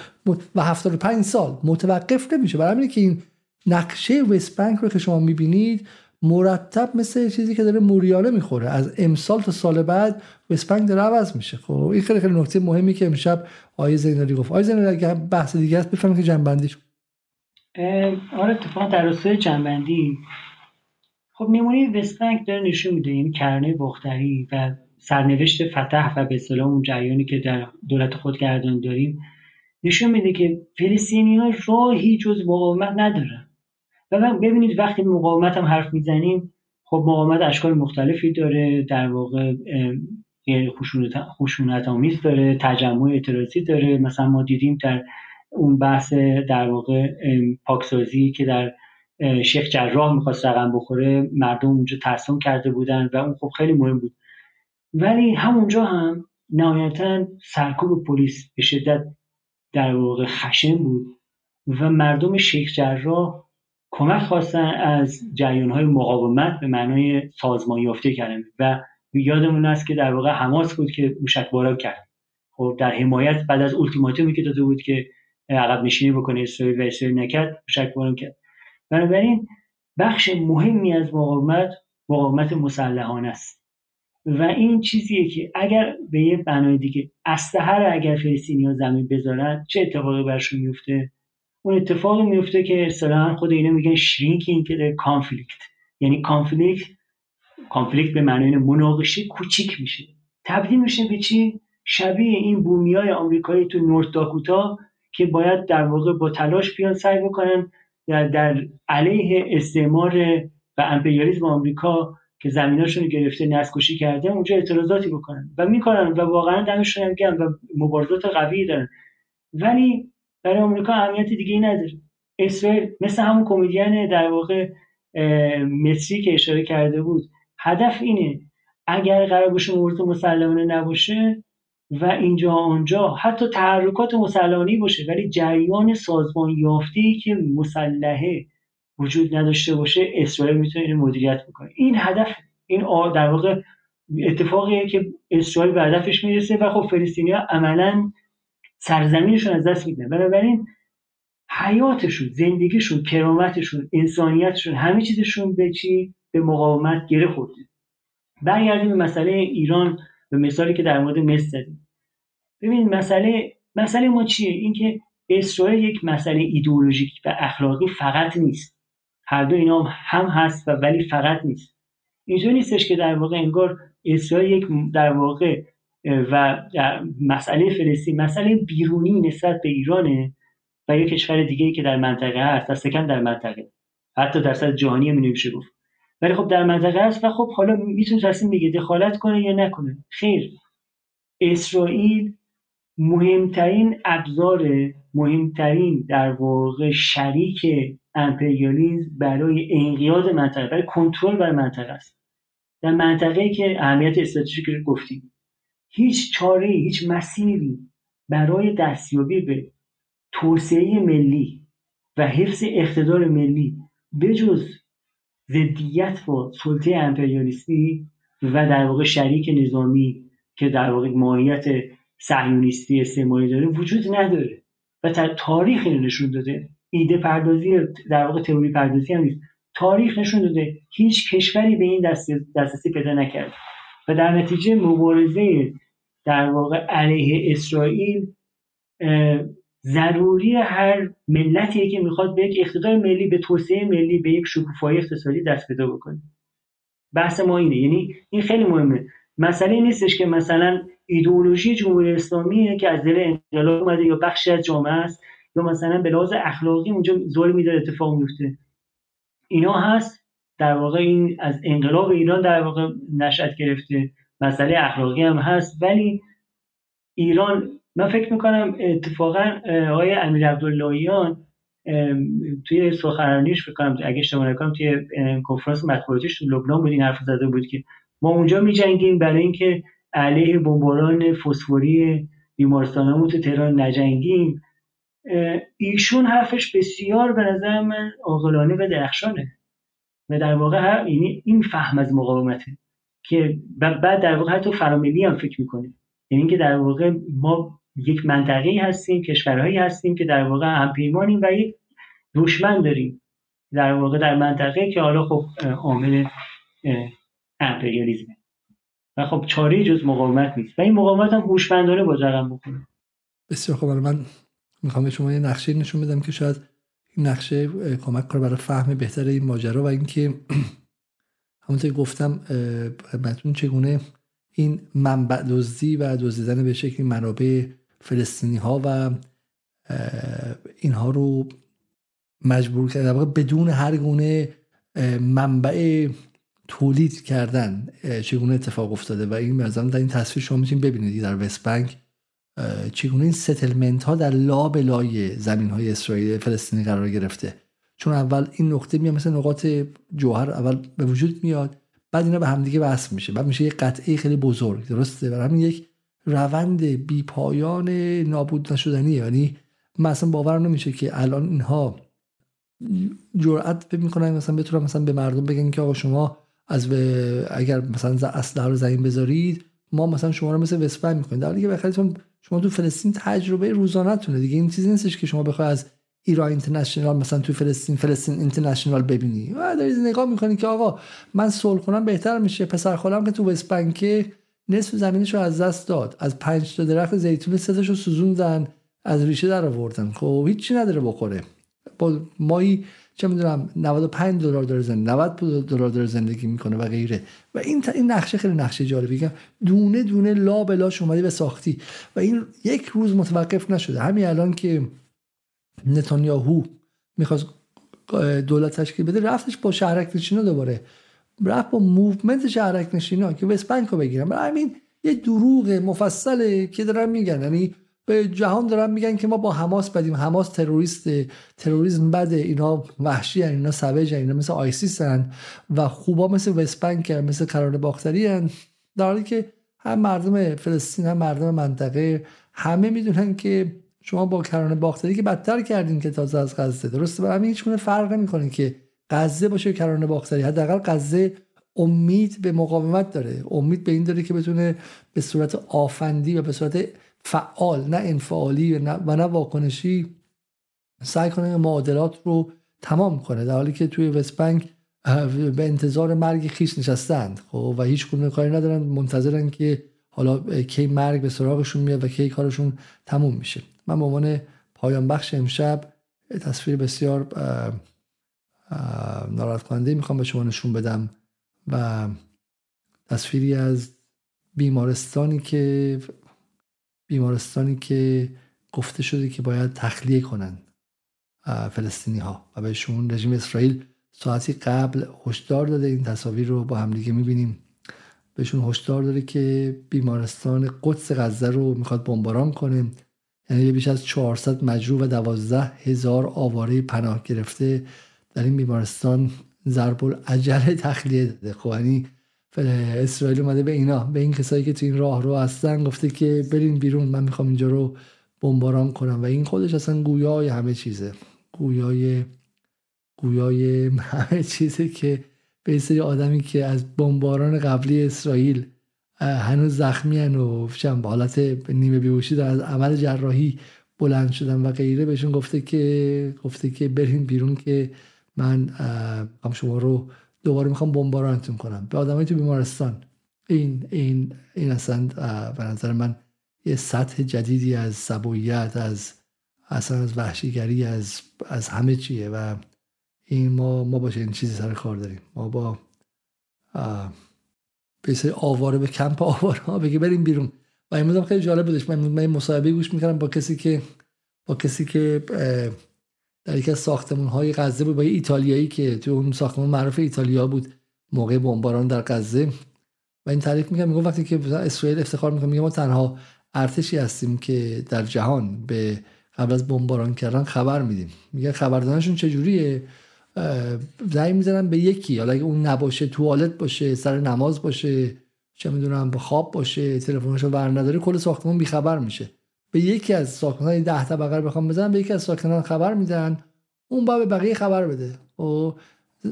و 75 سال. متوقف نمیشه. برای همین که این نقشه وست بانک رو که شما می‌بینید مرتب مثل چیزی که داره موریانه می‌خوره. از امسال تا سال بعد وسپنگ داره عوض میشه. خب این خیلی خیلی نکته مهمی که امشب آیه زینالی گفت. آیه زینالی اگه بحث دیگه است بفهمید که جنبندیش آره اتفاقا در راستای جنبندی. خب نمونه وسپنگ داره نشون میده. این کرنه بختری و سرنوشت فتح و به اصطلاح اون جریانی که در دولت خودگردان داریم نشون میده که فلسطینی‌ها راهی جز مقاومت ندارن. و ببینید وقتی مقاومت هم حرف می‌زنیم خب مقاومت اشکال مختلفی داره. در واقع خشونت آمیز داره تجمع اعتراضی داره. مثلا ما دیدیم در اون بحث در واقع پاکسازی که در شیخ جراح می‌خواست رقم بخوره مردم اونجا ترسم کرده بودن و اون خب خیلی مهم بود. ولی همونجا هم نهایتا سرکوب پلیس به شدت در واقع خشن بود و مردم شیخ جراح کمک خواستن از جریان های مقاومت به معنای سازمان یافته کردن و یادمون است که در واقع حماس بود که موشکبارا کرد. خب در حمایت بعد از التیماتومی که داده بود که عقب نشینی بکنه اسرائیل و اسرائیل نکرد موشکبارا کرد. بنابراین بخش مهمی از مقاومت مقاومت مسلحانه است. و این چیزیه که اگر به یه بنای دیگه اسلحه اگر فلسطینی‌ها زمین بذارن چه اتفاقی برشون میفته؟ اون اتفاقی میفته که اصطلاحا خود اینا میگن شرینکینگ کانفلیکت یعنی کانفلیکت کانفلیکت به معنای مناقشه کوچیک میشه. تبدیل میشه به چی؟ شبیه این بومیای آمریکایی تو نورت داکوتا که باید در واقع با تلاش بیان سعی بکنن در, در علیه استعمار و امپریالیسم آمریکا که زمیناشون گرفته نسکشی کرده اونجا اعتراضاتی بکنن. و می‌کنن و واقعا دمشون هم و مبارزات قوی دارن. ولی برای آمریکا اهمیت دیگه ای نداره. اسرائیل مثل همون کمدین در واقع مصری که اشاره کرده بود. هدف اینه اگر قرار باشه مورد مسلمانه نباشه و اینجا آنجا حتی تحرکات مسلمانی باشه ولی جریان سازمان یافتی که مسلحه وجود نداشته باشه اسرائیل می‌تونه این مدیریت بکنه. این هدف این در واقع اتفاقیه که اسرائیل به هدفش می‌رسه و خب فلسطینیا عملا سرزمینشون از دست میدن. بنابراین حیاتشون زندگیشون کرامتشون انسانیتشون همه چیزشون به چی؟ به مقاومت گره خورده. برگردیم به مسئله ایران به مثالی که در مورد مصر زدیم. ببین مسئله مسئله ما چیه؟ اینکه اسرائیل یک مسئله ایدئولوژیک و اخلاقی فقط نیست. هر دو اینا هم هست و ولی فقط نیست. اینجوری نیستش که در واقع انگار اسرائیل یک در واقع و مسئله فلسطین مسئله بیرونی نسبت به ایرانه و یک کشور دیگه که در منطقه هست دست کم در منطقه. حتی در سطح جهانی هم گفت. ولی خب در منطقه هست و خب حالا می‌تونه تصمیم بگیره دخالت کنه یا نکنه. خیر. اسرائیل مهمترین ابزار مهمترین در واقع شریک امپریالیزم برای انقیاد منطقه برای کنترل بر منطقه است. در منطقه که اهمیت استراتژیک گفتیم. هیچ چاره هیچ مسیری برای دستیابی به توسعه ملی و حفظ اقتدار ملی بجز ضدیت با سلطه امپریالیستی و در واقع شریک نظامی که در واقع ماهیت صهیونیستی استعماری داره وجود نداره و تاریخ نشون داده. ایده پردازی در واقع تئوری پردازی هم نیست. تاریخ نشون داده. هیچ کشوری به این دست دسترسی پیدا نکرد و در نتیجه مبارزه در واقع علیه اسرائیل ضروری هر ملتی که می‌خواد به یک اقتدار ملی به توسعه ملی به یک شکوفایی اقتصادی دست پیدا بکنه. بحث ما اینه. یعنی این خیلی مهمه. مسئله نیستش که مثلا ایدئولوژی جمهوری اسلامی که از دل انقلاب اومده یا بخشی از جامعه است یا مثلا به لحاظ اخلاقی اونجا ظلمی داره اتفاق میفته اینا هست. در واقع این از انقلاب ایران در واقع نشأت گرفته. مسئله اخلاقی هم هست. ولی ایران من فکر می‌کنم اتفاقا آقای امیر عبداللهیان توی سخنرانیش فکر کنم اگه اشتباه نکنم توی کنفرانس مطبوعاتیش تو لبنان بود این حرف زده بود که ما اونجا میجنگیم برای اینکه علیه بمباران فسفوری بیمارستانمون تو تهران نجنگیم. ایشون حرفش بسیار به نظر من عاقلانه و درخشانه و در واقع یعنی این فهم از مقاومته که بعد در واقع حتی فراملی هم فکر می‌کنه. یعنی اینکه در واقع ما یک منطقه هستیم کشورهایی هستیم که در واقع همپیمانیم و یک دشمن داریم در واقع در منطقه که حالا خب عامل امپریالیزمه. و خب چاره جز مقاومت نیست. و این مقاومت هم هوشمندانه با رقم بکنه. بسیار خب من می‌خوام به شما یه نقشه نشون بدم که شاید این نقشه کمک کنه برای فهم بهتر این ماجرا و اینکه [CLEARS THROAT] همونطور که گفتم خدمتتون چگونه این منبع دزدی و دزدیدن به شکل منابع فلسطینی ها و اینها رو مجبور کرده بدون هر گونه منبع تولید کردن چگونه اتفاق افتاده. و این مثلا در این تصویر شما می‌تونید ببینید در وست بنک چگونه این ستلمنت ها در لابلای زمین های اسرائیل فلسطینی قرار گرفته. چون اول این نقطه میاد مثل نقاط جوهر اول به وجود میاد بعد اینا به همدیگه وصل میشه. بعد میشه یه قطعه خیلی بزرگ درسته؟ و همین یک روند بی پایان نابود نشدنیه. یعنی مثلا باور نمیشه که الان اینها جرأت می‌کنن مثلا بتونن مثلا به مردم بگن که آقا شما از اگر مثلا اسلحه رو زمین بذارید ما مثلا شما رو مثل وسپن می‌کنیم. در حالی که بخاطر شما تو فلسطین تجربه روزانه تونه دیگه. این چیزی نیستش که شما بخوای از ایران اینترنشنال مثلا تو فلسطین فلسطین اینترنشنال ببینی. و دارید نگاه می‌کنی که آقا من صلح کنم بهتر میشه پسر خالم که تو وست نصف زمینش رو از دست داد. از پنج تا درخت زیتون سه رو سوزوندن از ریشه در آوردن. خب هیچی نداره بخوره. با ماهی چه می‌دونم 95 دلار داره زندگی 90 دلار داره زندگی می‌کنه و غیره. و این این نقشه خیلی نقشه جالبی دونه دونه لا به لاش اومده به ساختی. و این یک روز متوقف نشده. همین الان که نتانیاهو می‌خواست دولت تشکیل بده رفتش با شهرک نشینا دوباره. رفت با movement شهرک نشینا که West Bank رو بگیرن برای همین یه دروغ مفصله که دارن میگن یعنی به جهان دارن میگن که ما با حماس بدیم حماس تروریست تروریسم بده اینا وحشی هن. اینا سوج اینا مثل آیسیس هن. و خوبا مثل وسپنک مثل قرار باختری هن. در حالی که هم مردم فلسطین هم مردم منطقه همه می‌دونن که شما با کرانه باختری که بدتر کردین که تازه از غزه درسته و همین هیچ فرق نمی‌کنه که غزه باشه کرانه باختری. حداقل غزه امید به مقاومت داره. امید به این داره که بتونه به صورت آفندی و به صورت فعال نه انفعالی و نه, و نه واکنشی سعی کنه معادلات رو تمام کنه. در حالی که توی وست بنک به انتظار مرگ خیش نشستند. خب و هیچ گونه کاری ندارن. منتظرن که حالا کی مرگ به سراغشون میاد و کی کارشون تموم میشه. من به عنوان پایان بخش امشب تصویر بسیار ناراحت کننده می‌خوام به شما نشون بدم و تصویری از بیمارستانی که بیمارستانی که گفته شده که باید تخلیه کنن فلسطینی ها و بهشون رژیم اسرائیل ساعتی قبل هشدار داده. این تصاویر رو با همدیگه می‌بینیم. بهشون هشدار داده که بیمارستان قدس غزه رو می‌خواد بمباران کنه. یعنی بیش از 400 مجروح و 12 هزار آواره پناه گرفته در این بیمارستان ضرب العجل تخلیه داده. خب یعنی اسرائیل اومده به اینا به این کسایی که تو این راه رو هستن گفته که برین بیرون من می‌خوام اینجا رو بمباران کنم. و این خودش اصلا گویای همه چیزه. گویای گویای همه چیزه که به سری آدمی که از بمباران قبلی اسرائیل هنوز زخمی و به حالت نیمه بیهوشی از عمل جراحی بلند شدن و غیره بهشون گفته که گفته که برین بیرون که من شما رو دوباره می‌خوام بمبارانتون کنم. به آدمای تو بیمارستان. این این این اصلا به نظر من یه سطح جدیدی از سبویت از اصلا از وحشیگری از از همه چیه و این ما ما باشه این چیزی سر کار داریم. ما با به آواره به کمپ آواره ها بگی بریم بیرون. و این خیلی جالب بودش. من من مصاحبه گوش می‌کردم با کسی که با کسی که در یکی از ساختمون های غزه بود با ایتالیایی که تو اون ساختمون معروف ایتالیا بود موقع بمباران در غزه. و این تعریف میگم میگم وقتی که اسرائیل افتخار می‌کنه میگه ما تنها ارتشی هستیم که در جهان به قبل از بمباران کردن خبر میدیم. میگه خبردانشون چجوریه؟ زنگ می‌زنن به یکی. حالا اگه اون نباشه توالت باشه سر نماز باشه چه می‌دونم خواب باشه تلفنشو ور نداره کل ساختمان بیخبر میشه. به یکی از ساکنان ده طبقه بخوام بزنن به یکی از ساکنان خبر میدن. اون با به بقیه خبر بده. و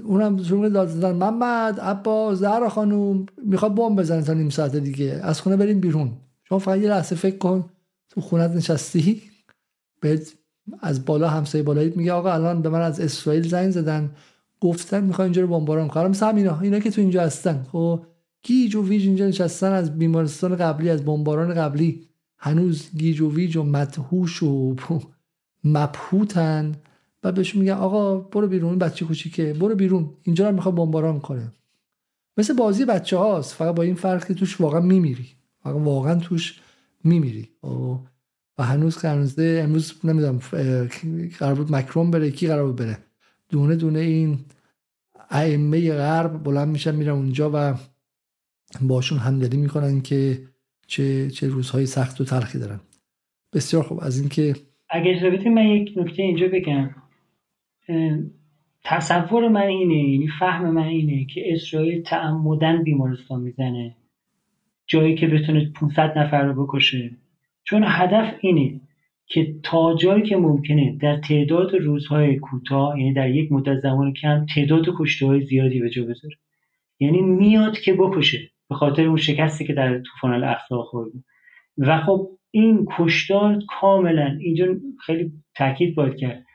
اونم شروع داد زدن. محمد عباس زهرا خانوم می‌خواد بمب بزنه تا نیم ساعت دیگه. از خونه بریم بیرون. شما فقط یه لحظه فکر کن. تو خونت نشستی؟ بهت از بالا همسایه بالایی میگه آقا الان به من از اسرائیل زنگ زدن. گفتن می‌خوان اینجا رو بمباران کنم مثل همینا اینا که تو اینجا هستن. خب گیج و ویج اینجا نشستن از بیمارستان قبلی از بمباران قبلی. هنوز گیج و ویج و مدهوش و مبهوتن. و بهشون میگن آقا برو بیرون بچه کوچیکه. برو بیرون. اینجا رو می‌خواد بمباران کنه. مثل بازی بچه هاست فقط با این فرق که توش واقعا میمیری. فقط واقعا توش میمیری. و هنوز غر نزده امروز نمی‌دونم قرار بود مکرون بره. کی قرار بود بره؟ دونه دونه این ائمه غرب بلند میشن میرن اونجا و باشون همدلی می‌کنن که چه چه روزهای سخت و تلخی دارن. بسیار خوب. از اینکه اگر اجازه من یک نکته اینجا بگم. تصور من اینه یعنی فهم من اینه که اسرائیل تعمدن بیمارستان می‌زنه. جایی که بتونه 500 نفر رو بکشه. چون هدف اینه که تا جایی که ممکنه در تعداد روزهای کوتاه یعنی در یک مدت زمان کم تعداد کشته های زیادی به جا بذاره. یعنی میاد که بکشه. به خاطر اون شکستی که در طوفان الاقصا خورد. و خب این کشتار کاملا اینجا خیلی تاکید باید کرد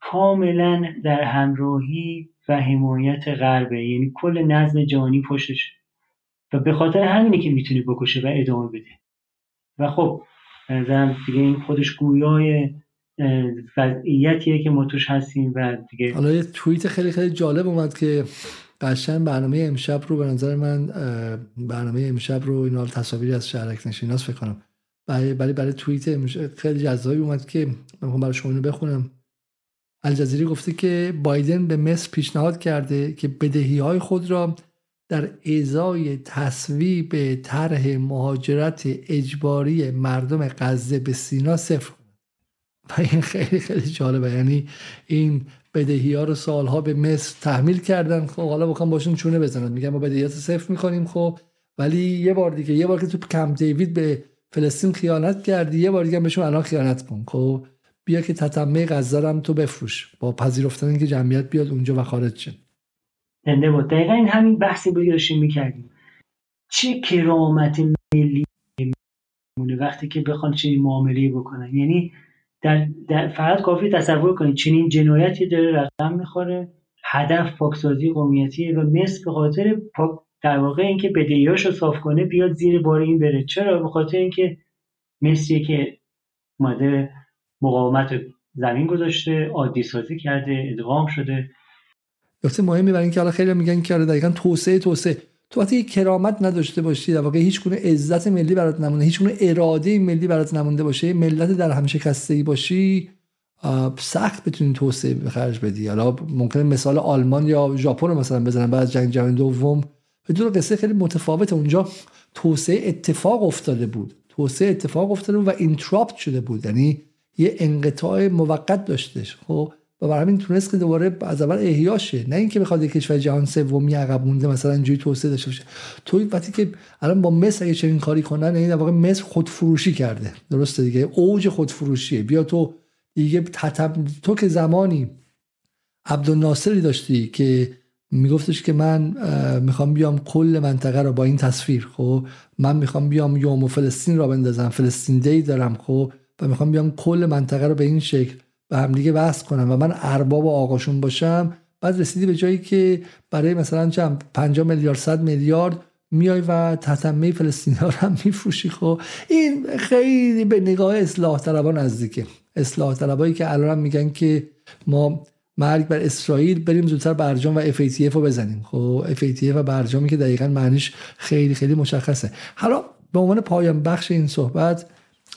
کاملا در همراهی و حمایت غربه یعنی کل نظم جهانی پشتش. و به خاطر همینه که می‌تونه بکشه و ادامه بده. و خب نظرم دیگه این خودش گویای وضعیتیه که ما توش هستیم و دیگه حالا یه توییت خیلی خیلی جالب اومد که قشن برنامه امشب رو به نظر من برنامه امشب رو این تصاویری از شهرک نشیناس فکر کنم. برای برای برای توییت خیلی جذابی اومد که من برای شما اینو بخونم. الجزیره گفته که بایدن به مصر پیشنهاد کرده که بدهی های خود را در ازای تصویب طرح مهاجرت اجباری مردم غزه به سینا صفر و [LAUGHS] این خیلی خیلی جالبه. یعنی این بدهی ها رو سالها به مصر تحمیل کردن. خب حالا بخوام باشون چونه بزنن میگن ما بدهیات صفر می‌کنیم. خب ولی یه بار دیگه یه بار که تو کم دیوید به فلسطین خیانت کردی یه بار دیگه بهشون الان خیانت کن. خب بیا که تتمه غزه تو بفروش. با پذیرفتن اینکه جمعیت بیاد اونجا و خارج شه. زنده بود دقیقا این همین بحثی بود داشتیم می‌کردیم. چه کرامت ملی وقتی که بخوان چنین معامله بکنن؟ یعنی در, در فقط کافی تصور کنید چنین جنایتی داره رقم می‌خوره هدف پاکسازی قومیتیه و مثل به خاطر پاک در واقع اینکه بدهیاشو صاف کنه بیاد زیر بار این بره. چرا؟ به خاطر اینکه مثلی که اومده مقاومت زمین گذاشته عادی سازی کرده ادغام شده. نکته مهمی برای اینکه حالا خیلی میگن که آره دقیقاً توسعه توسعه. تو وقتی کرامت نداشته باشی در واقع هیچ گونه عزت ملی برات نمونده هیچ گونه اراده ملی برات نمونده باشه ملت در هم شکسته ای باشی سخت بتونی توسعه به خرج بدی. حالا ممکنه مثال آلمان یا ژاپن مثلا بزنن بعد از جنگ جهانی دوم. بدون قصه خیلی متفاوت اونجا توسعه اتفاق افتاده بود. توسعه اتفاق افتاده بود و اینتراپت شده بود. یعنی یه انقطاع موقت داشتش. خب و برای همین تونست که دوباره از اول احیا شه. نه اینکه بخواد یک کشور جهان سومی عقب مونده مثلا اینجوری توسعه داشته باشه. تو وقتی که الان با مصر اگه چنین کاری کنن این در واقع مصر خودفروشی کرده. درسته دیگه؟ اوج خودفروشیه. بیا تو دیگه تو که زمانی عبدالناصری داشتی که میگفتش که من می‌خوام بیام کل منطقه رو با این تصویر خب؟ من می‌خوام بیام یوم و فلسطین را بندازم. فلسطین دی دارم خب؟ و می‌خوام بیام کل منطقه رو به این شکل به هم دیگه وصل کنم و من ارباب و آقاشون باشم بعد رسیدی به جایی که برای مثلا چند 50 میلیارد 100 میلیارد میای و تتمه فلسطینی ها رو هم میفروشی. خب این خیلی به نگاه اصلاح طلبان نزدیکه. اصلاح طلبایی که الان میگن که ما مرگ بر اسرائیل بریم زودتر برجام و FATF رو بزنیم. خب FATF و برجامی که دقیقا معنیش خیلی خیلی مشخصه. حالا به عنوان پایان بخش این صحبت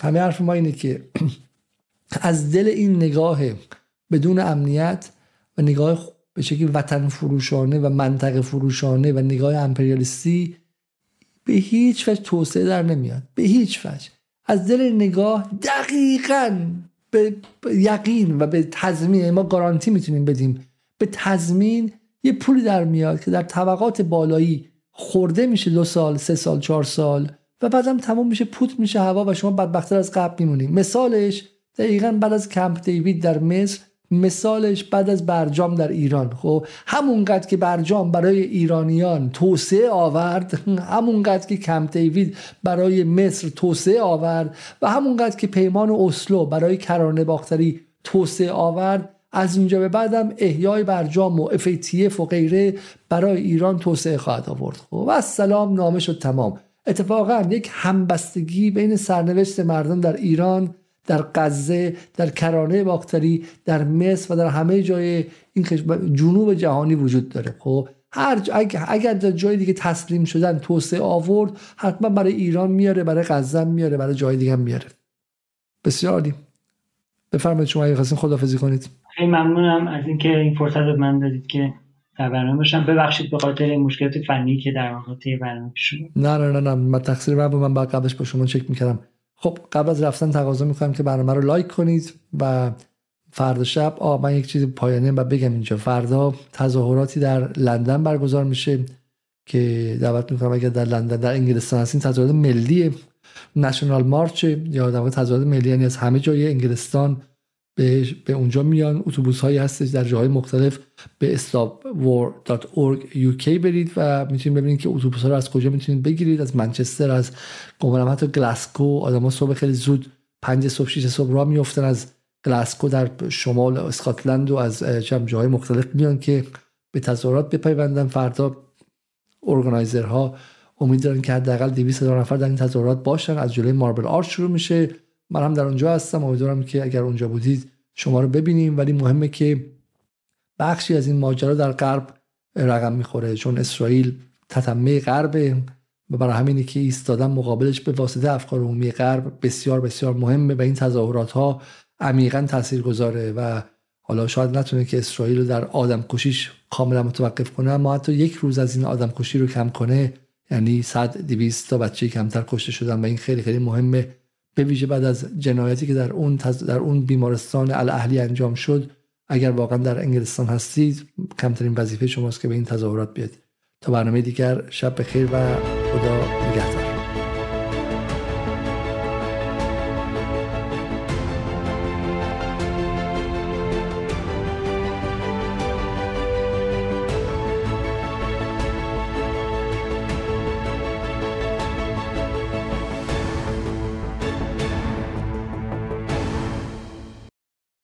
همه حرف ما اینه که [CLEARS THROAT] از دل این نگاه بدون امنیت و نگاه به شکل وطن فروشانه و منطقه فروشانه و نگاه امپریالیستی به هیچ وجه توسعه در نمیاد. به هیچ وجه. از دل نگاه دقیقا به یقین و به تضمین ما گارانتی می‌تونیم بدیم. به تضمین یه پولی در میاد که در طبقات بالایی خورده میشه دو سال سه سال چهار سال و بعدم تموم میشه پوت میشه هوا و شما بدبختتر از قبل میمونیم مثالش دقیقا بعد از کمپ دیوید در مصر مثالش بعد از برجام در ایران. خب همونقدر که برجام برای ایرانیان توسعه آورد [LAUGHS] همونقدر که کم دیوید برای مصر توسعه آورد و همونقدر که پیمان اسلو برای کرانه باختری توسعه آورد از اینجا به بعدم احیای برجام و FATF و غیره برای ایران توسعه خواهد آورد. خب و سلام نامه شد تمام. اتفاقا یک همبستگی بین سرنوشت مردم در ایران در غزه در کرانه باختری در مصر و در همه جای این جنوب جهانی وجود داره. خب هر اگر در جای دیگه تسلیم شدن توسعه آورد حتما برای ایران میاره برای غزه میاره برای جای دیگه میاره. بسیار عالی. بفرمایید شما اگه خواستین خدافظی کنید. خیلی ممنونم از اینکه این فرصت رو من دادید که در برنامه باشم. ببخشید به خاطر مشکلات فنی که در واقع برنامه پیش نه نه نه نه. من تقصیر من من بعد قبلش با شما چک می‌کردم. خب قبل از رفتن تقاضا می‌کنم که برنامه رو لایک کنید و فردا شب آ من یک چیز پایانی و بگم اینجا. فردا تظاهراتی در لندن برگزار میشه که دعوت می‌کنم اگر در لندن در انگلستان هستین تظاهرات ملی نشنال مارچ یا در تظاهرات ملی یعنی از همه جای انگلستان به, به اونجا میان. اتوبوس هایی هستش در جاهای مختلف. به stopwar.org UK برید و می‌تونید ببینید که اتوبوس ها رو از کجا می‌تونید بگیرید. از منچستر از گمانم حتی گلاسکو آدم صبح خیلی زود پنج صبح شیش صبح راه میفتن از گلاسکو در شمال اسکاتلند و از جاهای مختلف میان که به تظاهرات بپیوندن. فردا organizer ها امید دارن که حداقل 200 هزار نفر در این تظاهرات باشن. از جلوی Marble Arch شروع میشه. من هم در اونجا هستم. امیدوارم که اگر اونجا بودید شما رو ببینیم. ولی مهمه که بخشی از این ماجرا در غرب رقم می‌خوره. چون اسرائیل تتمه غرب و برای همینی که ایستادن مقابلش به واسطه افکار عمومی غرب بسیار بسیار مهمه و این تظاهرات ها عمیقا تاثیر گذاره و حالا شاید نتونه که اسرائیل رو در آدم کشیش کاملا متوقف کنه اما حتی یک روز از این آدم کشی رو کم کنه یعنی 100 200 تا بچه کمتر کشته شدن و این خیلی خیلی مهمه. به ویژه بعد از جنایتی که در اون در اون بیمارستان الاهلی انجام شد اگر واقعا در انگلستان هستید کمترین وظیفه شماست که به این تظاهرات بیاد تا برنامه دیگر شب بخیر و خدا نگهدار.